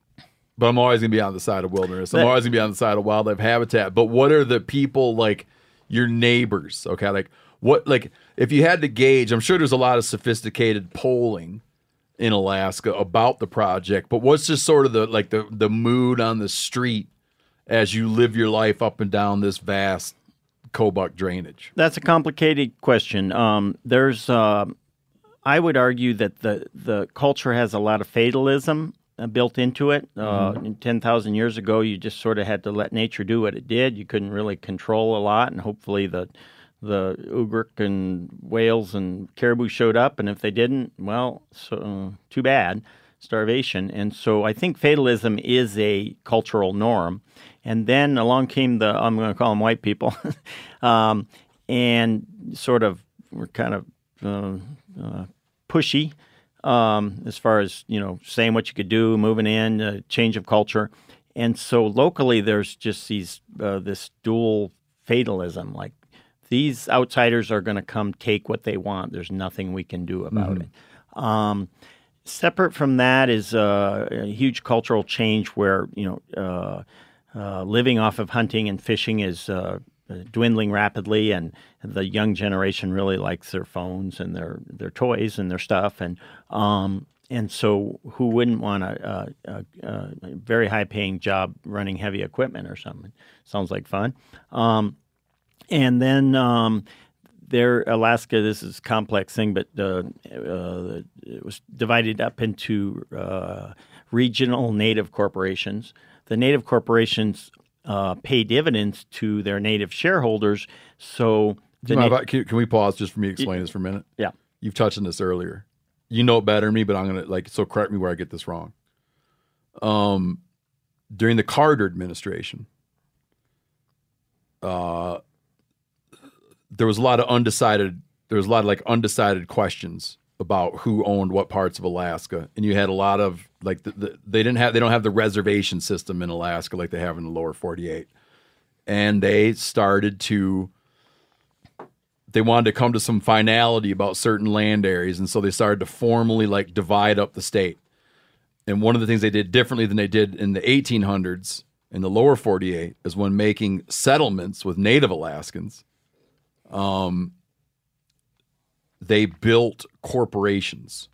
but I'm always gonna be on the side of wilderness. I'm That- always gonna be on the side of wildlife habitat. But what are the people like your neighbors? Okay, like what like if you had to gauge, I'm sure there's a lot of sophisticated polling in Alaska about the project, but what's just sort of the like the the mood on the street as you live your life up and down this vast Kobuk drainage? That's a complicated question. Um, there's, uh, I would argue that the the culture has a lot of fatalism uh, built into it. Uh, Mhm. Ten thousand years ago, you just sort of had to let nature do what it did. You couldn't really control a lot, and hopefully the the ugruk and whales and caribou showed up, and if they didn't, well, so uh, too bad, starvation. And so I think fatalism is a cultural norm. And then along came the I'm going to call them white people, um, and sort of were kind of uh, uh, pushy um, as far as you know saying what you could do, moving in, uh, change of culture. And so locally, there's just these uh, this dual fatalism, like these outsiders are going to come take what they want. There's nothing we can do about Mhm. it. Um, separate from that is uh, a huge cultural change where you know uh, uh, living off of hunting and fishing is uh, uh, dwindling rapidly, and the young generation really likes their phones and their their toys and their stuff, and um, and so who wouldn't want a, a, a, a very high paying job running heavy equipment or something? Sounds like fun. Um, and then um, there, Alaska. This is a complex thing, but uh, uh, it was divided up into uh, regional native corporations. The native corporations uh, pay dividends to their native shareholders. So na- I- can, can we pause just for me to explain this for a minute? Yeah. You've touched on this earlier. You know it better than me, but I'm gonna like so correct me where I get this wrong. Um, during the Carter administration, uh, there was a lot of undecided. There was a lot of like undecided questions about who owned what parts of Alaska, and you had a lot of like the, the, they didn't have they don't have the reservation system in Alaska like they have in the lower 48, and they started to they wanted to come to some finality about certain land areas. And so they started to formally like divide up the state. And one of the things they did differently than they did in the 1800s in the lower 48 is when making settlements with native alaskans um, they built corporations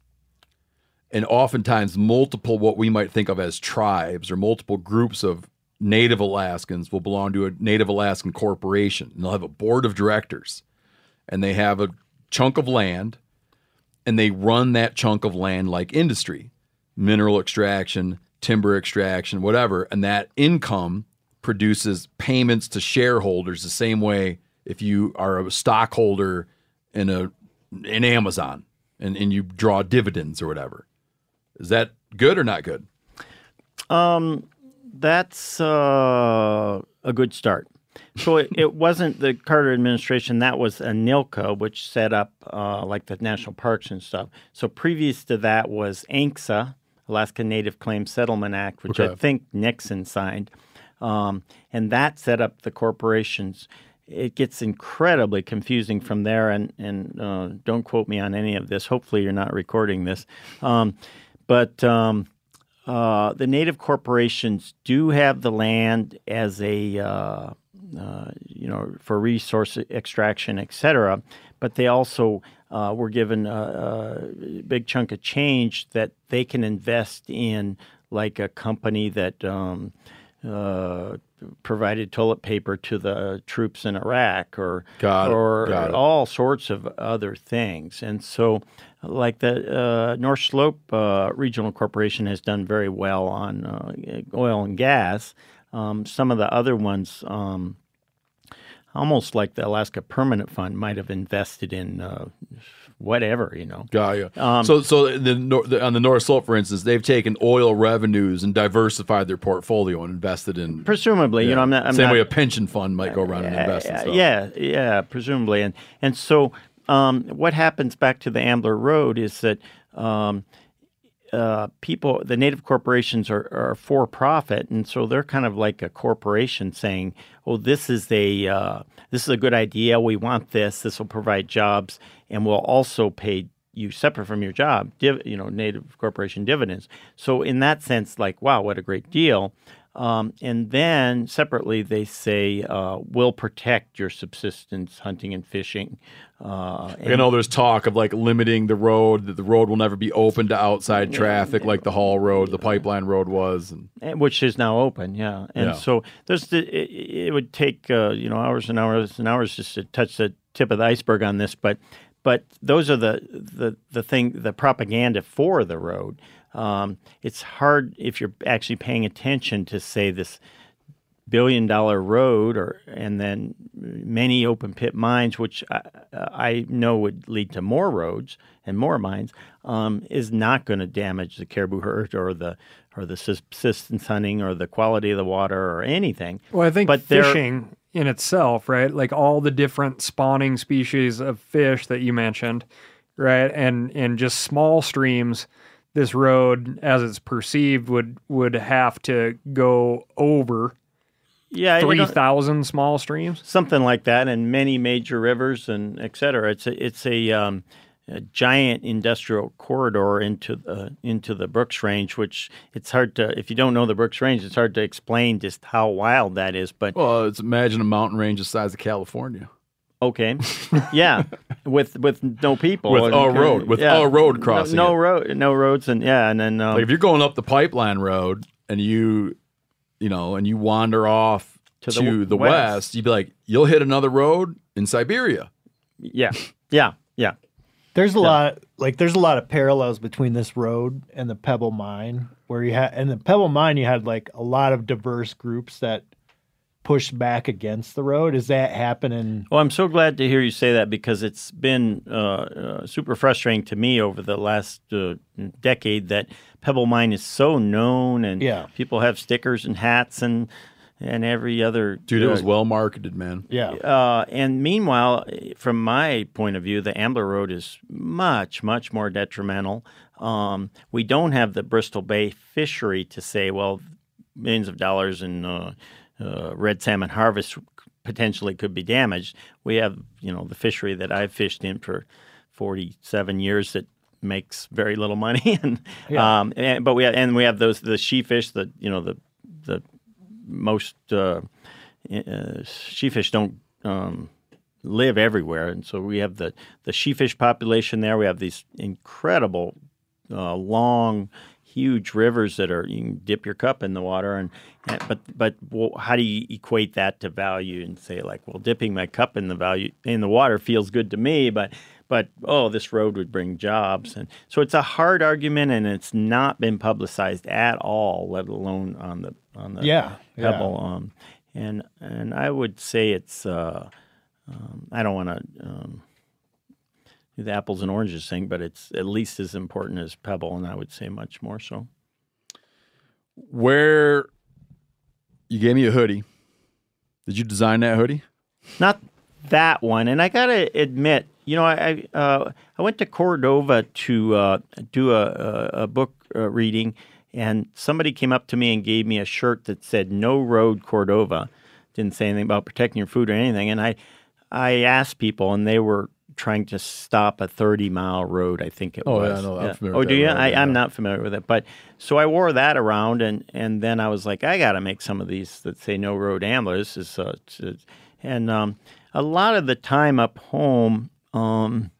and oftentimes multiple what we might think of as tribes or multiple groups of native alaskans will belong to a native alaskan corporation. And they'll have a board of directors and they have a chunk of land and they run that chunk of land like industry mineral extraction timber extraction whatever. And that income produces payments to shareholders the same way if you are a stockholder in a in amazon and, and you draw dividends or whatever is that good or not good Um, that's uh, a good start. So it, it wasn't the Carter administration. That was ANILCA, which set up uh, like the national parks and stuff. So previous to that was ANCSA, Alaska Native Claims Settlement Act, which I think Nixon signed, um, and that set up the corporations. It gets incredibly confusing from there, and and uh, don't quote me on any of this. Hopefully, you're not recording this, um, but. Um, uh, the native corporations do have the land as a uh, uh, you know for resource extraction, et cetera, but they also uh, were given a, a big chunk of change that they can invest in, like a company that. Um, uh, provided toilet paper to the troops in Iraq, or Got or got all sorts of other things. And so, like the uh, North Slope uh, Regional Corporation has done very well on uh, oil and gas. Um, some of the other ones, um, almost like the Alaska Permanent Fund, might have invested in uh, whatever, you know. Got you. Um, so, so the, the on the North Slope, for instance, they've taken oil revenues and diversified their portfolio and invested in. Presumably, you know, I'm not. I'm Same not, way a pension fund might go around and invest in Uh, stuff. Yeah, yeah, presumably, and and so um, what happens back to the Ambler Road is that um, uh, people, the native corporations are, are for profit, and so they're kind of like a corporation saying, "Oh, this is a uh, this is a good idea. We want this. This will provide jobs, and we'll also pay." You separate from your job, div, you know, native corporation dividends. So in that sense, like, wow, what a great deal. Um, and then separately, they say, uh, we'll protect your subsistence hunting and fishing. Uh, I know there's talk of like limiting the road, that the road will never be open to outside traffic like the Haul Road, the Pipeline Road was. And and- which is now open, yeah. And Yeah. so there's the, it, it would take uh, you know hours and hours and hours just to touch the tip of the iceberg on this, but but those are the the the thing the propaganda for the road. Um, it's hard if you're actually paying attention to say this billion dollar road or and then many open pit mines which I, I know would lead to more roads and more mines um, is not going to damage the caribou herd or the or the subsistence hunting or the quality of the water or anything Well, I think but fishing in itself, right? Like all the different spawning species of fish that you mentioned, right? And and just small streams, this road as it's perceived would would have to go over yeah you know- three thousand small streams. something like that, and many major rivers and et cetera. It's a, it's a, um, a giant industrial corridor into the into the Brooks Range, which it's hard to if you don't know the Brooks Range, it's hard to explain just how wild that is. But well, it's imagine a mountain range the size of California. okay, yeah, with with no people With and- a road, with a road crossing no, no road, no roads, and yeah, and then um, Like if you're going up the Pipeline Road and you, you know, and you wander off to, To the the, west. west, you'd be like, you'll hit another road in Siberia. yeah, yeah, yeah. There's a lot like there's a lot of parallels between this road and the Pebble Mine, where you had in the Pebble Mine you had like a lot of diverse groups that pushed back against the road. Is that happening? Well, I'm so glad to hear you say that because it's been uh, uh, super frustrating to me over the last uh, decade that Pebble Mine is so known and Yeah. people have stickers and hats and and every other Dude, it was well marketed, man. Yeah. uh, and meanwhile, from my point of view, the Ambler Road is much, much more detrimental. Um, we don't have the Bristol Bay fishery to say, well, millions of dollars in uh, uh, red salmon harvest potentially could be damaged. We have, you know, the fishery that I've fished in for 47 years that makes very little money, and, Yeah. um, and but we have, and we have those the sheefish that you know the the most uh, uh, sheefish don't um, live everywhere, and so we have the the sheefish population there. We have these incredible uh, long, huge rivers that are you can dip your cup in the water, and, and but but well, how do you equate that to value and say like, well, dipping my cup in the value in the water feels good to me, but but oh, this road would bring jobs, and so it's a hard argument, and it's not been publicized at all, let alone on the on the Yeah, yeah. Pebble. Um, and and I would say it's uh, um, I don't want to um, do the apples and oranges thing, but it's at least as important as Pebble, and I would say much more so. Where you gave me a hoodie. Did you design that hoodie? Not that one, and I gotta admit, you know, I I, uh, I went to Cordova to uh, do a, a, a book uh, reading, and somebody came up to me and gave me a shirt that said "No Road Cordova." Didn't say anything about protecting your food or anything, and I I asked people, and they were trying to stop a 30 mile road. I think it Oh, was. yeah, I know. I'm familiar Oh, with do you? road, I, yeah. I'm not familiar with it, but so I wore that around, and and then I was like, I got to make some of these that say no road amblers. Is uh, and um, a lot of the time up home, um,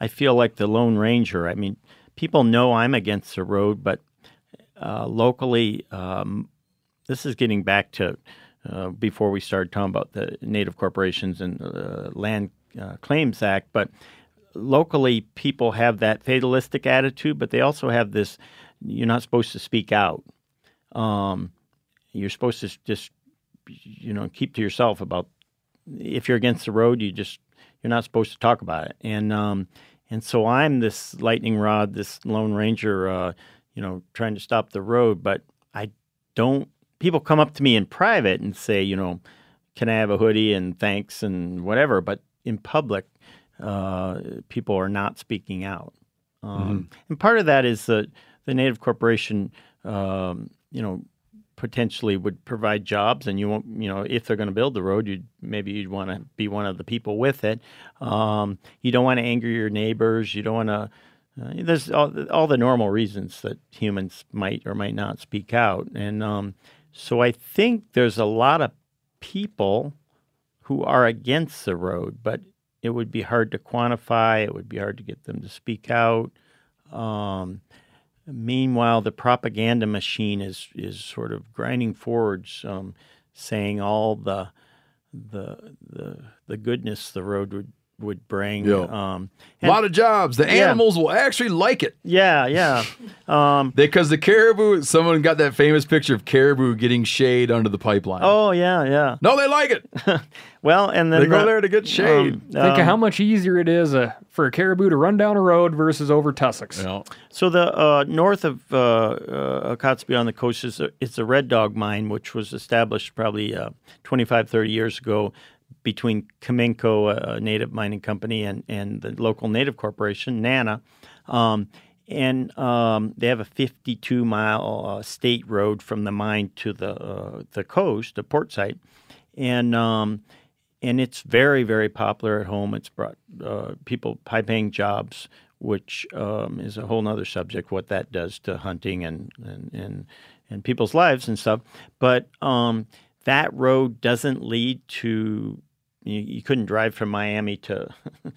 I feel like the Lone Ranger. I mean, people know I'm against the road, but uh, locally, um, this is getting back to uh, before we started talking about the Native Corporations and uh, Land uh, Claims Act, but locally, people have that fatalistic attitude, but they also have this you're not supposed to speak out. Um, you're supposed to just, you know, keep to yourself about if you're against the road, you just you're not supposed to talk about it. And um, and so I'm this lightning rod, this Lone Ranger, uh, you know, trying to stop the road, but I don't. People come up to me in private and say, you know, can I have a hoodie and thanks and whatever, but in public, uh, people are not speaking out. Um, And part of that is that the Native Corporation, um, you know, potentially would provide jobs, and you won't, you know, if they're going to build the road, you maybe you'd want to be one of the people with it. Um, you don't want to anger your neighbors. You don't want to. Uh, there's all, all the normal reasons that humans might or might not speak out, and um, so I think there's a lot of people who are against the road, but it would be hard to quantify. It would be hard to get them to speak out. Um, meanwhile, the propaganda machine is is sort of grinding forwards, um, saying all the the the the goodness the road would would bring. Yeah. Um, A lot of jobs. The Yeah. animals will actually like it. Yeah, yeah. Um, because the caribou, someone got that famous picture of caribou getting shade under the pipeline. Oh yeah, yeah. No, they like it. well, and then They go the- there to get shade. um, Think um, of how much easier it is uh, for a caribou to run down a road versus over tussocks. So the uh, north of uh, uh, Kotzebue on the coast is a, it's a red dog mine, which was established probably uh, 25, 30 years ago between Cominco, a native mining company, and, and the local native corporation, NANA. Um, and um, they have a 52 mile uh, state road from the mine to the uh, the coast, the port site, and um, and it's very very popular at home. It's brought uh, people high paying jobs, which um, is a whole other subject. What that does to hunting and and and, and people's lives and stuff. But um, that road doesn't lead to you, you couldn't drive from Miami to.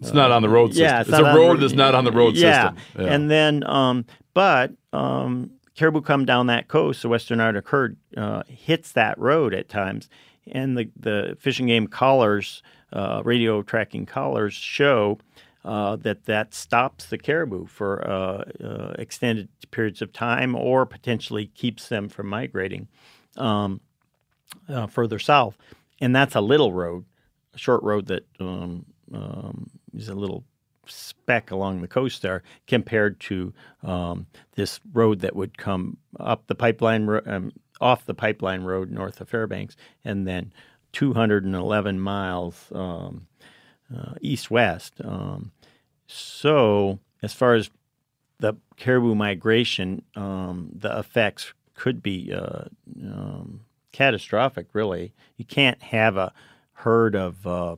It's not on the road system. Yeah, It's not a the- road that's not on the road yeah. system. Yeah. And then, um, but um, caribou come down that coast. The western Arctic herd uh, hits that road at times, and the the Fish and Game collars, uh, radio tracking collars show. Uh, that that stops the caribou for uh, uh, extended periods of time, or potentially keeps them from migrating um, uh, further south, and that's a little road, a short road that um, um, is a little speck along the coast there compared to um, this road that would come up the pipeline, um, off the pipeline road north of Fairbanks, and then 211 miles um, uh, east west. Um, so, as far as the caribou migration, the effects could be uh, um, catastrophic. Really, you can't have a herd of uh,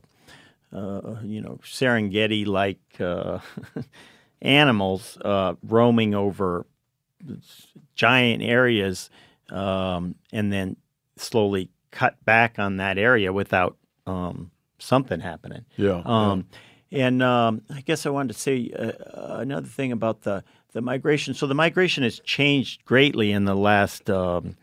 uh, you know Serengeti like uh, animals uh, roaming over giant areas um, and then slowly cut back on that area without um, something happening. Yeah, Um, And um, I guess I wanted to say uh, another thing about the, the migration. So the migration has changed greatly in the last um,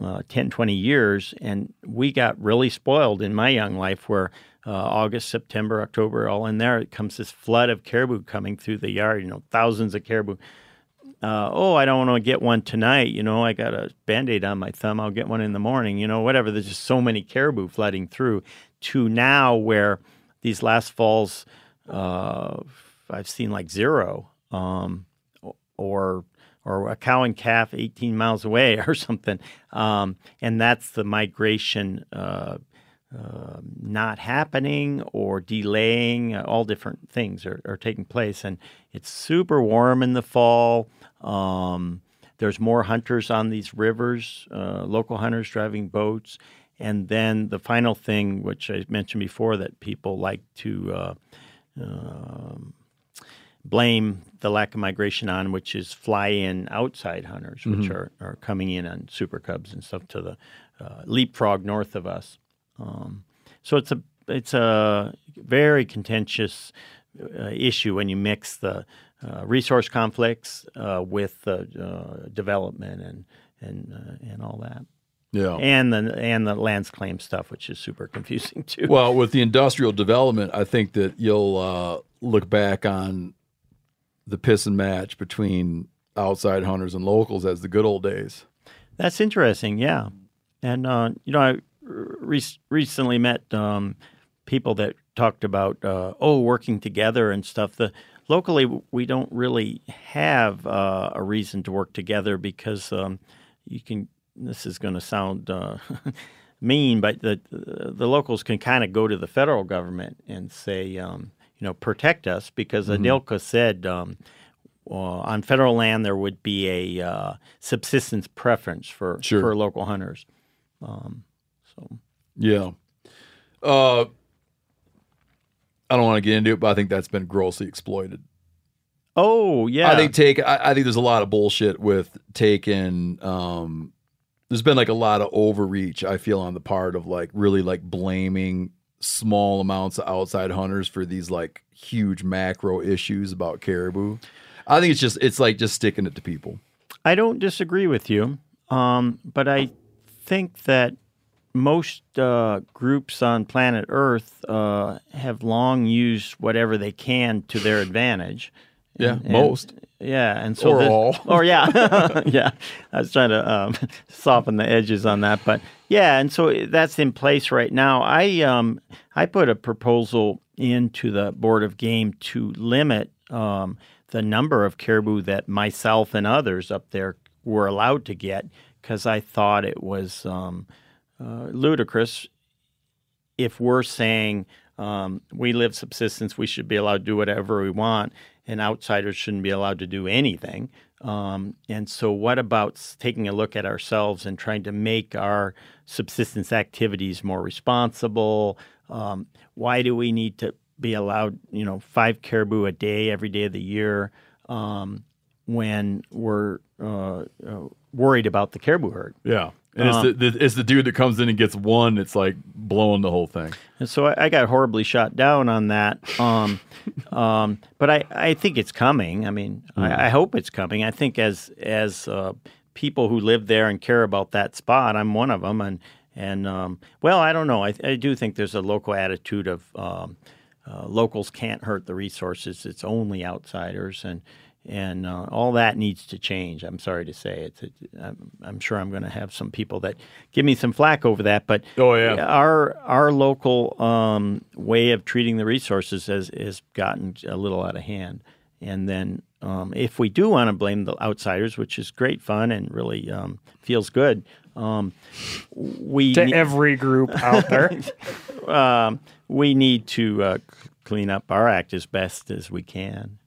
uh, 10, 20 years. And we got really spoiled in my young life where uh, August, September, October, all in there, it comes this flood of caribou coming through the yard, you know, thousands of caribou. Uh, oh, I don't want to get one tonight. You know, I got a band aid on my thumb. I'll get one in the morning. You know, whatever. There's just so many caribou flooding through to now where these last falls, uh, I've seen like zero um, or or a cow and calf 18 miles away or something. Um, and that's the migration uh, uh, not happening or delaying. All different things are, are taking place. And it's super warm in the fall. Um, there's more hunters on these rivers, uh, local hunters driving boats. And then the final thing, which I mentioned before, that people like to uh, um, blame the lack of migration on, which is fly-in outside hunters, which Mhm. are, are coming in on super cubs and stuff to the uh, leapfrog north of us. Um, so it's a it's a very contentious uh, issue when you mix the uh, resource conflicts uh, with the uh, development and and uh, and all that. Yeah. and the and the lands claim stuff, which is super confusing too. Well, with the industrial development, I think that you'll uh, look back on the piss and match between outside hunters and locals as the good old days. That's interesting. Yeah, and uh, you know, I re- recently met um, people that talked about uh, oh, working together and stuff. The locally, we don't really have uh, a reason to work together because um, you can. This is going to sound uh, mean, but the the locals can kind of go to the federal government and say, um, you know, protect us because Mhm. ANILCA said. Um, uh, on federal land, there would be a uh, subsistence preference for Sure. for local hunters. Um, so Yeah. Uh, I don't want to get into it, but I think that's been grossly exploited. Oh yeah, I think take. I, I think there's a lot of bullshit with taking. Um, there's been like a lot of overreach. I feel on the part of like really like blaming small amounts of outside hunters for these like huge macro issues about caribou. I think it's just it's like just sticking it to people. I don't disagree with you, um, but I think that most uh, groups on planet Earth uh, have long used whatever they can to their advantage. Yeah, And- and- most. Yeah, and so Or all. or yeah, yeah. I was trying to um, soften the edges on that, but yeah, and so that's in place right now. I um, I put a proposal into the board of game to limit um, the number of caribou that myself and others up there were allowed to get because I thought it was um, uh, ludicrous if we're saying um, we live subsistence, we should be allowed to do whatever we want, and outsiders shouldn't be allowed to do anything. Um, and so, what about taking a look at ourselves and trying to make our subsistence activities more responsible? Um, why do we need to be allowed, you know, five caribou a day every day of the year um, when we're uh, uh, worried about the caribou herd? Yeah, and it's Um, the, the it's the dude that comes in and gets one. It's like blowing the whole thing. And so I, I got horribly shot down on that. Um, um, but I, I think it's coming. I mean, Mm. I, I hope it's coming. I think as as uh, people who live there and care about that spot, I'm one of them. And and um, well, I don't know. I, I do think there's a local attitude of um, uh, locals can't hurt the resources. It's only outsiders and. And uh, all that needs to change. I'm sorry to say it. it I'm, I'm sure I'm going to have some people that give me some flack over that. But Oh, yeah. our our local um, way of treating the resources has has gotten a little out of hand. And then um, if we do want to blame the outsiders, which is great fun and really um, feels good, um, we To ne- every group out there. um, we need to uh, clean up our act as best as we can.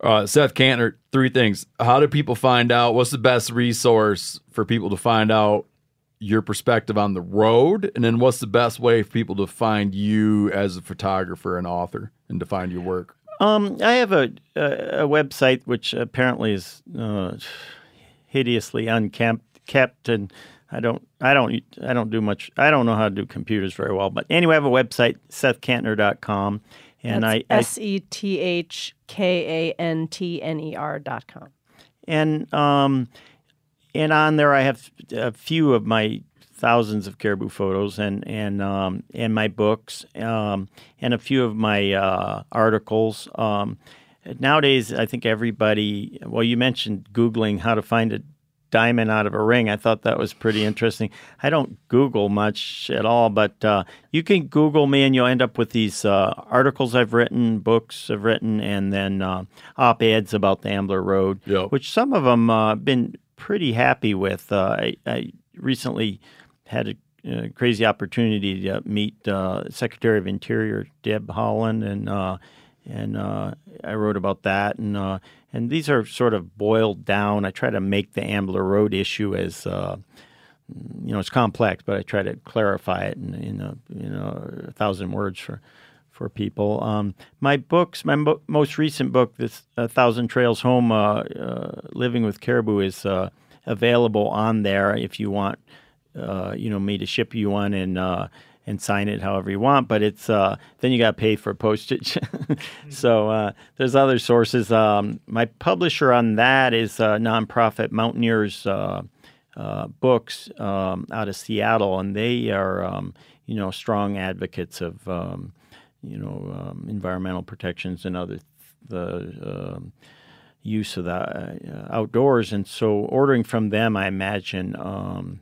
Uh, Seth Kantner, three things. How do people find out? What's the best resource for people to find out your perspective on the road? And then what's the best way for people to find you as a photographer and author and to find your work? Um, I have a, a a website which apparently is uh, hideously unkempt, kept, and I don't I don't I don't do much. I don't know how to do computers very well. But anyway, I have a website sethkantner.com, and I S E T H K A N T N E R dot com. and um, and on there I have a few of my thousands of caribou photos and and um, and my books um, and a few of my uh, articles. Um, nowadays, I think everybody. Well, you mentioned googling how to find a diamond out of a ring. I thought that was pretty interesting. I don't Google much at all, but uh, you can Google me and you'll end up with these uh, articles I've written, books I've written, and then uh, op eds about the Ambler Road, which some of them uh, I've been pretty happy with. Uh, I, I recently had a uh, crazy opportunity to meet uh, Secretary of Interior Deb Haaland, and uh, and uh, I wrote about that, and uh, and these are sort of boiled down. I try to make the Ambler Road issue as you know it's complex, but I try to clarify it in, in a you know a thousand words for for people. Um, my books, my mo- most recent book, this A Thousand Trails Home, uh, uh, Living with Caribou, is uh, available on there if you want, uh, you know, me to ship you one and uh, and sign it however you want. But it's uh, then you got to pay for postage. so uh, there's other sources. Um, my publisher on that is uh, nonprofit Mountaineers. Uh, uh, books um, out of Seattle, and they are, um, you know, strong advocates of, um, you know, um, environmental protections and other the um, use of the uh, outdoors. And so, ordering from them, I imagine um,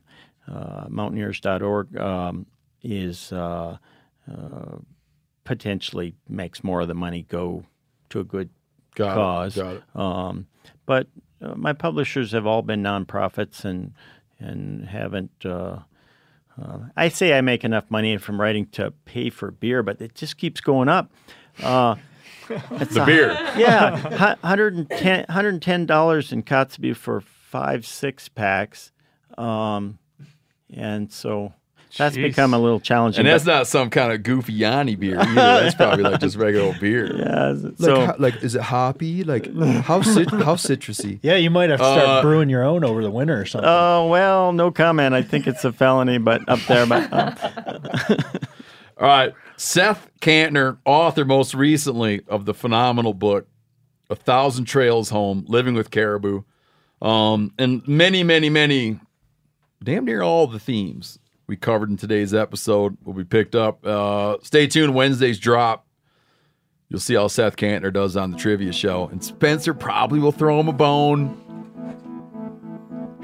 Mountaineers.org um, is uh, uh, potentially makes more of the money go to a good Got it, cause. got it. Um, but uh, my publishers have all been nonprofits and and haven't. Uh, uh, I say I make enough money from writing to pay for beer, but it just keeps going up. Uh, it's The a- beer. yeah, hu- 110 $110 in Kotzebue for five six packs, um, and so that's Jeez. become a little challenging. And that's not some kind of goofy Yanni beer either. That's probably like just regular old beer. Yeah. Like, ho- like, is it hoppy? Like, how cit- how citrusy? Yeah, you might have to start Uh, brewing your own over the winter or something. Oh well, no comment. I think it's a felony, but up there. But uh, All right. Seth Kantner, author most recently of the phenomenal book, A Thousand Trails Home, Living with Caribou. Um, and many, many, many, damn near all the themes we covered in today's episode will be picked up. Uh, stay tuned. Wednesday's drop. You'll see how Seth Kantner does on the trivia show. And Spencer probably will throw him a bone.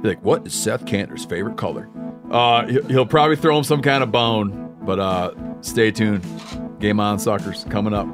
Be like, what is Seth Kantner's favorite color? Uh, he- he'll probably throw him some kind of bone, but uh, stay tuned. Game on, suckers, coming up.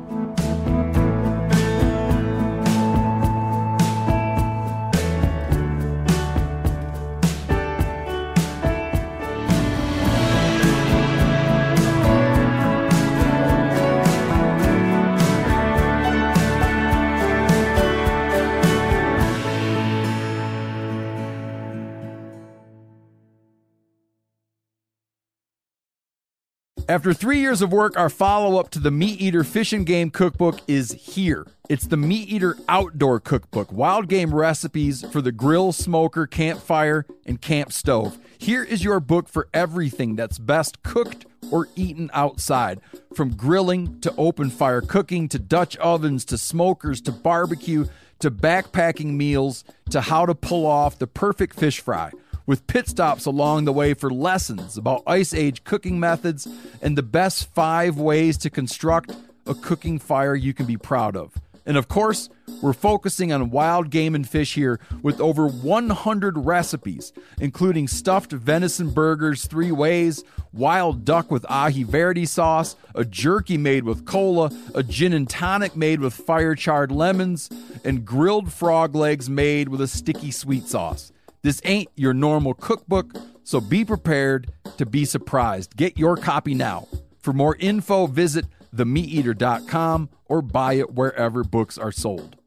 After three years of work, our follow up to the Meat Eater Fish and Game Cookbook is here. It's the Meat Eater Outdoor Cookbook wild game recipes for the grill, smoker, campfire, and camp stove. Here is your book for everything that's best cooked or eaten outside from grilling to open fire cooking to Dutch ovens to smokers to barbecue to backpacking meals to how to pull off the perfect fish fry with pit stops along the way for lessons about ice age cooking methods and the best five ways to construct a cooking fire you can be proud of. And of course, we're focusing on wild game and fish here with over 100 recipes, including stuffed venison burgers three ways, wild duck with aji verde sauce, a jerky made with cola, a gin and tonic made with fire charred lemons, and grilled frog legs made with a sticky sweet sauce. This ain't your normal cookbook, so be prepared to be surprised. Get your copy now. For more info, visit themeateater.com or buy it wherever books are sold.